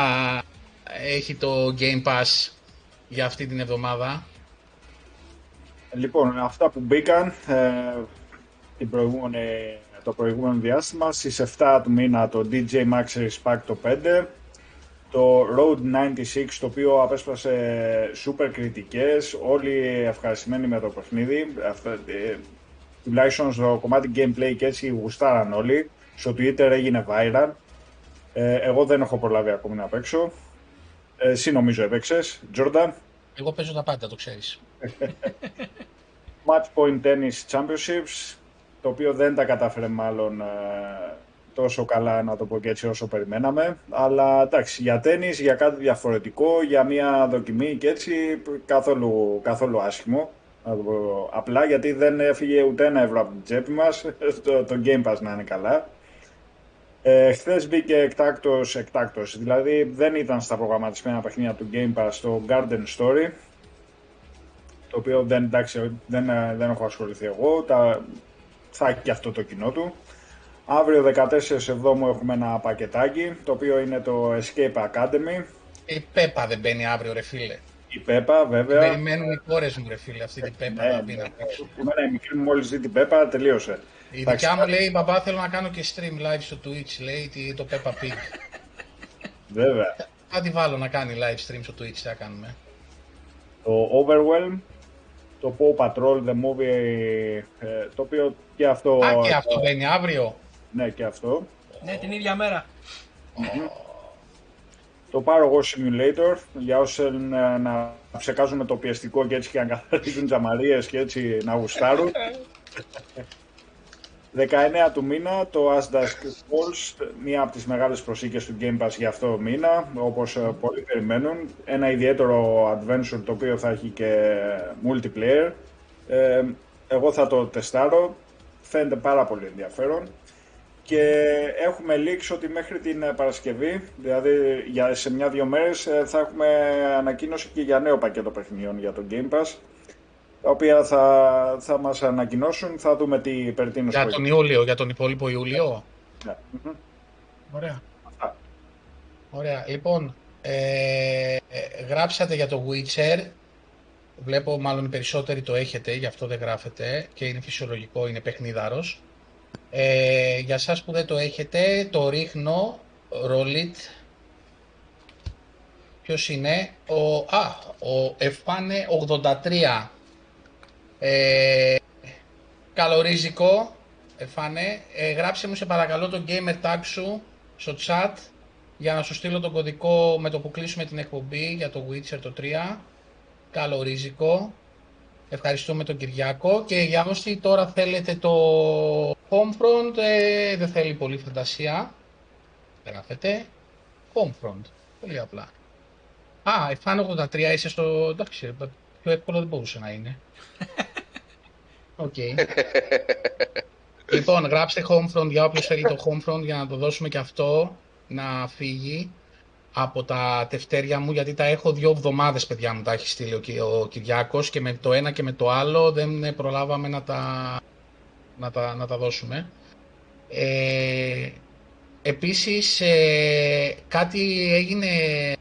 έχει το Game Pass για αυτή την εβδομάδα; Λοιπόν, αυτά που μπήκαν, ε, την προηγούμενη, το προηγούμενο διάστημα. Στις 7 του μήνα το DJ Max Race το 5, το Road 96 το οποίο απέσπασε super κριτικές, όλοι ευχαριστημένοι με το παιχνίδι. Αυτά, ε, τουλάχιστον στο κομμάτι gameplay και έτσι γουστάραν όλοι. Στο Twitter έγινε viral. Ε, εγώ δεν έχω προλάβει ακόμη να παίξω. Ε, εσύ νομίζω έπαιξες, Jordan. Εγώ παίζω τα πάντα, το ξέρεις. Match Point Tennis Championships, το οποίο δεν τα κατάφερε μάλλον ε, τόσο καλά, να το πω και έτσι, όσο περιμέναμε. Αλλά εντάξει, για τέννις, για κάτι διαφορετικό, για μια δοκιμή και έτσι, καθόλου, καθόλου άσχημο. Να το πω απλά, γιατί δεν έφυγε ούτε ένα ευρώ από την τσέπη μας, το, το Game Pass να είναι καλά. Ε, Χθες μπήκε εκτάκτος, εκτάκτος, δηλαδή δεν ήταν στα προγραμματισμένα παιχνίδια του Game Pass το Garden Story, το οποίο δεν, εντάξει, δεν, δεν έχω ασχοληθεί εγώ, τα, θα έχει και αυτό το κοινό του. Αύριο 14 Εβδόμου έχουμε ένα πακετάκι, το οποίο είναι το Escape Academy. Η Πέπα δεν μπαίνει αύριο ρε φίλε. Η Πέπα βέβαια. Περιμένουν οι κόρες μου ρε φίλε αυτή την Πέπα Ναι, να μπει ναι. να παίξω. Εμένα η μικρή μου μόλις δει την Πέπα τελείωσε. Η Εντάξει, δικιά μου λέει, μπαμπά θέλω να κάνω και stream live στο Twitch, λέει τι- το Peppa Pig. Βέβαια. Θα τη βάλω να κάνει live stream στο Twitch, τι θα κάνουμε. Το Overwhelm, το Paw Patrol, The Movie, ε, το οποίο και αυτό... Α, και αυτό μπαίνει αύριο. Ναι, και αυτό. Ναι, την ίδια μέρα. Το Power Wash Simulator, για όσους θέλουν ε, να ψεκάζουν με το πιεστικό και έτσι και να καθαρίζουν τζαμαρίες και έτσι να γουστάρουν. 19 του μήνα το As Dusk Falls, μία από τις μεγάλες προσήκες του Game Pass για αυτό το μήνα, όπως ε, πολλοί περιμένουν. Ένα ιδιαίτερο adventure το οποίο θα έχει και multiplayer. Ε, εγώ θα το τεστάρω, φαίνεται πάρα πολύ ενδιαφέρον. Και έχουμε leaks ότι μέχρι την ε, Παρασκευή, δηλαδή για, σε μια-δυο μέρες, ε, θα έχουμε ανακοίνωση και για νέο πακέτο παιχνιδιών για το Game Pass, τα οποία θα, θα μας ανακοινώσουν, θα δούμε τι περί τίνος Για πρόκειται. τον Ιούλιο, για τον υπόλοιπο Ιούλιο; Ναι. Μμμ. Ωραία. Αυτά. Ωραία. Λοιπόν, ε, ε, γράψατε για το Witcher. Βλέπω μάλλον οι περισσότεροι το έχετε, γι' αυτό δεν γράφετε και είναι φυσιολογικό, είναι παιχνίδαρος. Ε, για σας που δεν το έχετε, το ρίχνω, roll it. Ποιος είναι, ο, α, ο Εφάνε 83. Ε, καλορίζικο, Εφάνε, ε, γράψε μου σε παρακαλώ το gamer tag σου στο chat για να σου στείλω τον κωδικό με το που κλείσουμε την εκπομπή για το Witcher το 3. Καλορίζικο. Ευχαριστούμε τον Κυριάκο και για όσοι τώρα θέλετε το Homefront ε, δεν θέλει πολύ φαντασία. Γράφετε Homefront. Πολύ απλά. Α, Εφάν 83 είσαι στο... Εντάξει, πιο εύκολο δεν μπορούσε να είναι. Οκ. λοιπόν, γράψτε Homefront για όποιος θέλει το Homefront για να το δώσουμε και αυτό να φύγει από τα τεφτέρια μου γιατί τα έχω δύο εβδομάδες παιδιά μου τα έχει στείλει ο, Κυ- ο Κυριάκος και με το ένα και με το άλλο δεν προλάβαμε να τα, να τα, να τα δώσουμε. Ε, επίσης ε, κάτι έγινε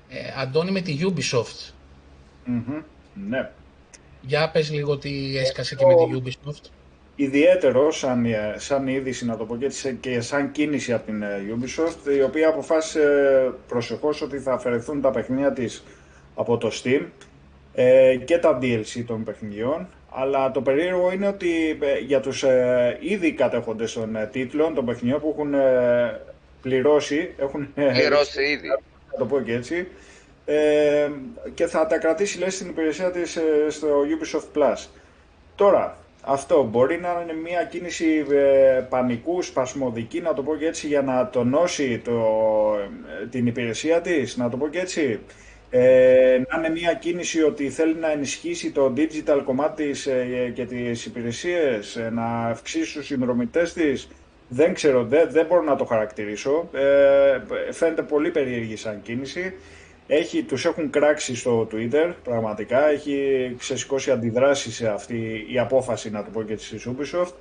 ε, Αντώνη με τη Ubisoft. Μμμ. Ναι. Για πες λίγο τι έσκασε και με τη Ubisoft. Ιδιαίτερο σαν, ε, σαν είδηση, να το πω και έτσι, και σαν κίνηση από την ε, Ubisoft, η οποία αποφάσισε προσεχώς ότι θα αφαιρεθούν τα παιχνίδια της από το Steam ε, και τα DLC των παιχνιδιών. Αλλά το περίεργο είναι ότι ε, για τους ε, ήδη κατέχοντες των ε, τίτλων, των παιχνιδιών που έχουν ε, πληρώσει, έχουν ε, Πληρώσει ήδη. να το πω και έτσι, ε, και θα τα κρατήσει λέει στην υπηρεσία της ε, στο Ubisoft Plus. Τώρα, αυτό μπορεί να είναι μια κίνηση ε, πανικού, σπασμωδική, να το πω και έτσι, για να τονώσει το, ε, την υπηρεσία της, να το πω και έτσι. Ε, να είναι μια κίνηση ότι θέλει να ενισχύσει το digital κομμάτι της ε, και τις υπηρεσίες, ε, να αυξήσει τους συνδρομητές της. Δεν ξέρω, δεν, δεν μπορώ να το χαρακτηρίσω. Ε, φαίνεται πολύ περίεργη σαν κίνηση. Έχει, τους έχουν κράξει στο Twitter, πραγματικά. Έχει ξεσηκώσει αντιδράσεις σε αυτή η απόφαση, να το πω και της Ubisoft.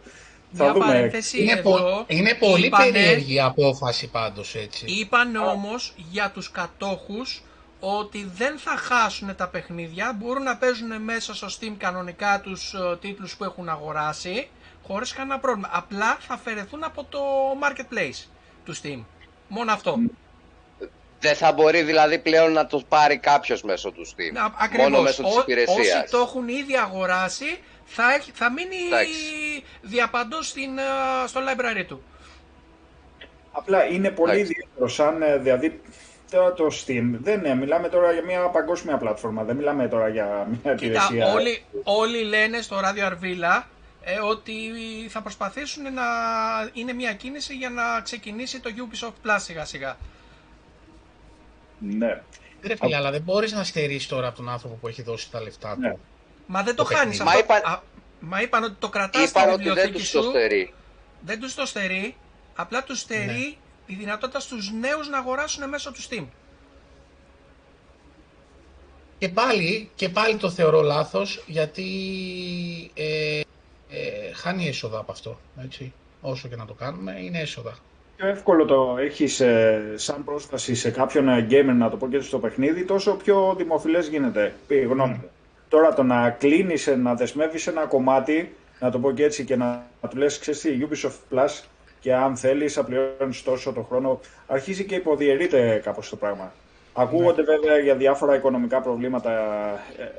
Μια παρένθεση Είναι, εδώ. πο- είναι πολύ είπανε- περίεργη η απόφαση πάντως έτσι. Είπαν όμως για τους κατόχους ότι δεν θα χάσουν τα παιχνίδια, μπορούν να παίζουν μέσα στο Steam κανονικά τους ε, τίτλους που έχουν αγοράσει, χωρίς κανένα πρόβλημα. Απλά θα αφαιρεθούν από το marketplace του Steam. Μόνο αυτό. Δεν θα μπορεί δηλαδή πλέον να το πάρει κάποιος μέσω του Steam. Να, ακριβώς. Μόνο μέσω της Ό- υπηρεσίας. Όσοι το έχουν ήδη αγοράσει θα, έχει, θα μείνει Εντάξει. διαπαντός στην, ε, στο library του. Απλά είναι πολύ Εντάξει. ιδιαίτερο σαν ε, δηλαδή το, το Steam. Δεν είναι, μιλάμε τώρα για μια παγκόσμια πλατφόρμα, δεν μιλάμε τώρα για μια Κοίτα, υπηρεσία. όλοι, όλοι λένε στο ράδιο Αρβίλα ε, ότι θα προσπαθήσουν να είναι μια κίνηση για να ξεκινήσει το Ubisoft Plus σιγά σιγά. Ναι. Ρε φίλε, αλλά δεν μπορείς να στερείς τώρα από τον άνθρωπο που έχει δώσει τα λεφτά του. Ναι. Μα δεν το, Το χάνεις παιχνίδι. αυτό. Μα είπαν- Α, μα είπαν ότι το κρατάς Είπαν στη ότι δεν βιβλιοθήκη τους το σου. στερεί. Δεν τους το στερεί, απλά τους στερεί Ναι. τη δυνατότητα στους νέους να αγοράσουν μέσω του Steam. Και πάλι, και πάλι το θεωρώ λάθος, γιατί ε, ε, χάνει έσοδα από αυτό, έτσι. Όσο και να το κάνουμε, είναι έσοδα. Πιο εύκολο το έχεις ε, σαν πρόσβαση σε κάποιον ε, gamer να το πω και στο παιχνίδι, τόσο πιο δημοφιλές γίνεται. Πει η γνώμη μου. Τώρα το να κλείνεις, ε, να δεσμεύεις ένα κομμάτι, να το πω και έτσι, και να, να του λες, ξέρεις τι, Ubisoft Plus, και αν θέλεις θα πληρώνεις τόσο το χρόνο, αρχίζει και υποδιαιρείται κάπως το πράγμα. Ακούγονται βέβαια για διάφορα οικονομικά προβλήματα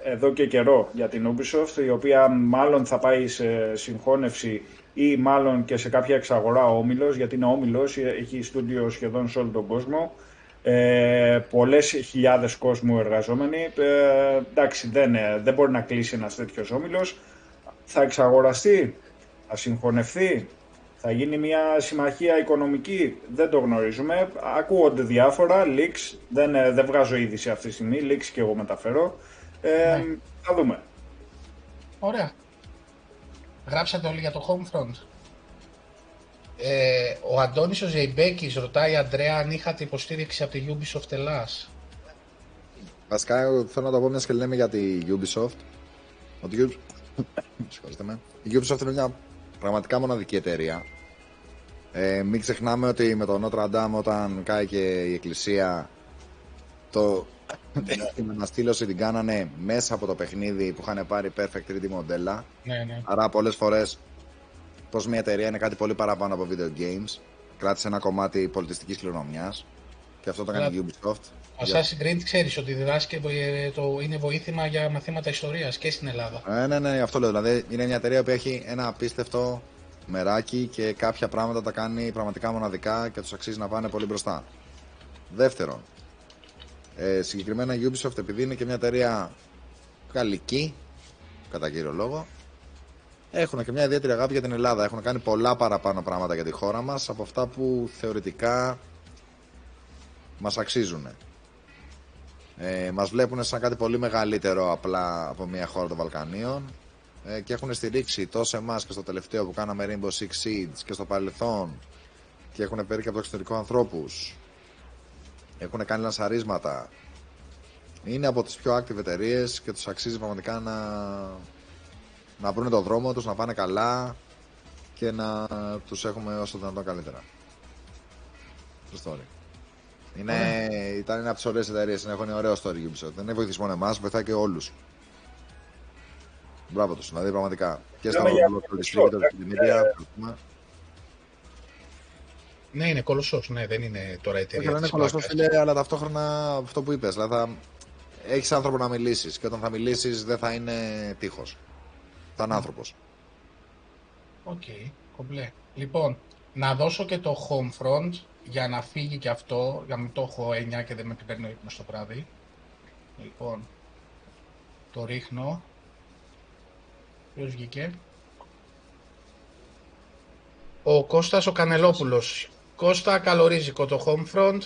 ε, εδώ και καιρό για την Ubisoft, η οποία μάλλον θα πάει σε συγχώνευση ή μάλλον και σε κάποια εξαγορά ο Όμιλος, γιατί είναι Όμιλος, έχει στούντιο σχεδόν σε όλο τον κόσμο. Ε, πολλές χιλιάδες κόσμου εργαζόμενοι. Ε, εντάξει, δεν, ε, δεν μπορεί να κλείσει ένας τέτοιος Όμιλος. Θα εξαγοραστεί, θα συγχωνευτεί, θα γίνει μια συμμαχία οικονομική, δεν το γνωρίζουμε. Ακούγονται διάφορα, leaks, δεν, ε, δεν βγάζω είδηση αυτή τη στιγμή, leaks και εγώ μεταφέρω. Ε, Ναι. Θα δούμε. Ωραία. Γράψατε όλοι για το Homefront. Ε, ο Αντώνης ο Ζεϊμπέκης ρωτάει, Αντρέα, αν είχατε υποστήριξη από τη Ubisoft Ελλάς; Βασικά, εγώ θέλω να το πω μιας και λέμε για τη Ubisoft. Ότι η Ubisoft... Συγχωρείτε με. Η Ubisoft είναι μια πραγματικά μοναδική εταιρεία. Ε, μην ξεχνάμε ότι με τον Notre Dame όταν κάηκε η εκκλησία το την αναστήλωση την κάνανε μέσα από το παιχνίδι που είχαν πάρει Perfect 3D μοντέλα. Ναι, ναι. Άρα πολλές φορές πως μια εταιρεία είναι κάτι πολύ παραπάνω από video games. Κράτησε ένα κομμάτι πολιτιστικής κληρονομιάς. Και αυτό το έκανε η Ubisoft. Ο Assassin's Creed ξέρεις ότι διδάσκει, ε, το, είναι βοήθημα για μαθήματα ιστορίας και στην Ελλάδα. Ε, ναι, ναι, αυτό λέω. Δηλαδή είναι μια εταιρεία που έχει ένα απίστευτο μεράκι και κάποια πράγματα τα κάνει πραγματικά μοναδικά και τους αξίζει να πάνε πολύ μπροστά. Δεύτερον, ε, συγκεκριμένα η Ubisoft επειδή είναι και μια εταιρεία γαλλική, κατά κύριο λόγο, έχουν και μια ιδιαίτερη αγάπη για την Ελλάδα. Έχουν κάνει πολλά παραπάνω πράγματα για τη χώρα μας από αυτά που θεωρητικά μας αξίζουν. Ε, μας βλέπουν σαν κάτι πολύ μεγαλύτερο απλά από μια χώρα των Βαλκανίων ε, και έχουν στηρίξει τόσο εμάς και στο τελευταίο που κάναμε Rainbow Six Siege και στο παρελθόν και έχουν φέρει και από το εξωτερικό ανθρώπους έχουν κάνει λανσαρίσματα είναι από τις πιο active εταιρείες και τους αξίζει πραγματικά να να βρουν τον δρόμο τους, να πάνε καλά και να τους έχουμε όσο δυνατόν καλύτερα. Το story. Είναι, ήταν ένα από τις ωραίες εταιρείες. Έχουν ωραίο story η Ubisoft. Δεν έχει βοηθήσει μόνο εμάς, βοηθάει και όλους. Μπράβο τους, δηλαδή πραγματικά. Και στα Λέμε για local Ubisoft, distributor και τη media. Ευχαριστούμε. Ναι, είναι κολοσσός, ναι, δεν είναι τώρα η Όχι, εταιρεία δεν είναι της κολοσσός, Πλάκας. φίλε, αλλά ταυτόχρονα αυτό που είπες. Δηλαδή θα έχεις άνθρωπο να μιλήσεις και όταν θα μιλήσεις δεν θα είναι τείχος. Θα είναι άνθρωπος. Οκ, κομπλέ. Λοιπόν, να δώσω και το Homefront για να φύγει και αυτό, για να μην το έχω 9 και δεν με παίρνει ο ύπνος το βράδυ. Λοιπόν, το ρίχνω. Ποιος βγήκε; Ο Κώστας ο Κανελόπουλος. Κώστα, καλορίζικο το Homefront.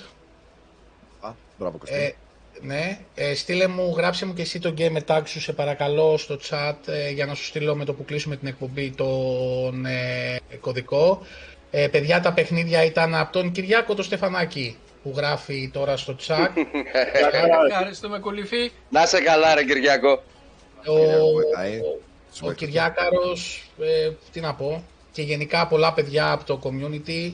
Μπράβο, Κωστή. Ε, ναι, ε, στείλε μου, γράψε μου και εσύ το game tag σου σε παρακαλώ στο chat ε, για να σου στείλω με το που κλείσουμε την εκπομπή τον ε, κωδικό. Ε, παιδιά, τα παιχνίδια ήταν από τον Κυριάκο το Στεφανάκη που γράφει τώρα στο chat. Ευχαριστούμε κουλήφι. Να σε καλά, ρε Κυριακό. ο, Κυριάκο βοηθάει. ο, Τους ο βοηθάει. Κυριάκαρος, ε, τι να πω, και γενικά πολλά παιδιά από το community.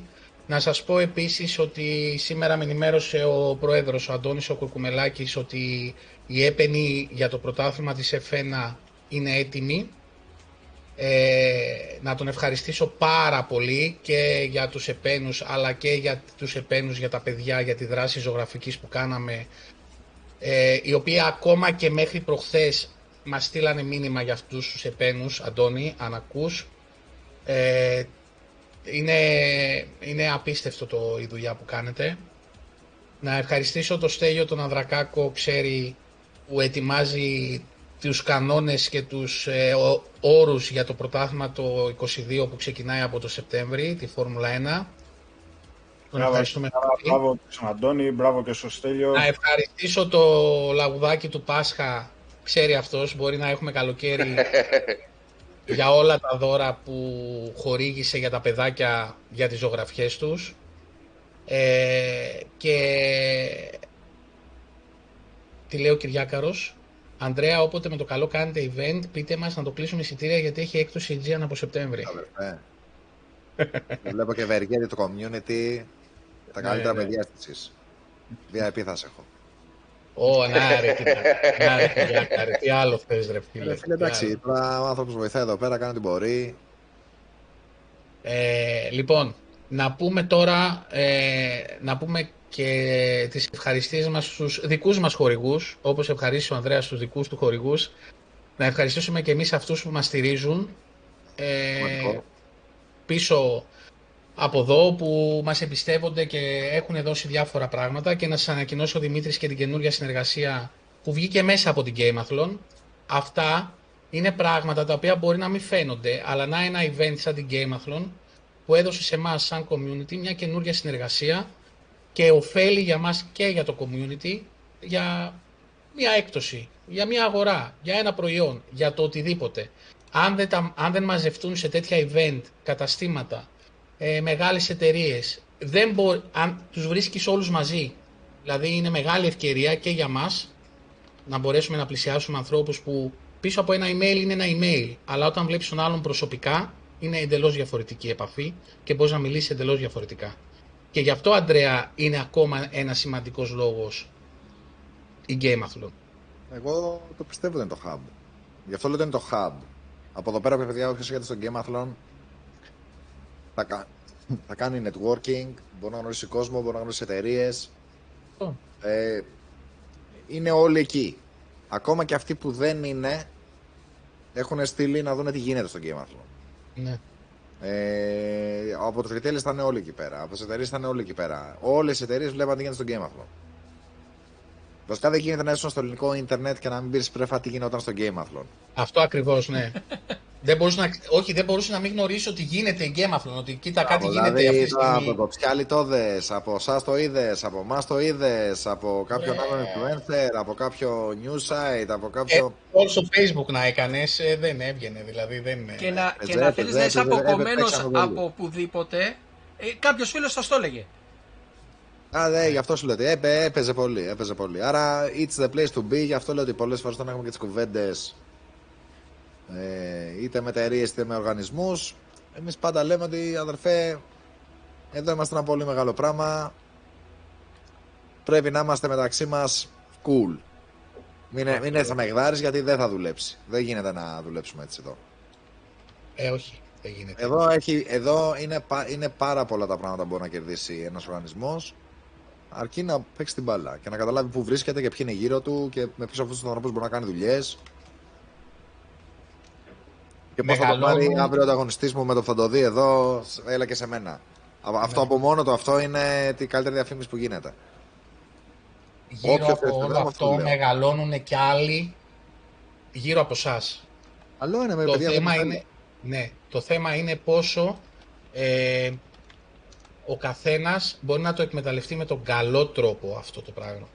Να σας πω επίσης ότι σήμερα με ενημέρωσε ο πρόεδρος, ο Αντώνης ο Κουρκουμελάκης, ότι η έπαινη για το πρωτάθλημα της F1 είναι έτοιμη. ε, να τον ευχαριστήσω πάρα πολύ και για τους επένους αλλά και για τους επένους για τα παιδιά για τη δράση ζωγραφικής που κάναμε ε, η οποία ακόμα και μέχρι προχθές μας στείλανε μήνυμα για αυτούς τους επένους Αντώνη, αν ακούς ε, είναι, είναι απίστευτο το, η δουλειά που κάνετε να ευχαριστήσω το Στέλιο τον Ανδρακάκο ξέρει που ετοιμάζει τους κανόνες και τους ε, όρους για το πρωτάθλημα το 22 που ξεκινάει από το Σεπτέμβρη, τη Φόρμουλα 1. Τον ευχαριστούμε Μπράβο στον Αντώνη, μπράβο και στο Στέλιο. Να ευχαριστήσω το λαγουδάκι του Πάσχα, ξέρει αυτός, μπορεί να έχουμε καλοκαίρι για όλα τα δώρα που χορήγησε για τα παιδάκια για τις ζωγραφιές τους. Ε, και τι λέει ο Κυριάκαρος, Ανδρέα, όποτε με το καλό κάνετε event, πείτε μας να το κλείσουμε εισιτήρια γιατί έχει έκπτωση η Aegean από Σεπτέμβρη. Βλέπω και Βεργέτη το community, τα καλύτερα ναι, παιδιά εσείς. VIP θα σε έχω. Ω, να ρε, τι, τι άλλο θες ρε φίλε. Φίλε, εντάξει, τώρα ο άνθρωπος βοηθάει εδώ πέρα, κάνει ό,τι μπορεί. Ε, λοιπόν, να πούμε τώρα, ε, να πούμε και τις ευχαριστίες μας στους δικούς μας χορηγούς, όπως ευχαρίστησε ο Ανδρέας στους δικούς του χορηγούς, να ευχαριστήσουμε και εμείς αυτούς που μας στηρίζουν ε, πίσω από εδώ που μας εμπιστεύονται και έχουν δώσει διάφορα πράγματα και να σας ανακοινώσω ο Δημήτρης και την καινούργια συνεργασία που βγήκε μέσα από την Gameathlon. Αυτά είναι πράγματα τα οποία μπορεί να μην φαίνονται, αλλά να ένα event σαν την Gameathlon που έδωσε σε εμάς σαν community μια καινούργια συνεργασία και ωφέλει για μας και για το community για μια έκπτωση, για μια αγορά, για ένα προϊόν, για το οτιδήποτε. Αν δεν, τα, αν δεν μαζευτούν σε τέτοια event, καταστήματα, ε, μεγάλες εταιρείες, δεν αν τους βρίσκεις όλους μαζί, δηλαδή είναι μεγάλη ευκαιρία και για μας να μπορέσουμε να πλησιάσουμε ανθρώπους που πίσω από ένα email είναι ένα email, αλλά όταν βλέπεις τον άλλον προσωπικά είναι εντελώς διαφορετική επαφή και μπορείς να μιλήσεις εντελώς διαφορετικά. Και γι' αυτό, Αντρέα, είναι ακόμα ένας σημαντικός λόγος η Game Εγώ το πιστεύω ότι είναι το hub. Γι' αυτό λέω ότι είναι το hub. Από εδώ πέρα, παιδιά, όποιος έχετε στο Game θα, θα κάνει networking, μπορεί να γνωρίσει κόσμο, μπορεί να γνωρίσει εταιρείες. Ε, είναι όλοι εκεί. Ακόμα και αυτοί που δεν είναι, έχουν στείλει να δουν τι γίνεται στο Game Ναι. Ε, από τους retailers θα είναι όλοι εκεί πέρα. Από τις εταιρείες θα είναι όλοι εκεί πέρα. Όλες οι εταιρείες βλέπουν τι γίνεται στο game αυτό. Βασικά δεν γίνεται να ήσουν στο ελληνικό ίντερνετ και να μην πεις πρέφα τι γινόταν στο Game Athlon. Αυτό ακριβώς, ναι. δεν μπορούσε να, όχι, δεν μπορούσε να μην γνωρίσει ότι γίνεται η Game Athlon, ότι κοίτα κάτι δηλαδή, γίνεται αυτή τη στιγμή. Από το ψιάλι το είδε, από εσά το είδες, από εμά το είδες, από κάποιον yeah. άλλον influencer, από κάποιο news site, από κάποιο. Ε, στο Facebook να έκανες, ε, δεν έβγαινε δηλαδή. Δεν... Και να, και να θέλει να είσαι αποκομμένος από οπουδήποτε, ε, κάποιος φίλος θα το έλεγε. Α, ναι, γι' αυτό σου λέω ότι έπαιζε πολύ, έπαιζε πολύ. Άρα, it's the place to be, γι' αυτό λέω ότι πολλές φορές όταν έχουμε και τις κουβέντες ε, είτε με εταιρείε είτε με οργανισμούς, εμείς πάντα λέμε ότι αδερφέ, εδώ είμαστε ένα πολύ μεγάλο πράγμα. Πρέπει να είμαστε μεταξύ μας cool. Μην, μην έρθει με γιατί δεν θα δουλέψει. Δεν γίνεται να δουλέψουμε έτσι εδώ. Ε, όχι. Δεν γίνεται. Εδώ, έχει, εδώ είναι, είναι πάρα πολλά τα πράγματα που μπορεί να κερδίσει ένας οργανισμός. Αρκεί να παίξει την μπάλα και να καταλάβει πού βρίσκεται και ποιοι είναι γύρω του και με ποιους αυτούς τους ανθρώπους μπορεί να κάνει δουλειές. Και πώς θα το πάρει αύριο ο ανταγωνιστής μου με το που θα το δει εδώ, έλα και σε μένα. Αυτό ναι. από μόνο το αυτό είναι την καλύτερη διαφήμιση που γίνεται. Γύρω από όλο αυτό μεγαλώνουν και άλλοι γύρω από εσάς. Άλλο είναι με το θέμα είναι, ναι, το θέμα είναι πόσο ε, ο καθένας μπορεί να το εκμεταλλευτεί με τον καλό τρόπο αυτό το πράγμα.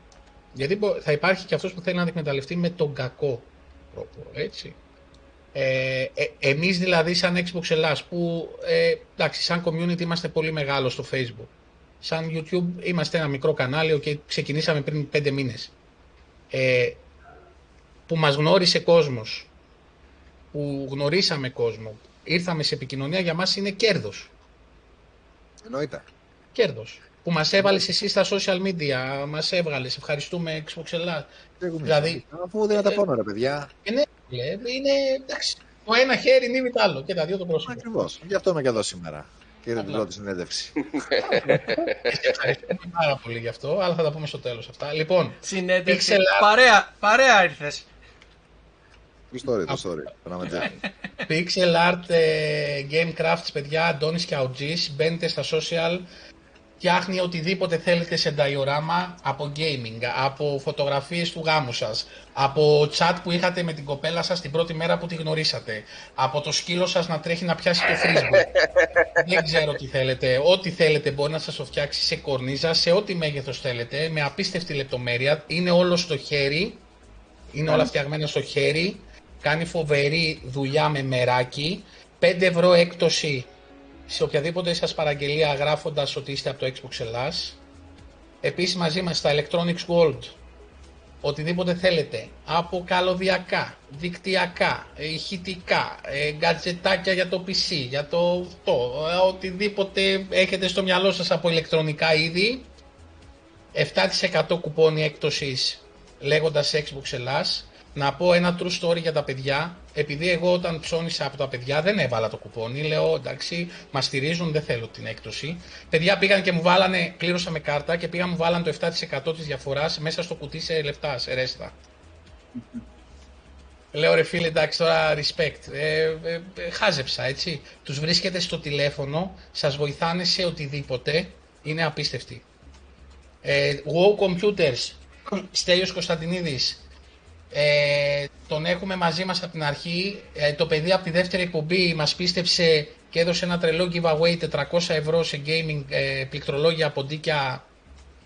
Γιατί θα υπάρχει και αυτός που θέλει να το εκμεταλλευτεί με τον κακό τρόπο, έτσι. Ε, ε, εμείς δηλαδή σαν Xbox Ελλάς που ε, εντάξει, σαν community είμαστε πολύ μεγάλο στο Facebook. Σαν YouTube είμαστε ένα μικρό κανάλι και ξεκινήσαμε πριν πέντε μήνες. Ε, που μας γνώρισε κόσμος, που γνωρίσαμε κόσμο, ήρθαμε σε επικοινωνία για μας είναι κέρδος. Εννοείται. Κέρδος. Που μας έβαλες εσύ στα social media, μας έβγαλες, ευχαριστούμε Xbox Ελλάς. Δηλαδή, αφού δεν τα πω ρε παιδιά. Ε, ναι, είναι, εντάξει, Το ένα χέρι νύμει το άλλο και τα δύο το πρόσωπο. Ακριβώς. Γι' αυτό είμαι και εδώ σήμερα. Και είδα την πρώτη συνέντευξη. Ευχαριστούμε πάρα πολύ γι' αυτό, αλλά θα τα πούμε στο τέλος αυτά. Λοιπόν, Συνέντευξη. Pixel art. Παρέα, παρέα ήρθες. Το story, το story. Περνάμε τζέφι. Pixel Art ε, Game Crafts, παιδιά, Αντώνης και Αουτζής, μπαίνετε στα social, φτιάχνει οτιδήποτε θέλετε σε diorama από gaming, από φωτογραφίες του γάμου σας, από chat που είχατε με την κοπέλα σας την πρώτη μέρα που τη γνωρίσατε, από το σκύλο σας να τρέχει να πιάσει το frisbee. Δεν ξέρω τι θέλετε. Ό,τι θέλετε μπορεί να σας το φτιάξει σε κορνίζα, σε ό,τι μέγεθος θέλετε, με απίστευτη λεπτομέρεια. Είναι όλο στο χέρι, είναι όλα φτιαγμένα στο χέρι. Κάνει φοβερή δουλειά με μεράκι. 5 ευρώ έκπτωση σε οποιαδήποτε σας παραγγελία γράφοντας ότι είστε από το Xbox Ελλάς. Επίσης μαζί μας στα Electronics World οτιδήποτε θέλετε από καλωδιακά, δικτυακά, ε, ηχητικά, ε, γκατζετάκια για το PC, για το το, ε, οτιδήποτε έχετε στο μυαλό σας από ηλεκτρονικά είδη 7% κουπόνι έκπτωσης λέγοντας Xbox Ελλάς. Να πω ένα true story για τα παιδιά. Επειδή εγώ όταν ψώνισα από τα παιδιά δεν έβαλα το κουπόνι. Λέω εντάξει, μας στηρίζουν, δεν θέλω την έκπτωση. Παιδιά πήγαν και μου βάλανε, πλήρωσα με κάρτα και πήγαν μου βάλανε το 7% της διαφοράς μέσα στο κουτί σε λεφτά, σε ρέστα. Λέω ρε φίλε, εντάξει τώρα respect. Ε, ε, ε, χάζεψα έτσι. Τους βρίσκετε στο τηλέφωνο, σας βοηθάνε σε οτιδήποτε. Είναι απίστευτοι. Ε, WoW Computers, Στέλιος Κωνσταντινίδης. Ε, τον έχουμε μαζί μας από την αρχή. Ε, το παιδί από τη δεύτερη εκπομπή μας πίστεψε και έδωσε ένα τρελό giveaway 400 ευρώ σε gaming ε, πληκτρολόγια, ποντίκια,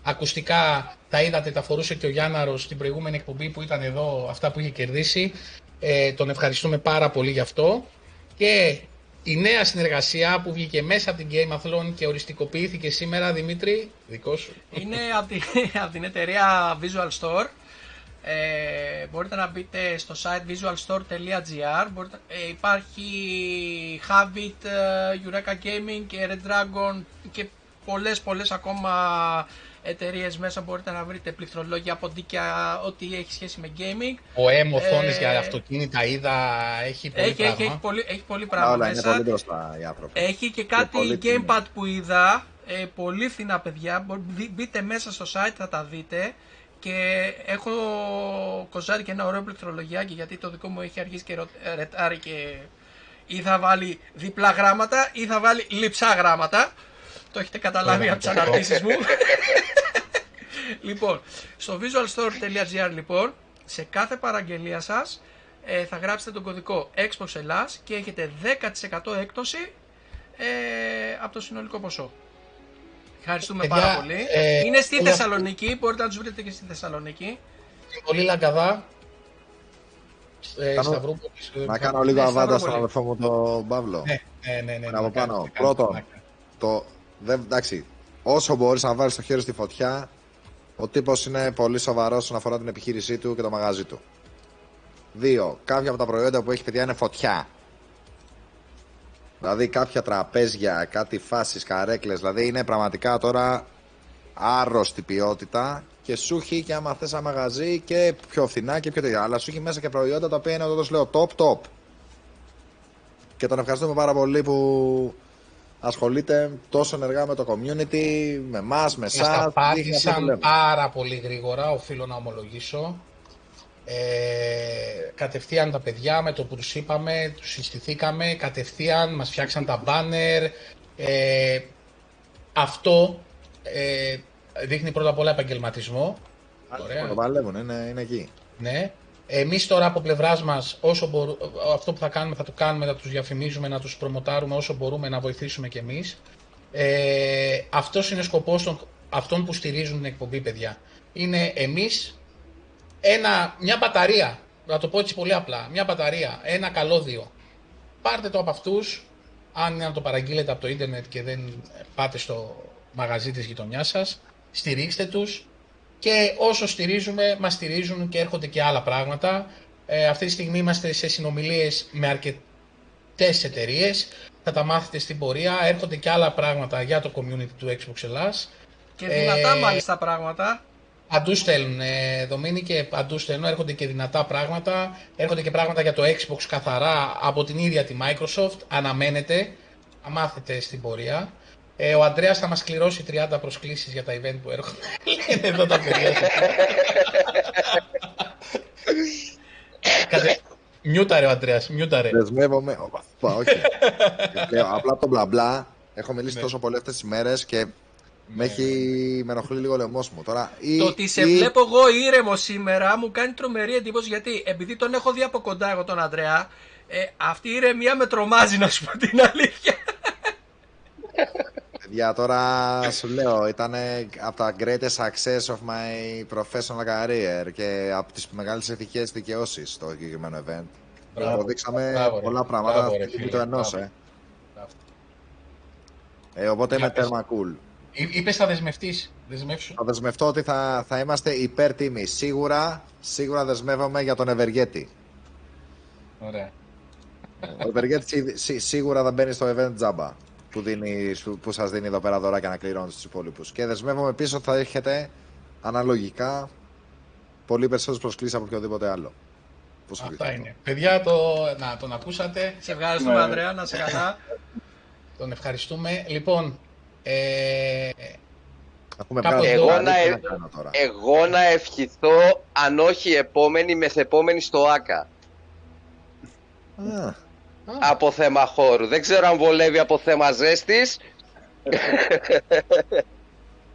ακουστικά. Τα είδατε, τα φορούσε και ο Γιάνναρος στην προηγούμενη εκπομπή που ήταν εδώ, αυτά που είχε κερδίσει. Ε, τον ευχαριστούμε πάρα πολύ γι' αυτό. Και η νέα συνεργασία που βγήκε μέσα από την Game Athlon και οριστικοποιήθηκε σήμερα, Δημήτρη, δικό σου. Είναι από την, από την εταιρεία Visual Store. Ε, μπορείτε να μπείτε στο site visualstore.gr μπορείτε, ε, υπάρχει Habit, ε, Eureka Gaming και Red Dragon και πολλές πολλές ακόμα εταιρείες μέσα μπορείτε να βρείτε πληκτρολόγια, ποντίκια, ό,τι έχει σχέση με gaming. Ο M, οθόνες Ε, για αυτοκίνητα, είδα, έχει πολύ Έχει, πράγμα. έχει, έχει, πολύ, έχει πολύ πράγμα Όλα είναι μέσα. πολύ μπροστά οι άνθρωποι. Έχει και κάτι πολύ τιμή. gamepad που είδα, ε, πολύ φθηνά παιδιά, Μπο- μπει- μπείτε μέσα στο site θα τα δείτε και έχω κοζάρει και ένα ωραίο πληκτρολογιάκι γιατί το δικό μου έχει αρχίσει και ρω- ε, ρετάρει και ή θα βάλει διπλά γράμματα ή θα βάλει λειψά γράμματα. Το έχετε καταλάβει Ωραία, από τις αυτό. αναρτήσεις μου. λοιπόν, στο visualstore.gr λοιπόν, σε κάθε παραγγελία σας ε, θα γράψετε τον κωδικό Xbox Ελλάς και έχετε 10% έκπτωση ε, από το συνολικό ποσό. Ευχαριστούμε Παιδιά, πάρα πολύ. ε, Είναι στη όλα- Θεσσαλονίκη, μπορείτε να τους βρείτε και στη Θεσσαλονίκη. Είναι πολύ λαγκαδά. Ε, Κάνω- Σταυρούπολης, ε, Να κάνω Ναι, λίγο αβάντα Σταυρόπολη. στον αδερφό μου τον Παύλο. Ναι, ναι, ναι. ναι, Από να πάνω. κάνεις, να Πρώτον, κάνεις, να κάνεις. Το, δεν, εντάξει, όσο μπορείς να βάλεις το χέρι στη φωτιά, ο τύπος είναι πολύ σοβαρός όσον αφορά την επιχείρησή του και το μαγαζί του. Δύο, κάποια από τα προϊόντα που έχει παιδιά είναι φωτιά. Δηλαδή κάποια τραπέζια, κάτι φάσεις, καρέκλες, δηλαδή είναι πραγματικά τώρα άρρωστη ποιότητα και σου έχει και άμα θες ένα μαγαζί και πιο φθηνά και πιο τέτοια. Αλλά σου έχει μέσα και προϊόντα τα οποία είναι όπως λέω top top. Και τον ευχαριστούμε πάρα πολύ που ασχολείται τόσο ενεργά με το community, με εμάς, με Μας εσάς. τα πάτησαν πάρα πολύ γρήγορα, οφείλω να ομολογήσω. Ε, κατευθείαν τα παιδιά με το που τους είπαμε, τους συστηθήκαμε, κατευθείαν μας φτιάξαν τα μπάνερ. Ε, αυτό ε, δείχνει πρώτα απ' όλα επαγγελματισμό. Ωραία. Το παλεύουν, είναι, είναι εκεί. Ναι. Εμείς τώρα από πλευράς μας, όσο μπορού- αυτό που θα κάνουμε θα το κάνουμε, θα τους διαφημίζουμε, να τους προμοτάρουμε όσο μπορούμε, να βοηθήσουμε κι εμείς. Ε, αυτός είναι ο σκοπός των, αυτών που στηρίζουν την εκπομπή, παιδιά. Είναι εμείς ένα, μια μπαταρία, να το πω έτσι πολύ απλά, μια μπαταρία, ένα καλώδιο. Πάρτε το από αυτούς, αν είναι να το παραγγείλετε από το ίντερνετ και δεν πάτε στο μαγαζί της γειτονιάς σας, στηρίξτε τους, και όσο στηρίζουμε, μας στηρίζουν και έρχονται και άλλα πράγματα. Ε, αυτή τη στιγμή είμαστε σε συνομιλίες με αρκετές εταιρείες. Θα τα μάθετε στην πορεία. Έρχονται και άλλα πράγματα για το community του Xbox Ελλάς. Και δυνατά Ε, μάλιστα πράγματα. Παντού στέλνουν, ε, Δομήνη, και παντού στέλνουν. Έρχονται και δυνατά πράγματα. Έρχονται και πράγματα για το Xbox καθαρά από την ίδια τη Microsoft. Αναμένεται. Θα μάθετε στην πορεία. Ε, ο Αντρέας θα μας κληρώσει 30 προσκλήσεις για τα event που έρχονται. Λένε εδώ τα παιδιά. Κατε... Μιούταρε ο Αντρέας, μιούταρε. Δεσμεύομαι. Οπα, όχι. Λέω, απλά το μπλα μπλα. Έχω μιλήσει Ναι. τόσο πολλέ αυτές τις μέρες και με έχει με ενοχλεί λίγο ο λαιμό μου. Τώρα, ή, Το ότι σε ή- βλέπω εγώ ήρεμο σήμερα μου κάνει τρομερή εντύπωση γιατί επειδή τον έχω δει από κοντά εγώ τον Αντρέα, ε, αυτή η ηρεμία με τρομάζει να σου πω την αλήθεια. Παιδιά, τώρα σου λέω, ήταν από τα greatest success of my professional career και από τις μεγάλες ηθικές δικαιώσεις στο συγκεκριμένο event. Μπράβο. Αποδείξαμε Μπράβο, ρε. πολλά πράγματα Μπράβο, ρε, αυτή φίλε. το ενός, Μπράβο. ε. Μπράβο. ε. Οπότε Για είμαι πες. τέρμα cool. Εί- Είπες θα δεσμευτείς. Δεσμεύσου. Θα δεσμευτώ ότι θα, θα είμαστε υπέρ τιμή. Σίγουρα, σίγουρα δεσμεύομαι για τον Ευεργέτη. Ωραία. Ο Ευεργέτης σίγουρα θα μπαίνει στο event τζάμπα που, δίνει, σου- που σας δίνει εδώ πέρα δωράκια να κληρώνει στους υπόλοιπους. Και δεσμεύομαι επίσης ότι θα έχετε αναλογικά πολύ περισσότερες προσκλήσεις από οποιοδήποτε άλλο. Που σου Αυτά δείχνω. είναι. Παιδιά, το, να, τον ακούσατε. σε ευχαριστούμε Ναι. Ανδρέα, να σε καλά. Τον ευχαριστούμε. Λοιπόν, ε, Έχουμε Κάπου βγάλει εδώ- το Εγώ να- καλή, τι κάνω τώρα. Εγώ να ευχηθώ, αν όχι επόμενη, μεθεπόμενη στο ΆΚΑ. Α, Από θέμα χώρου. Δεν ξέρω αν βολεύει από θέμα ζέστης.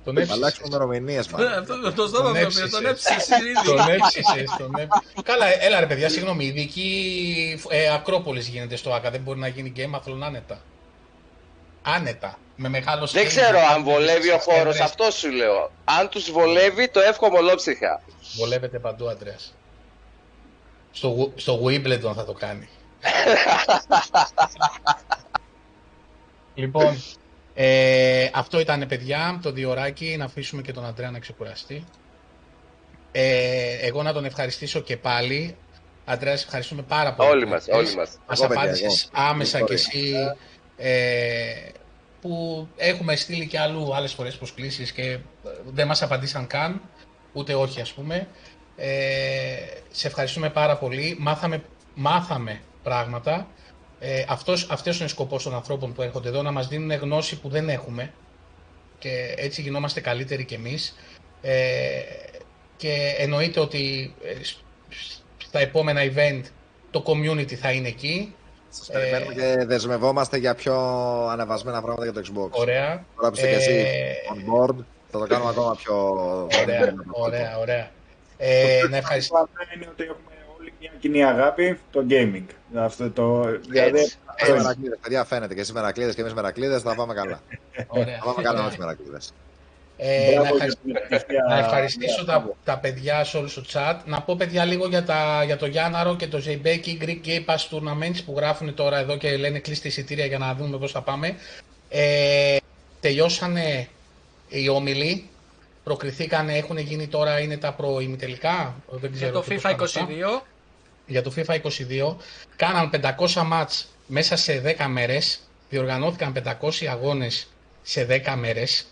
τον θα έψησες. αλλάξουμε ημερομηνίες Ε, Αυτό το στόμα Τον αυτό πήρε, τον έψησες. έψησες ήδη. Τον έψησες, τον έψησες. Καλά, έλα ρε παιδιά, συγγνώμη. Η ειδική ε, Ακρόπολης γίνεται στο ΆΚΑ. Δεν μπορεί να γίνει Game Athlon άνετα. Άνετα. Με μεγάλο Δεν scale, ξέρω με αν βολεύει ο στις χώρος, έδρες. αυτό σου λέω. Αν τους βολεύει, το εύχομαι ολόψυχα. Βολεύεται παντού, Αντρέας. Στο, Wi- στο Wimbledon θα το κάνει. λοιπόν, ε, αυτό ήταν παιδιά, το διοράκι, να αφήσουμε και τον Αντρέα να ξεκουραστεί. Ε, εγώ να τον ευχαριστήσω και πάλι. Αντρέα, σε ευχαριστούμε πάρα πολύ. Όλοι μας, όλοι μας. Μας Εγώ, παιδιά, απάντησες εγώ. άμεσα Sorry. κι εσύ ε, που έχουμε στείλει και αλλού άλλες φορές προσκλήσεις και ε, δεν μας απαντήσαν καν, ούτε όχι ας πούμε. Ε, σε ευχαριστούμε πάρα πολύ. Μάθαμε, μάθαμε πράγματα. Ε, αυτός, αυτός είναι ο σκοπός των ανθρώπων που έρχονται εδώ, να μας δίνουν γνώση που δεν έχουμε και έτσι γινόμαστε καλύτεροι κι εμείς. Ε, και εννοείται ότι ε, σ- σ- στα επόμενα event το community θα είναι εκεί. Σας περιμένουμε και δεσμευόμαστε για πιο ανεβασμένα πράγματα για το Xbox. Ωραία. Τώρα που είστε και Ε, εσύ on board, θα το κάνουμε ακόμα πιο... Ωραία, ωραία, ωραία. Ε, να ευχαριστήσω. Το απλά είναι ότι έχουμε όλοι μια κοινή αγάπη, το gaming. Αυτό το, δηλαδή, Έτσι. Εμείς μερακλείδες, παιδιά, φαίνεται και εσείς μερακλείδες και εμείς μερακλείδες, θα πάμε καλά. Ωραία. Θα πάμε καλά με τις μερακλείδες. Ε, να, μπράβο ευχαρισ- για την επιτυχία. να ευχαριστήσω τα, τα παιδιά σε όλο το chat. Να πω παιδιά λίγο για, τα, για το Γιάνναρο και το Ζεϊμπέκι Greek Game Pass Tournaments που γράφουν τώρα εδώ και λένε κλείστε εισιτήρια για να δούμε πώς θα πάμε. Ε, τελειώσανε οι όμιλοι. Προκριθήκανε, έχουν γίνει τώρα, είναι τα προημιτελικά. Δεν Για ξέρω το και πώς FIFA πάνε αυτά. 22. για το FIFA 22. Κάναν 500 μάτς μέσα σε 10 μέρες. Διοργανώθηκαν 500 αγώνες σε 10 μέρες.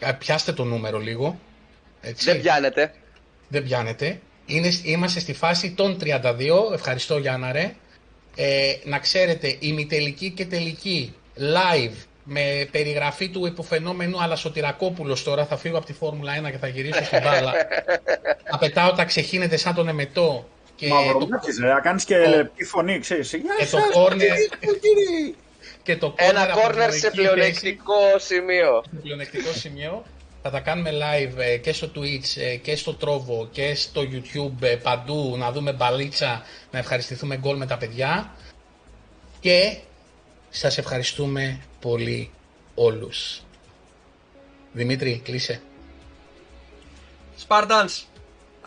Ε, Πιάστε το νούμερο λίγο. Έτσι. Δεν πιάνεται. Δεν πιάνετε. Είναι, είμαστε στη φάση των 32. Ευχαριστώ Γιάννα ρε. Ε, να ξέρετε, ημιτελική και τελική live με περιγραφή του υποφαινόμενου αλλά Σωτηρακόπουλος τώρα θα φύγω από τη Φόρμουλα 1 και θα γυρίσω στην μπάλα. θα πετάω τα ξεχύνεται σαν τον εμετό και το, Μαυρομάτης, ρε, να κάνεις και το- λεπτή φωνή, ξέρεις. Γεια και το σας, corner κύριε. Και το Ένα corner από κόρνερ την σε εκεί πλεονεκτικό σημείο. στο πλεονεκτικό σημείο. Θα τα κάνουμε live ε, και στο Twitch ε, και στο Trovo και στο YouTube ε, παντού να δούμε μπαλίτσα, να ευχαριστηθούμε γκολ με τα παιδιά και σας ευχαριστούμε πολύ όλους. Δημήτρη, κλείσε. Spartans.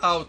Out.